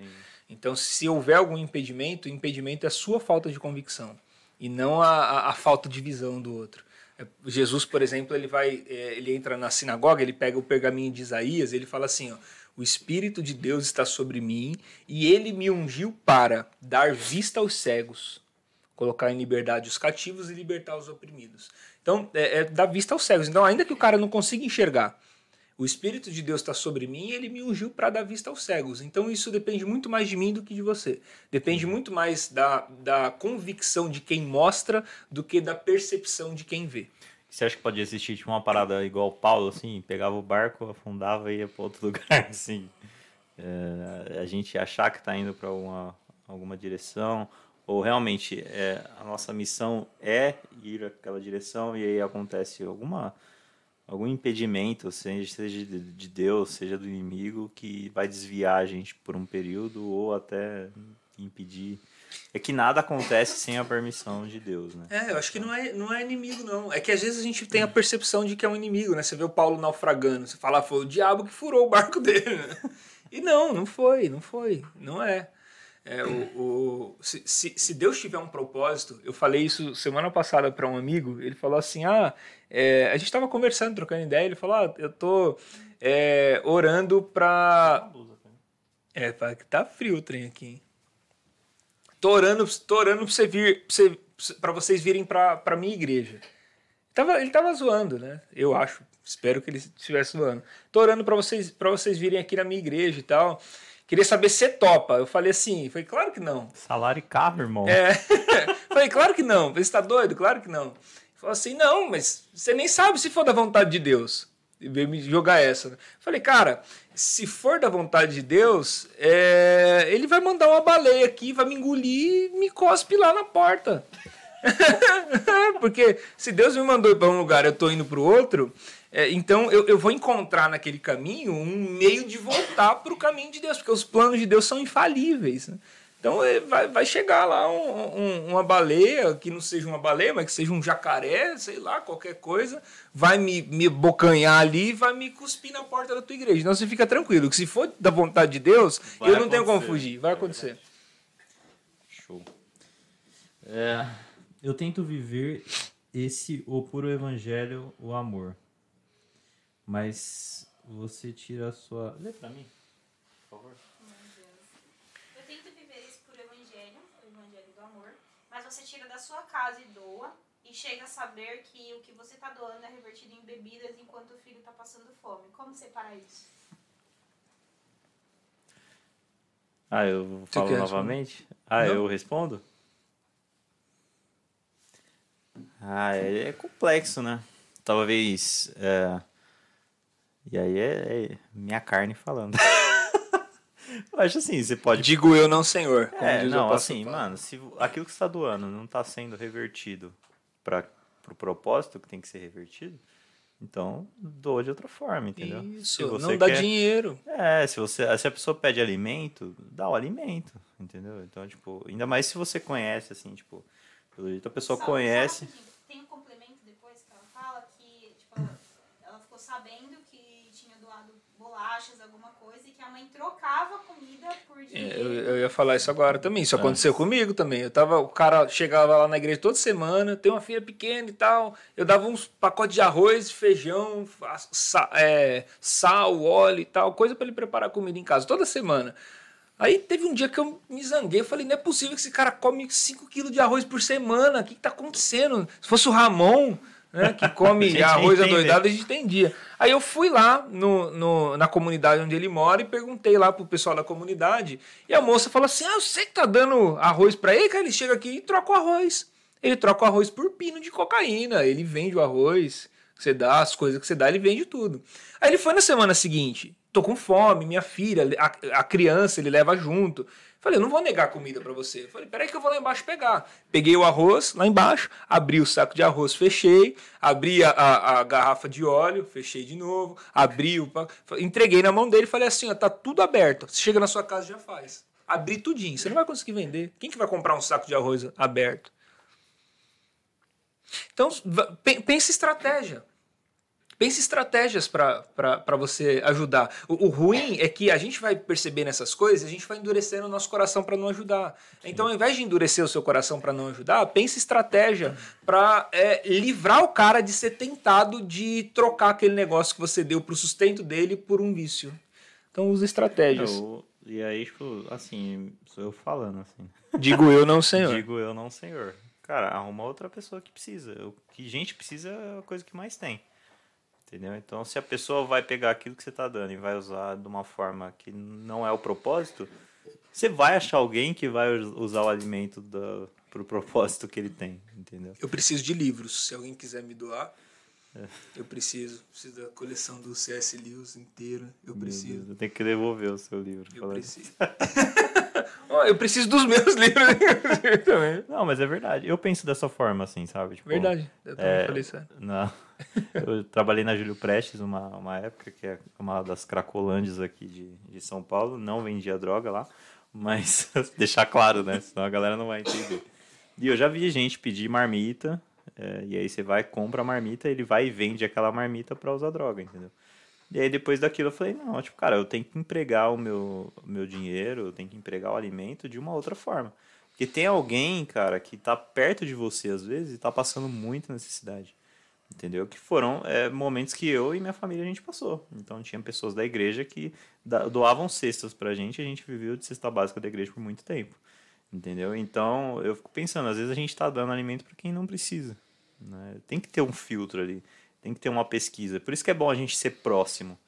Então, se houver algum impedimento, o impedimento é a sua falta de convicção e não a, a, a falta de visão do outro. Jesus, por exemplo, ele vai, é, ele entra na sinagoga, ele pega o pergaminho de Isaías, ele fala assim, ó, o Espírito de Deus está sobre mim e ele me ungiu para dar vista aos cegos, colocar em liberdade os cativos e libertar os oprimidos. Então, é, é dar vista aos cegos. Então, ainda que o cara não consiga enxergar, o Espírito de Deus está sobre mim e ele me ungiu para dar vista aos cegos. Então isso depende muito mais de mim do que de você. Depende muito mais da, da convicção de quem mostra do que da percepção de quem vê. Você acha que pode existir tipo, uma parada igual Paulo, assim, pegava o barco, afundava e ia para outro [laughs] lugar, assim? É, a gente achar que está indo para alguma, alguma direção, ou realmente é, a nossa missão é ir aquela direção e aí acontece alguma algum impedimento, seja, de Deus, seja do inimigo, que vai desviar a gente por um período ou até impedir. É que nada acontece sem a permissão de Deus, né? É, eu acho que não é, não é inimigo, não. É que às vezes a gente tem a percepção de que é um inimigo, né? Você vê o Paulo naufragando, você fala, ah, foi o diabo que furou o barco [laughs] dele, né? E não, não foi, não foi, não é. É, o, o, se, se, se, Deus tiver um propósito, eu falei isso semana passada para um amigo, ele falou assim: ah, é, a gente estava conversando, trocando ideia, ele falou: ah, eu tô é, orando para. É, tá frio o trem aqui. Hein? Tô orando, tô orando pra, você vir, vocês virem pra, pra minha igreja. Tava, ele tava zoando, né? Eu acho. Espero que ele estivesse zoando. Tô orando pra vocês, pra vocês virem aqui na minha igreja e tal. Queria saber se topa. Eu falei assim, foi claro que não. Salário e carro, irmão. É. [laughs] falei, claro que não. Você está doido? Claro que não. Ele falou assim, não, mas você nem sabe se for da vontade de Deus. E veio me jogar essa. Falei, cara, se for da vontade de Deus, é... ele vai mandar uma baleia aqui, vai me engolir e me cospe lá na porta. [laughs] Porque se Deus me mandou para um lugar, eu estou indo para o outro, é, então eu, eu vou encontrar naquele caminho um meio de voltar para o caminho de Deus, porque os planos de Deus são infalíveis. Né? Então é, vai, vai chegar lá um, um, uma baleia, que não seja uma baleia, mas que seja um jacaré, sei lá, qualquer coisa, vai me, me bocanhar ali e vai me cuspir na porta da tua igreja. Então você fica tranquilo, que se for da vontade de Deus, vai eu não tenho como fugir, vai acontecer. Show. É, eu tento viver esse o puro evangelho, o amor. Mas você tira a sua. Lê pra mim, por favor. Eu tento viver isso por evangelho, o evangelho do amor, mas você tira da sua casa e doa, e chega a saber que o que você está doando é revertido em bebidas enquanto o filho está passando fome. Como separar isso? Ah, eu falo novamente? Ah, Não? eu respondo? Ah, é, é complexo, né? Talvez. É e aí é, é minha carne falando. [laughs] eu acho assim, você pode. Digo eu, não, senhor. É, não, assim, mano, se aquilo que você está doando não está sendo revertido para o pro propósito que tem que ser revertido, então doa de outra forma, entendeu? Isso, não dá quer... dinheiro. É, se, você, se a pessoa pede alimento, dá o alimento, entendeu? Então, tipo, ainda mais se você conhece, assim, tipo, pelo jeito a pessoa só, conhece. tem um complemento depois que ela fala que, tipo, ela, ela ficou sabendo bolachas, alguma coisa, e que a mãe trocava comida por é, dinheiro. É, eu, eu, ia falar isso agora também. Isso aconteceu comigo também. Eu tava, o cara chegava lá na igreja toda semana, tem uma filha pequena e tal. Eu dava uns pacotes de arroz, feijão, sal, é, sal óleo e tal, coisa para ele preparar comida em casa toda semana. Aí teve um dia que eu me zanguei, eu falei, não é possível que esse cara come 5 quilos de arroz por semana, o que, que tá acontecendo? Se fosse o Ramon, né, que [laughs] come arroz adoidado, a gente entendia. Aí eu fui lá no, no, na comunidade onde ele mora e perguntei lá pro pessoal da comunidade. E a moça falou assim: Ah, eu sei que tá dando arroz para ele, cara. Ele chega aqui e troca o arroz. Ele troca o arroz por pino de cocaína. Ele vende o arroz que você dá, as coisas que você dá, ele vende tudo. Aí ele foi na semana seguinte. tô com fome, minha filha, a, a criança ele leva junto. Falei, eu não vou negar comida para você. Falei, peraí que eu vou lá embaixo pegar. Peguei o arroz lá embaixo, abri o saco de arroz, fechei, abri a, a, a garrafa de óleo, fechei de novo, abri o. Entreguei na mão dele falei assim: ó, tá tudo aberto. Você chega na sua casa já faz. Abri tudinho. Você não vai conseguir vender. Quem que vai comprar um saco de arroz aberto? Então, pense estratégia. Pense estratégias para você ajudar. O, o, ruim é que a gente vai perceber nessas coisas, a gente vai endurecendo o nosso coração para não ajudar. Então, ao invés de endurecer o seu coração para não ajudar, pense estratégia para é, livrar o cara de ser tentado de trocar aquele negócio que você deu para o sustento dele por um vício. Então, use estratégias. Eu, e aí, tipo, assim, sou eu falando assim. Digo eu, não senhor. Digo eu, não senhor. Cara, arruma outra pessoa que precisa. O que gente precisa é a coisa que mais tem. Entendeu? Então, se a pessoa vai pegar aquilo que você está dando e vai usar de uma forma que não é o propósito, você vai achar alguém que vai usar o alimento para o propósito que ele tem, entendeu? Eu preciso de livros. Se alguém quiser me doar, é. eu preciso. Preciso da coleção do C.S. Lewis inteira. Eu preciso. Deus, eu tenho que devolver o seu livro. Eu preciso. [laughs] Eu preciso dos [laughs] meus livros também. Não, mas é verdade. Eu penso dessa forma, assim, sabe? Tipo, verdade. Eu também é, falei isso. Na, eu trabalhei na Júlio Prestes uma, uma época, que é uma das cracolândias aqui de, de São Paulo. Não vendia droga lá, mas [laughs] deixar claro, né? Senão a galera não vai entender. E eu já vi gente pedir marmita, é, e aí você vai, compra a marmita, ele vai e vende aquela marmita para usar droga, entendeu? E aí depois daquilo eu falei, não, tipo, cara, eu tenho que empregar o meu, meu dinheiro, eu tenho que empregar o alimento de uma outra forma. Porque tem alguém, cara, que tá perto de você às vezes e tá passando muita necessidade. Entendeu? Que foram é, momentos que eu e minha família a gente passou. Então tinha pessoas da igreja que doavam cestas pra gente e a gente viveu de cesta básica da igreja por muito tempo. Entendeu? Então eu fico pensando, às vezes a gente tá dando alimento para quem não precisa. Né? Tem que ter um filtro ali. Tem que ter uma pesquisa. Por isso que é bom a gente ser próximo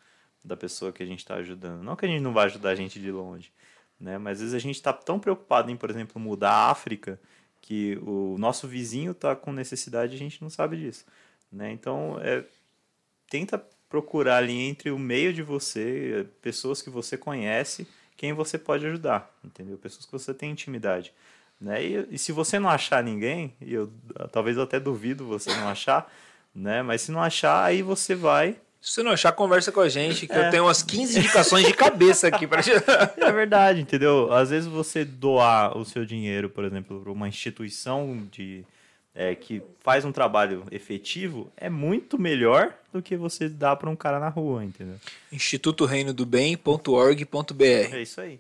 da pessoa que a gente está ajudando. Não que a gente não vai ajudar a gente de longe, né? Mas às vezes a gente está tão preocupado em, por exemplo, mudar a África que o nosso vizinho está com necessidade e a gente não sabe disso, né? Então, é, tenta procurar ali entre o meio de você, pessoas que você conhece, quem você pode ajudar, entendeu? Pessoas que você tem intimidade. Né? E, e se você não achar ninguém, e eu talvez eu até duvido você não achar, né? Mas se não achar, aí você vai. Se você não achar, conversa com a gente, que é. eu tenho umas 15 indicações de cabeça aqui para [laughs] É verdade, entendeu? Às vezes você doar o seu dinheiro, por exemplo, para uma instituição de, é, que faz um trabalho efetivo é muito melhor do que você dar para um cara na rua, entendeu? Instituto Reino do Bem.org.br. É isso aí.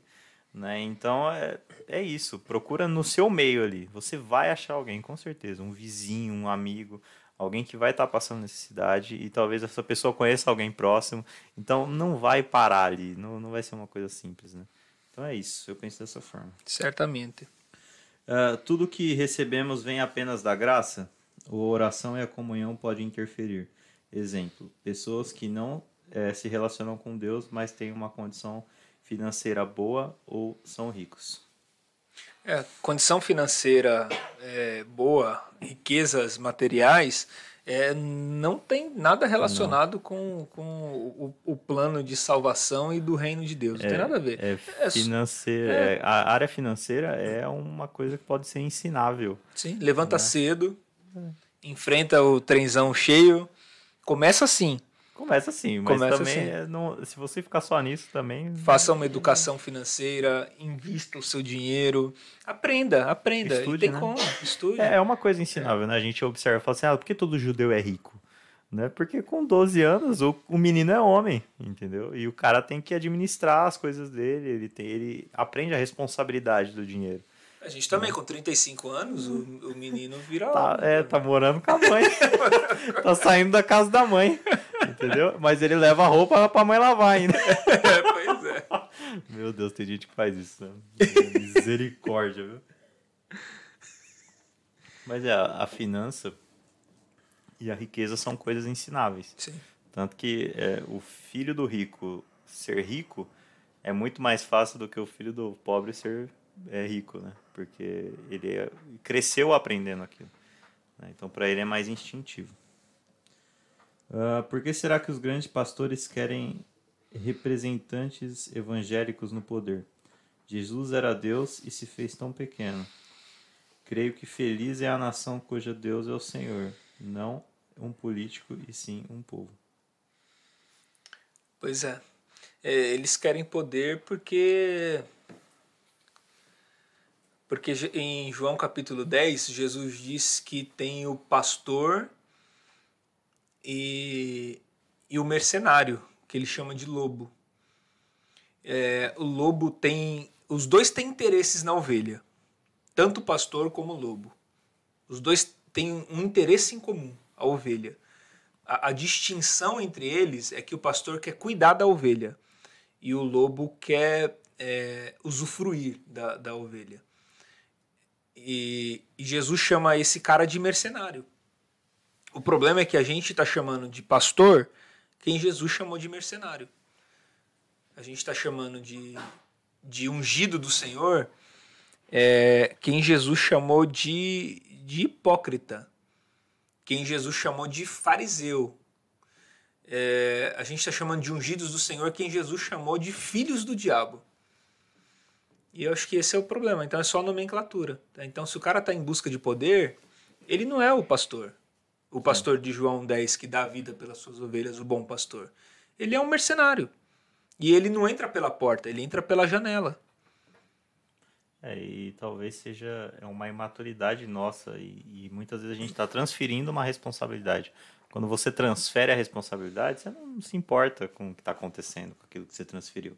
Né? Então é, é isso. Procura no seu meio ali. Você vai achar alguém, com certeza. Um vizinho, um amigo alguém que vai estar tá passando necessidade e talvez essa pessoa conheça alguém próximo. Então não vai parar ali, não, não vai ser uma coisa simples, né? Então é isso, eu penso dessa forma. Certamente. Uh, tudo que recebemos vem apenas da graça? Ou a oração e a comunhão podem interferir? Exemplo, pessoas que não é, se relacionam com Deus, mas têm uma condição financeira boa ou são ricos. É, condição financeira é, boa, riquezas materiais, é, não tem nada relacionado com, com o, o, plano de salvação e do reino de Deus. Não é, tem nada a ver. É, é financeira, é. é, a área financeira é uma coisa que pode ser ensinável. Sim, levanta né? cedo, enfrenta o trenzão cheio. Começa assim. Começa assim, mas Começa também assim. É, não, se você ficar só nisso também. Faça uma educação financeira, invista o seu dinheiro, aprenda, aprenda. Estude, tem né? como, estude. É, é uma coisa ensinável, é. né? A gente observa e fala assim, ah, por que todo judeu é rico? Né? Porque com 12 anos o, o menino é homem, entendeu? E o cara tem que administrar as coisas dele, ele, tem, ele aprende a responsabilidade do dinheiro. A gente também, com 35 anos, o, o menino vira. Tá, é, tá morando com a mãe. [laughs] tá saindo da casa da mãe. Entendeu? Mas ele leva a roupa pra mãe lavar ainda. [laughs] É, pois é. Meu Deus, tem gente que faz isso. Né? Misericórdia, viu? Mas é, a finança e a riqueza são coisas ensináveis. Sim. Tanto que é, o filho do rico ser rico é muito mais fácil do que o filho do pobre ser é, rico, né? Porque ele é, cresceu aprendendo aquilo. Né? Então, para ele é mais instintivo. Uh, por que será que os grandes pastores querem representantes evangélicos no poder. Jesus era Deus e se fez tão pequeno. Creio que feliz é a nação cuja Deus é o Senhor, não um político e sim um povo. Pois é. é eles querem poder porque porque em João capítulo 10, Jesus diz que tem o pastor e, e o mercenário, que ele chama de lobo. É, o lobo tem. Os dois têm interesses na ovelha, tanto o pastor como o lobo. Os dois têm um interesse em comum, a ovelha. A, a distinção entre eles é que o pastor quer cuidar da ovelha e o lobo quer é, usufruir da, da ovelha. E, e Jesus chama esse cara de mercenário. O problema é que a gente está chamando de pastor quem Jesus chamou de mercenário. A gente está chamando de, de ungido do Senhor é, quem Jesus chamou de, de hipócrita. Quem Jesus chamou de fariseu. É, a gente está chamando de ungidos do Senhor quem Jesus chamou de filhos do diabo. E eu acho que esse é o problema. Então é só nomenclatura. Tá? Então, se o cara está em busca de poder, ele não é o pastor. O pastor de João 10 que dá vida pelas suas ovelhas, o bom pastor. Ele é um mercenário. E ele não entra pela porta, ele entra pela janela. É, e talvez seja é uma imaturidade nossa e, e muitas vezes a gente está transferindo uma responsabilidade. Quando você transfere a responsabilidade, você não se importa com o que está acontecendo, com aquilo que você transferiu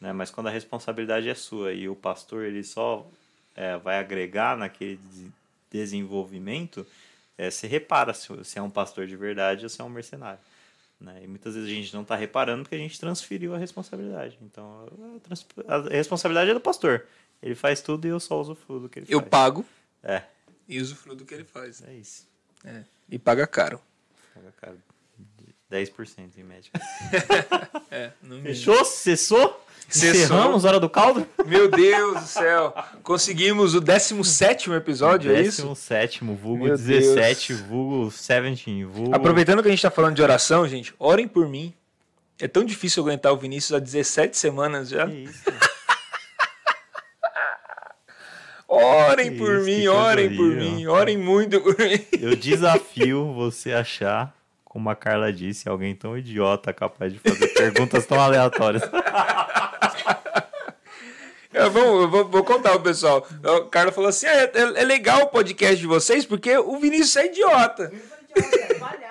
né? Mas quando a responsabilidade é sua e o pastor ele só é, vai agregar naquele desenvolvimento, é, você repara se, se é um pastor de verdade ou se é um mercenário. Né? E muitas vezes a gente não está reparando porque a gente transferiu a responsabilidade. Então, a, a, responsabilidade é do pastor. Ele faz tudo e eu só usufruo do que ele eu faz. Eu pago é. e usufruo do que ele faz. É isso. É. E paga caro. Paga caro. 10% em média. [laughs] é, Fechou? Cessou? Encerramos Hora do Caldo? Meu Deus do céu. Conseguimos o 17 episódio, é isso? 17, vulgo Meu 17, Deus. vulgo 17, vulgo... Aproveitando que a gente tá falando de oração, gente, orem por mim. É tão difícil aguentar o Vinícius há 17 semanas já. Que isso, [laughs] Orem por isso, mim, orem por mim, orem muito por mim. Eu desafio você achar, como a Carla disse, alguém tão idiota capaz de fazer perguntas tão aleatórias. [laughs] Eu vou, eu vou, vou, contar o pessoal. O Carlos falou assim: ah, é, é, legal o podcast de vocês porque o Vinícius é idiota.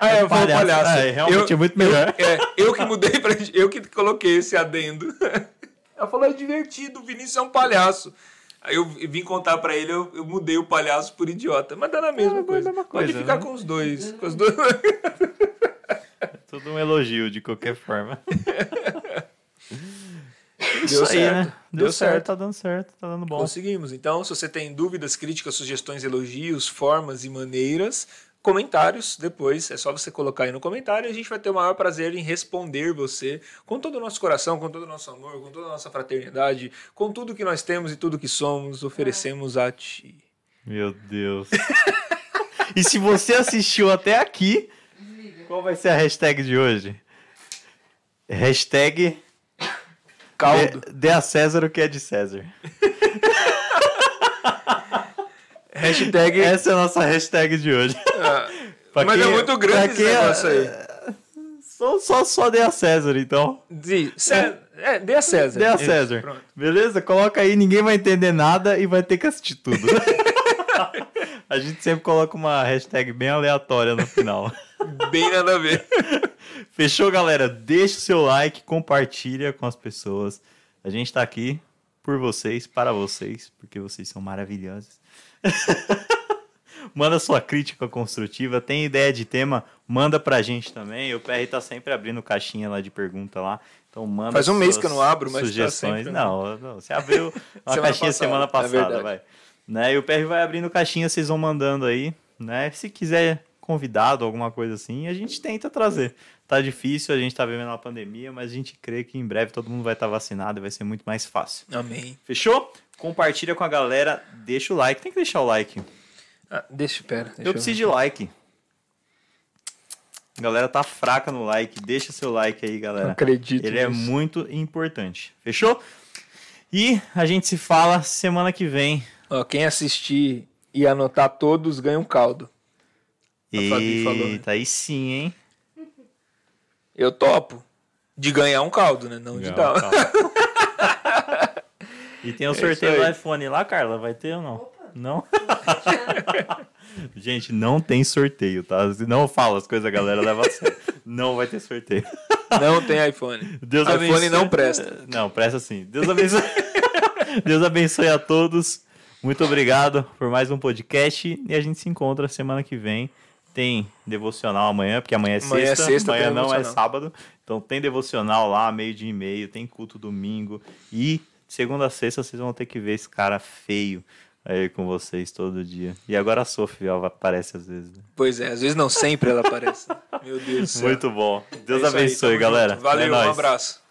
Ah, é, eu vou palhaço. É, realmente eu, é muito melhor. Eu, é, eu que mudei pra. [laughs] Eu que coloquei esse adendo. [laughs] Ela falou: é divertido, o Vinícius é um palhaço. Aí eu vim contar pra ele, eu, eu mudei o palhaço por idiota. Mas dá na mesma, é, coisa. mesma coisa. Pode ficar né? com os dois. Com os dois. [laughs] É tudo um elogio, de qualquer forma. Isso Deu aí, certo. né? Deu, Deu certo. certo, tá dando certo, tá dando bom. Conseguimos. Então, se você tem dúvidas, críticas, sugestões, elogios, formas e maneiras, comentários depois. É só você colocar aí no comentário e a gente vai ter o maior prazer em responder você com todo o nosso coração, com todo o nosso amor, com toda a nossa fraternidade, com tudo que nós temos e tudo que somos, oferecemos a ti. Meu Deus. [laughs] e se você assistiu até aqui, qual vai ser a hashtag de hoje? Hashtag caldo. Dê, dê a César o que é de César. [laughs] hashtag... Essa é a nossa hashtag de hoje. Ah, mas quem, é muito grande esse negócio aí. Só, só, só dê a César, então. De, César, é. é, dê a César. Dê a César. Isso, Beleza? Coloca aí, ninguém vai entender nada e vai ter que assistir tudo. [laughs] a gente sempre coloca uma hashtag bem aleatória no final. [laughs] Bem nada a ver. [laughs] Fechou, galera? Deixa o seu like, compartilha com as pessoas. A gente tá aqui por vocês, para vocês, porque vocês são maravilhosos. [laughs] manda sua crítica construtiva, tem ideia de tema, manda pra gente também. O PR tá sempre abrindo caixinha lá de pergunta lá. Então manda Faz um mês que eu não abro, mas tá sugestões. Tá não, não, você abriu [laughs] uma semana caixinha passada, semana é passada, é vai. Né? E o PR vai abrindo caixinha, vocês vão mandando aí, né? Se quiser convidado, alguma coisa assim, a gente tenta trazer. Tá difícil, a gente tá vivendo uma pandemia, mas a gente crê que em breve todo mundo vai estar tá vacinado e vai ser muito mais fácil. Amém. Fechou? Compartilha com a galera, deixa o like. Tem que deixar o like. Ah, deixa, pera. Deixa eu preciso eu... de like. A galera tá fraca no like. Deixa seu like aí, Não galera. acredito. Ele é nisso. muito importante. Fechou? E a gente se fala semana que vem. Ó, quem assistir e anotar todos ganha um caldo. A Fabi falou, né? Eita, aí sim, hein? Eu topo. De ganhar um caldo, né? Não de dar. calma. [laughs] E tem o É isso sorteio do iPhone lá, Carla? Vai ter ou não? Não? [laughs] Gente, não tem sorteio, tá? Se não fala as coisas, a galera leva a sério. Não vai ter sorteio. Não tem iPhone. Deus iPhone abençoe. não presta. Não, presta sim. Deus abençoe. [laughs] Deus abençoe a todos. Muito obrigado por mais um podcast e a gente se encontra semana que vem. Tem devocional amanhã, porque amanhã é Amanhã é sexta, sexta, amanhã não é sábado. Então tem devocional lá, meio dia e meio, tem culto domingo e segunda a sexta vocês vão ter que ver esse cara feio aí com vocês todo dia. E agora a Sofia aparece às vezes. né? Pois é, às vezes não sempre ela aparece. [laughs] Meu Deus do céu. Muito bom. Deus É aí, abençoe, tamo galera. junto. Valeu, É um abraço.